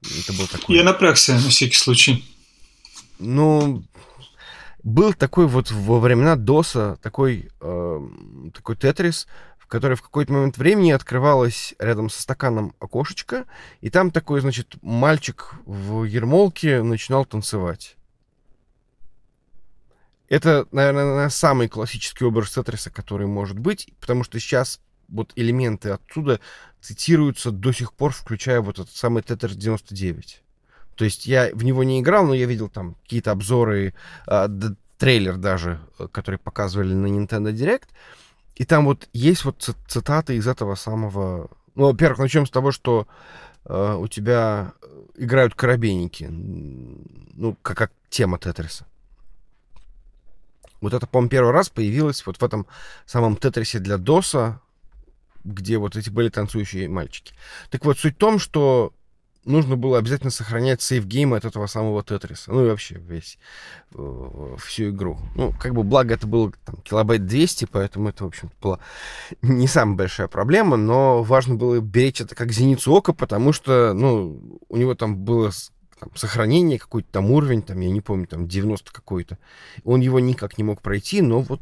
Это был такой... Я напрягся на всякий случай. Ну, был такой вот во времена ДОСа такой, э, такой Тетрис, в который в какой-то момент времени открывалось рядом со стаканом окошечко, и там такой, значит, мальчик в ермолке начинал танцевать. Это, наверное, самый классический образ Тетриса, который может быть, потому что сейчас вот элементы оттуда цитируются до сих пор, включая вот этот самый Тетрис 99. То есть я в него не играл, но я видел там какие-то обзоры, э, трейлер даже, э, который показывали на Nintendo Direct. И там вот есть вот цитаты из этого самого... Ну, во-первых, начнем с того, что э, у тебя играют корабейники. Ну, как, как тема Тетриса. Вот это, по-моему, первый раз появилось вот в этом самом Тетрисе для Доса, где вот эти были танцующие мальчики. Так вот, суть в том, что нужно было обязательно сохранять save game от этого самого Тетриса. Ну и вообще весь, э, всю игру. Ну, как бы, благо это было там, килобайт 200, поэтому это, в общем была не самая большая проблема, но важно было беречь это как зеницу ока, потому что, ну, у него там было там, сохранение, какой-то там уровень, там, я не помню, там, 90 какой-то. Он его никак не мог пройти, но вот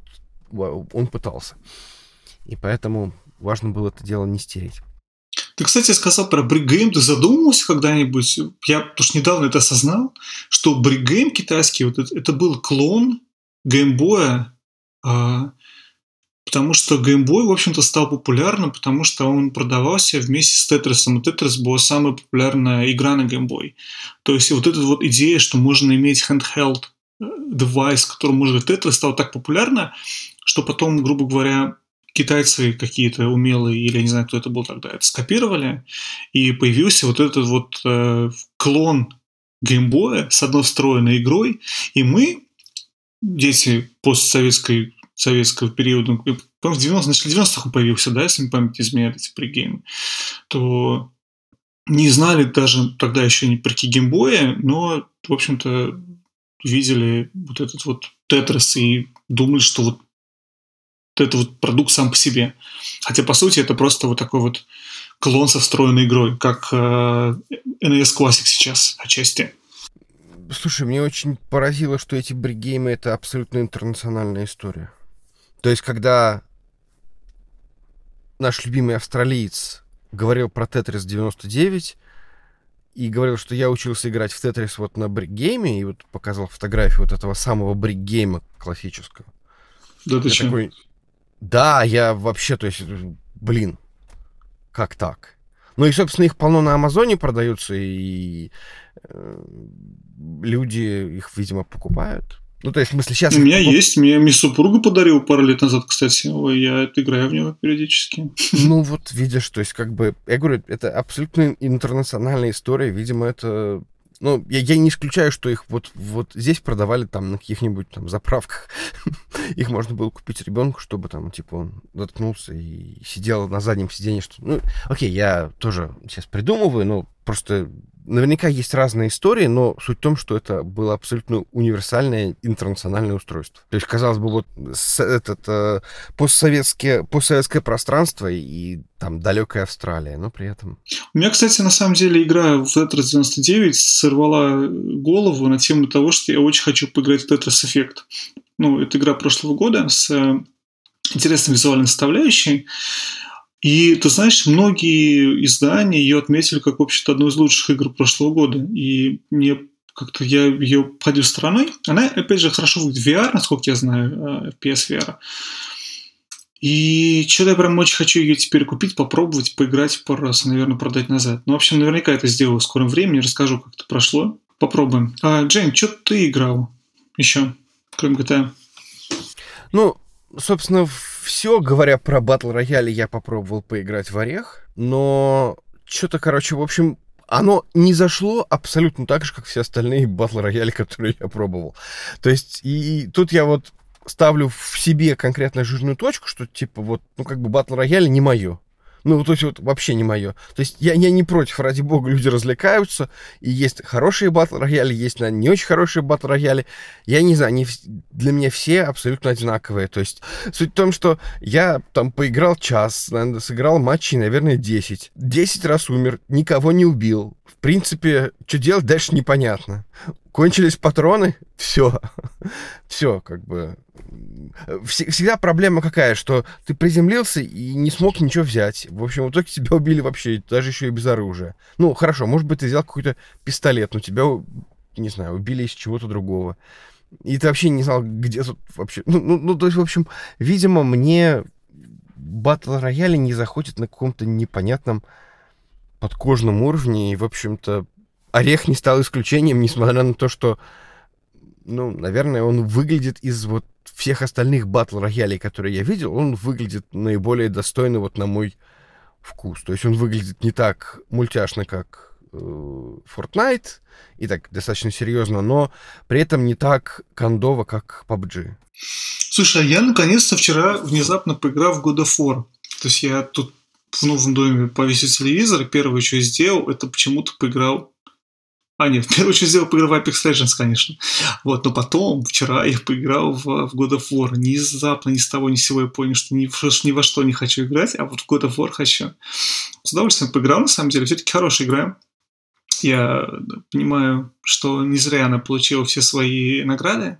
он пытался. И поэтому важно было это дело не стереть. Ты, кстати, сказал про бригейм. Ты задумывался когда-нибудь? Я тоже недавно это осознал, что бригейм китайский, вот это, это был клон геймбоя, а, потому что геймбой, в общем-то, стал популярным, потому что он продавался вместе с Тетрисом. И Тетрис была самая популярная игра на геймбой. То есть вот эта вот идея, что можно иметь handheld э, девайс, который может Тетрис, стала так популярна, что потом, грубо говоря, китайцы какие-то умелые, или я не знаю, кто это был тогда, это скопировали, и появился вот этот вот э, клон геймбоя с одной встроенной игрой, и мы, дети постсоветской советского периода, по-моему, в 90 начале 90-х он появился, да, если память не изменяет эти пригеймы, то не знали даже тогда еще не про геймбоя, но, в общем-то, видели вот этот вот Тетрис и думали, что вот это вот продукт сам по себе. Хотя, по сути, это просто вот такой вот клон со встроенной игрой, как э, NES Classic сейчас отчасти. Слушай, мне очень поразило, что эти бригеймы — это абсолютно интернациональная история. То есть, когда наш любимый австралиец говорил про Тетрис 99 и говорил, что я учился играть в Тетрис вот на бригейме, и вот показал фотографию вот этого самого бригейма классического. Да ты я такой, да, я вообще, то есть, блин, как так? Ну и, собственно, их полно на Амазоне продаются, и э, люди их, видимо, покупают. Ну, то есть, в смысле, сейчас... У меня покуп... есть, мне, мне супруга подарил пару лет назад, кстати, я играю в него периодически. Ну, вот видишь, то есть, как бы, я говорю, это абсолютно интернациональная история, видимо, это ну, я, я не исключаю, что их вот, вот здесь продавали там на каких-нибудь там заправках. их можно было купить ребенку, чтобы там, типа, он заткнулся и сидел на заднем сиденье. Что... Ну, окей, я тоже сейчас придумываю, но просто наверняка есть разные истории, но суть в том, что это было абсолютно универсальное интернациональное устройство. То есть, казалось бы, вот этот э, постсоветское, постсоветское пространство и там далекая Австралия, но при этом... У меня, кстати, на самом деле игра в Tetris 99 сорвала голову на тему того, что я очень хочу поиграть в Tetris Effect. Ну, это игра прошлого года с э, интересной визуальной составляющей. И ты знаешь, многие издания ее отметили как, в общем-то, одну из лучших игр прошлого года. И мне как-то я ее обходил стороной. Она, опять же, хорошо выглядит в VR, насколько я знаю, PS VR. И что-то я прям очень хочу ее теперь купить, попробовать, поиграть пару раз, наверное, продать назад. Ну, в общем, наверняка это сделаю в скором времени, расскажу, как это прошло. Попробуем. А, Джейн, что ты играл еще, кроме GTA? Ну, собственно, в все, говоря про батл рояли, я попробовал поиграть в Орех, но что-то, короче, в общем, оно не зашло абсолютно так же, как все остальные батл рояли, которые я пробовал. То есть, и, тут я вот ставлю в себе конкретно жирную точку, что типа вот, ну как бы батл рояль не мое. Ну, то есть вот вообще не мое. То есть я, я не против, ради бога, люди развлекаются, и есть хорошие батл рояли, есть наверное, не очень хорошие батл рояли. Я не знаю, они, для меня все абсолютно одинаковые. То есть суть в том, что я там поиграл час, наверное, сыграл матчей, наверное, 10. 10 раз умер, никого не убил. Принципе, что делать дальше непонятно. Кончились патроны, все. все, как бы всегда проблема какая, что ты приземлился и не смог ничего взять. В общем, в итоге тебя убили вообще, даже еще и без оружия. Ну, хорошо, может быть, ты взял какой-то пистолет, но тебя, не знаю, убили из чего-то другого. И ты вообще не знал, где тут вообще... Ну, ну, ну то есть, в общем, видимо, мне батл рояли не заходит на каком-то непонятном подкожном уровне. И, в общем-то, Орех не стал исключением, несмотря на то, что ну, наверное, он выглядит из вот всех остальных батл роялей, которые я видел, он выглядит наиболее достойно вот на мой вкус. То есть он выглядит не так мультяшно, как э, Fortnite, и так достаточно серьезно, но при этом не так кондово, как PUBG. Слушай, а я наконец-то вчера внезапно поиграл в God of War. То есть я тут в новом доме повесил телевизор, первое, что я сделал, это почему-то поиграл а, нет, в первую очередь сделал поиграл в Apex Legends, конечно. Вот, но потом, вчера я поиграл в, в God of War. Внезапно, ни с того, ни с сего я понял, что ни, что ни во что не хочу играть, а вот в God of War хочу. С удовольствием поиграл, на самом деле. Все-таки хорошая игра. Я понимаю, что не зря она получила все свои награды.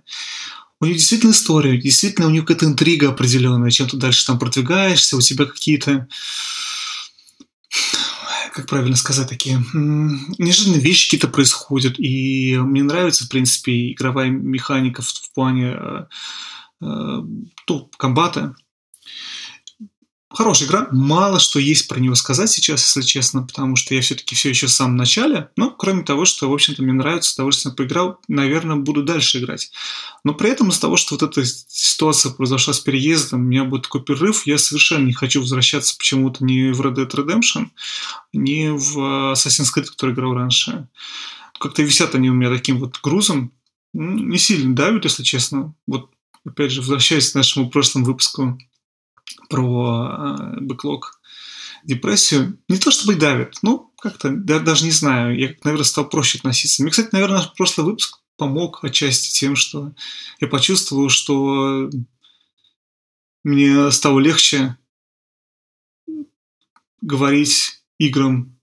У нее действительно история, действительно у нее какая-то интрига определенная. Чем ты дальше там продвигаешься, у тебя какие-то как правильно сказать, такие неожиданные вещи какие-то происходят. И мне нравится, в принципе, игровая механика в, в плане э, э, ну, комбата. Хорошая игра. Мало что есть про нее сказать сейчас, если честно, потому что я все-таки все еще в самом начале. Но кроме того, что, в общем-то, мне нравится, с удовольствием поиграл, наверное, буду дальше играть. Но при этом из-за того, что вот эта ситуация произошла с переездом, у меня будет такой перерыв, я совершенно не хочу возвращаться почему-то ни в Red Dead Redemption, ни в Assassin's Creed, который играл раньше. Как-то висят они у меня таким вот грузом. Не сильно давят, если честно. Вот, опять же, возвращаясь к нашему прошлому выпуску про э, бэклог депрессию. Не то чтобы давит, ну, как-то, я даже не знаю, я, наверное, стал проще относиться. Мне, кстати, наверное, прошлый выпуск помог отчасти тем, что я почувствовал, что мне стало легче говорить играм,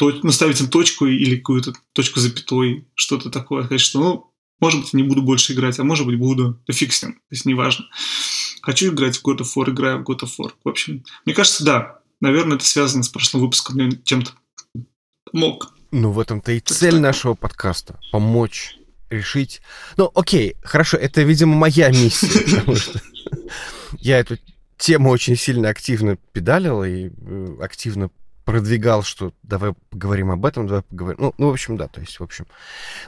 ну, ставить им точку или какую-то точку запятой, что-то такое, сказать, что, ну, может быть, не буду больше играть, а может быть, буду, да фиг с ним, то есть неважно. Хочу играть в God of War, играю в God of War. В общем, мне кажется, да, наверное, это связано с прошлым выпуском, мне чем-то мог. Ну, в этом-то и цель нашего подкаста — помочь решить... Ну, окей, хорошо, это, видимо, моя миссия, потому что я эту тему очень сильно активно педалил и э, активно продвигал, что давай поговорим об этом, давай поговорим. Ну, ну, в общем, да, то есть, в общем,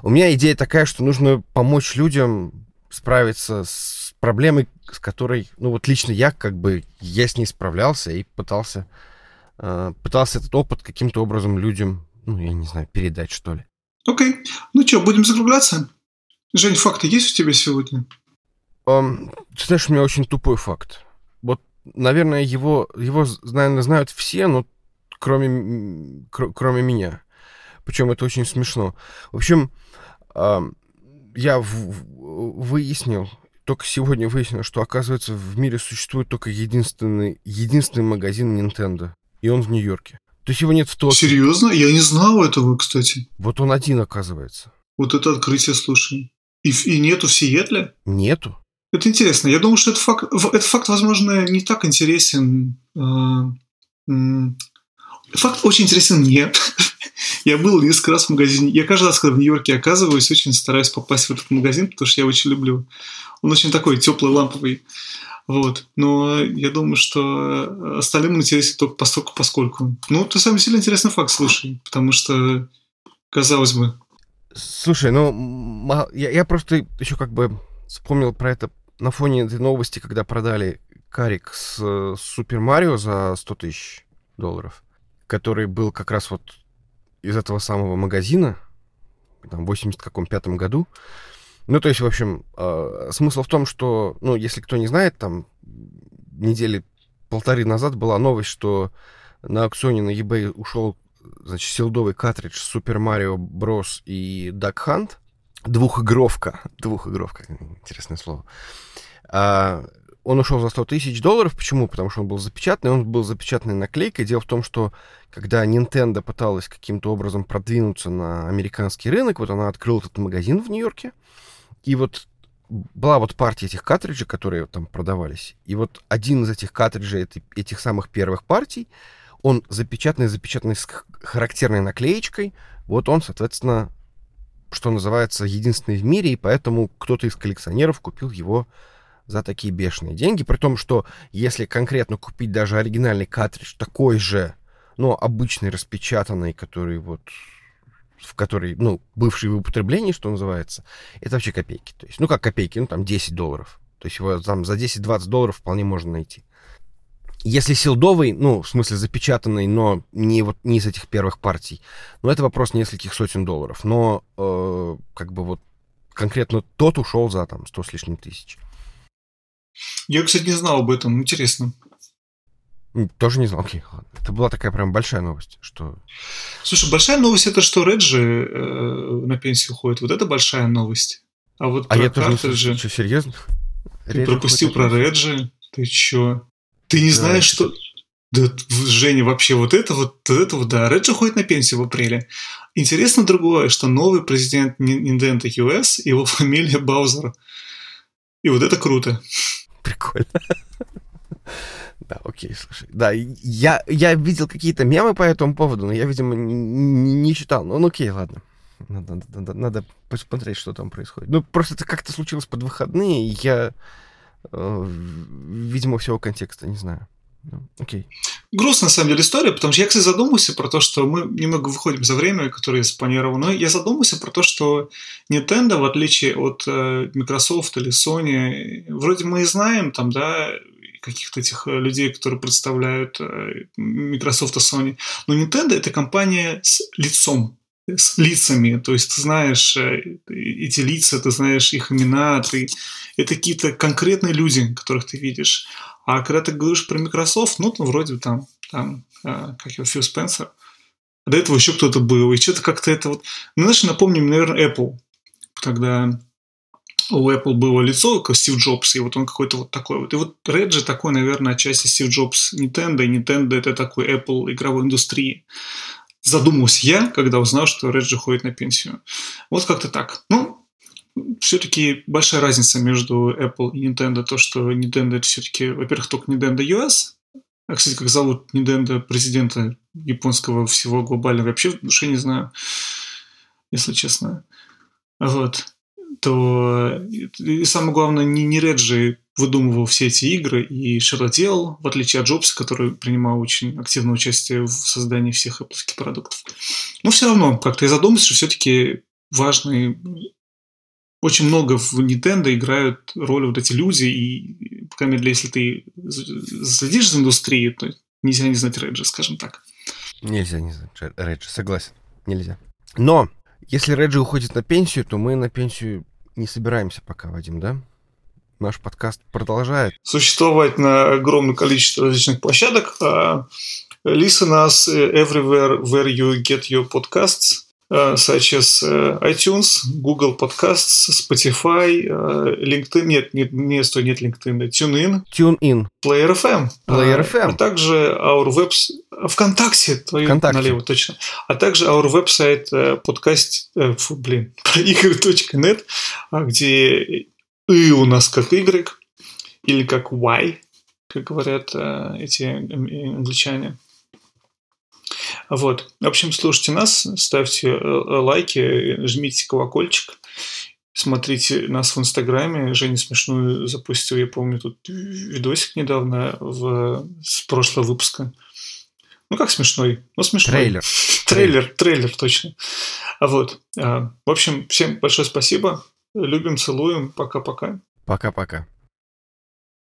у меня идея такая, что нужно помочь людям справиться с проблемой, с которой, ну, вот лично я, как бы, я с ней справлялся и пытался, э, пытался этот опыт каким-то образом людям, ну, я не знаю, передать, что ли. Окей. Okay. Ну что, будем закругляться? Жень, факты есть у тебя сегодня? Um, ты знаешь, у меня очень тупой факт. Вот, наверное, его, его наверное, знают все, но кроме, кр- кроме меня. Причем это очень смешно. В общем, um, я в- выяснил, только сегодня выяснил, что, оказывается, в мире существует только единственный, единственный магазин Nintendo. И он в Нью-Йорке. То есть его нет в Токио. Серьезно? Я не знал этого, кстати. Вот он один, оказывается. Вот это открытие, слушай. И, и нету в Сиэтле? Нету. Это интересно. Я думаю, что этот факт, этот факт возможно, не так интересен. А, факт очень интересен мне. Я был несколько раз в магазине. Я каждый раз, когда в Нью-Йорке оказываюсь, очень стараюсь попасть в этот магазин, потому что я очень люблю. Он очень такой теплый, ламповый. Вот. Но я думаю, что остальным интересен только постольку поскольку. Ну, это самый сильно интересный факт, слушай. Потому что, казалось бы... Слушай, ну, я, я просто еще как бы вспомнил про это на фоне этой новости, когда продали карик с Супер Марио за 100 тысяч долларов, который был как раз вот из этого самого магазина, там, в 80 каком пятом году. Ну, то есть, в общем, э, смысл в том, что, ну, если кто не знает, там, недели полторы назад была новость, что на аукционе на eBay ушел, значит, силдовый картридж Super Mario Bros. и Duck Hunt. Двухигровка. Двухигровка. Интересное слово. А, он ушел за 100 тысяч долларов. Почему? Потому что он был запечатанный. Он был запечатанной наклейкой. Дело в том, что когда Nintendo пыталась каким-то образом продвинуться на американский рынок, вот она открыла этот магазин в Нью-Йорке, и вот была вот партия этих картриджей, которые там продавались. И вот один из этих картриджей, этих самых первых партий, он запечатанный, запечатанный с характерной наклеечкой. Вот он, соответственно, что называется, единственный в мире, и поэтому кто-то из коллекционеров купил его за такие бешеные деньги. При том, что если конкретно купить даже оригинальный картридж, такой же, но обычный, распечатанный, который вот в который, ну, бывший в употреблении, что называется, это вообще копейки. То есть, ну, как копейки, ну, там 10 долларов. То есть его там за 10-20 долларов вполне можно найти. Если силдовый, ну, в смысле запечатанный, но не вот не из этих первых партий, ну, это вопрос нескольких сотен долларов. Но э, как бы вот конкретно тот ушел за там 100 с лишним тысяч. Я, кстати, не знал об этом. Интересно. Тоже не знал. Окей, ладно. Это была такая прям большая новость, что... Слушай, большая новость это, что Реджи э, на пенсию уходит. Вот это большая новость. А вот а про я тоже не слышал. Что, серьезно? Ты Реджи пропустил про Реджи? Ты чё? Ты не да, знаешь, что... Да, Женя, вообще вот это вот, вот это вот, да, Реджи ходит на пенсию в апреле. Интересно другое, что новый президент Nintendo US, его фамилия Баузер. И вот это круто. Прикольно. Да, окей, слушай. Да, я, я видел какие-то мемы по этому поводу, но я, видимо, не, не читал. Ну, ну, окей, ладно. Надо, надо, надо посмотреть, что там происходит. Ну, просто это как-то случилось под выходные, и я, э, видимо, всего контекста не знаю. Ну, окей. Грустная, на самом деле, история, потому что я, кстати, задумался про то, что мы немного выходим за время, которое я спланировал, но я задумался про то, что Nintendo, в отличие от э, Microsoft или Sony, вроде мы и знаем там, да, каких-то этих э, людей, которые представляют э, Microsoft и Sony. Но Nintendo это компания с лицом, с лицами, то есть ты знаешь э, эти лица, ты знаешь их имена, ты... это какие-то конкретные люди, которых ты видишь. А когда ты говоришь про Microsoft, ну, там вроде там, там как его, Фил Спенсер, а до этого еще кто-то был, и что-то как-то это вот... Ну, знаешь, напомним, наверное, Apple, когда у Apple было лицо, как Стив Джобс, и вот он какой-то вот такой вот. И вот Реджи такой, наверное, отчасти Стив Джобс Nintendo, и Nintendo это такой Apple игровой индустрии. Задумался я, когда узнал, что Реджи ходит на пенсию. Вот как-то так. Ну, все-таки большая разница между Apple и Nintendo. То, что Nintendo это все-таки, во-первых, только Nintendo US, а, кстати, как зовут Nintendo президента японского всего глобального, вообще в душе не знаю, если честно. Вот то и самое главное, не, не Реджи выдумывал все эти игры и что-то делал, в отличие от Джобса, который принимал очень активное участие в создании всех Apple продуктов. Но все равно, как-то я задумался, что все-таки важные очень много в Nintendo играют роль вот эти люди, и, по крайней мере, если ты следишь за индустрией, то нельзя не знать Реджи, скажем так. Нельзя не знать Реджи, согласен, нельзя. Но если Реджи уходит на пенсию, то мы на пенсию не собираемся пока, Вадим, да? Наш подкаст продолжает. Существовать на огромное количество различных площадок. Uh, listen us everywhere where you get your podcasts. Uh, such as uh, iTunes, Google Podcasts, Spotify, uh, LinkedIn, нет, нет, нет, стой, нет LinkedIn, TuneIn, TuneIn, Player FM, Player FM, а также our web, ВКонтакте, твою ВКонтакте. налево точно, а также our веб-сайт подкаст, э, фу, блин, игры.нет, где и у нас как Y или как Y, как говорят эти англичане. Вот. В общем, слушайте нас, ставьте э, лайки, жмите колокольчик, смотрите нас в Инстаграме. Женя смешную запустил, я помню, тут видосик недавно в, с прошлого выпуска. Ну, как смешной? Ну, смешной. Трейлер. Трейлер, трейлер, точно. А вот. А, в общем, всем большое спасибо. Любим, целуем. Пока-пока. Пока-пока.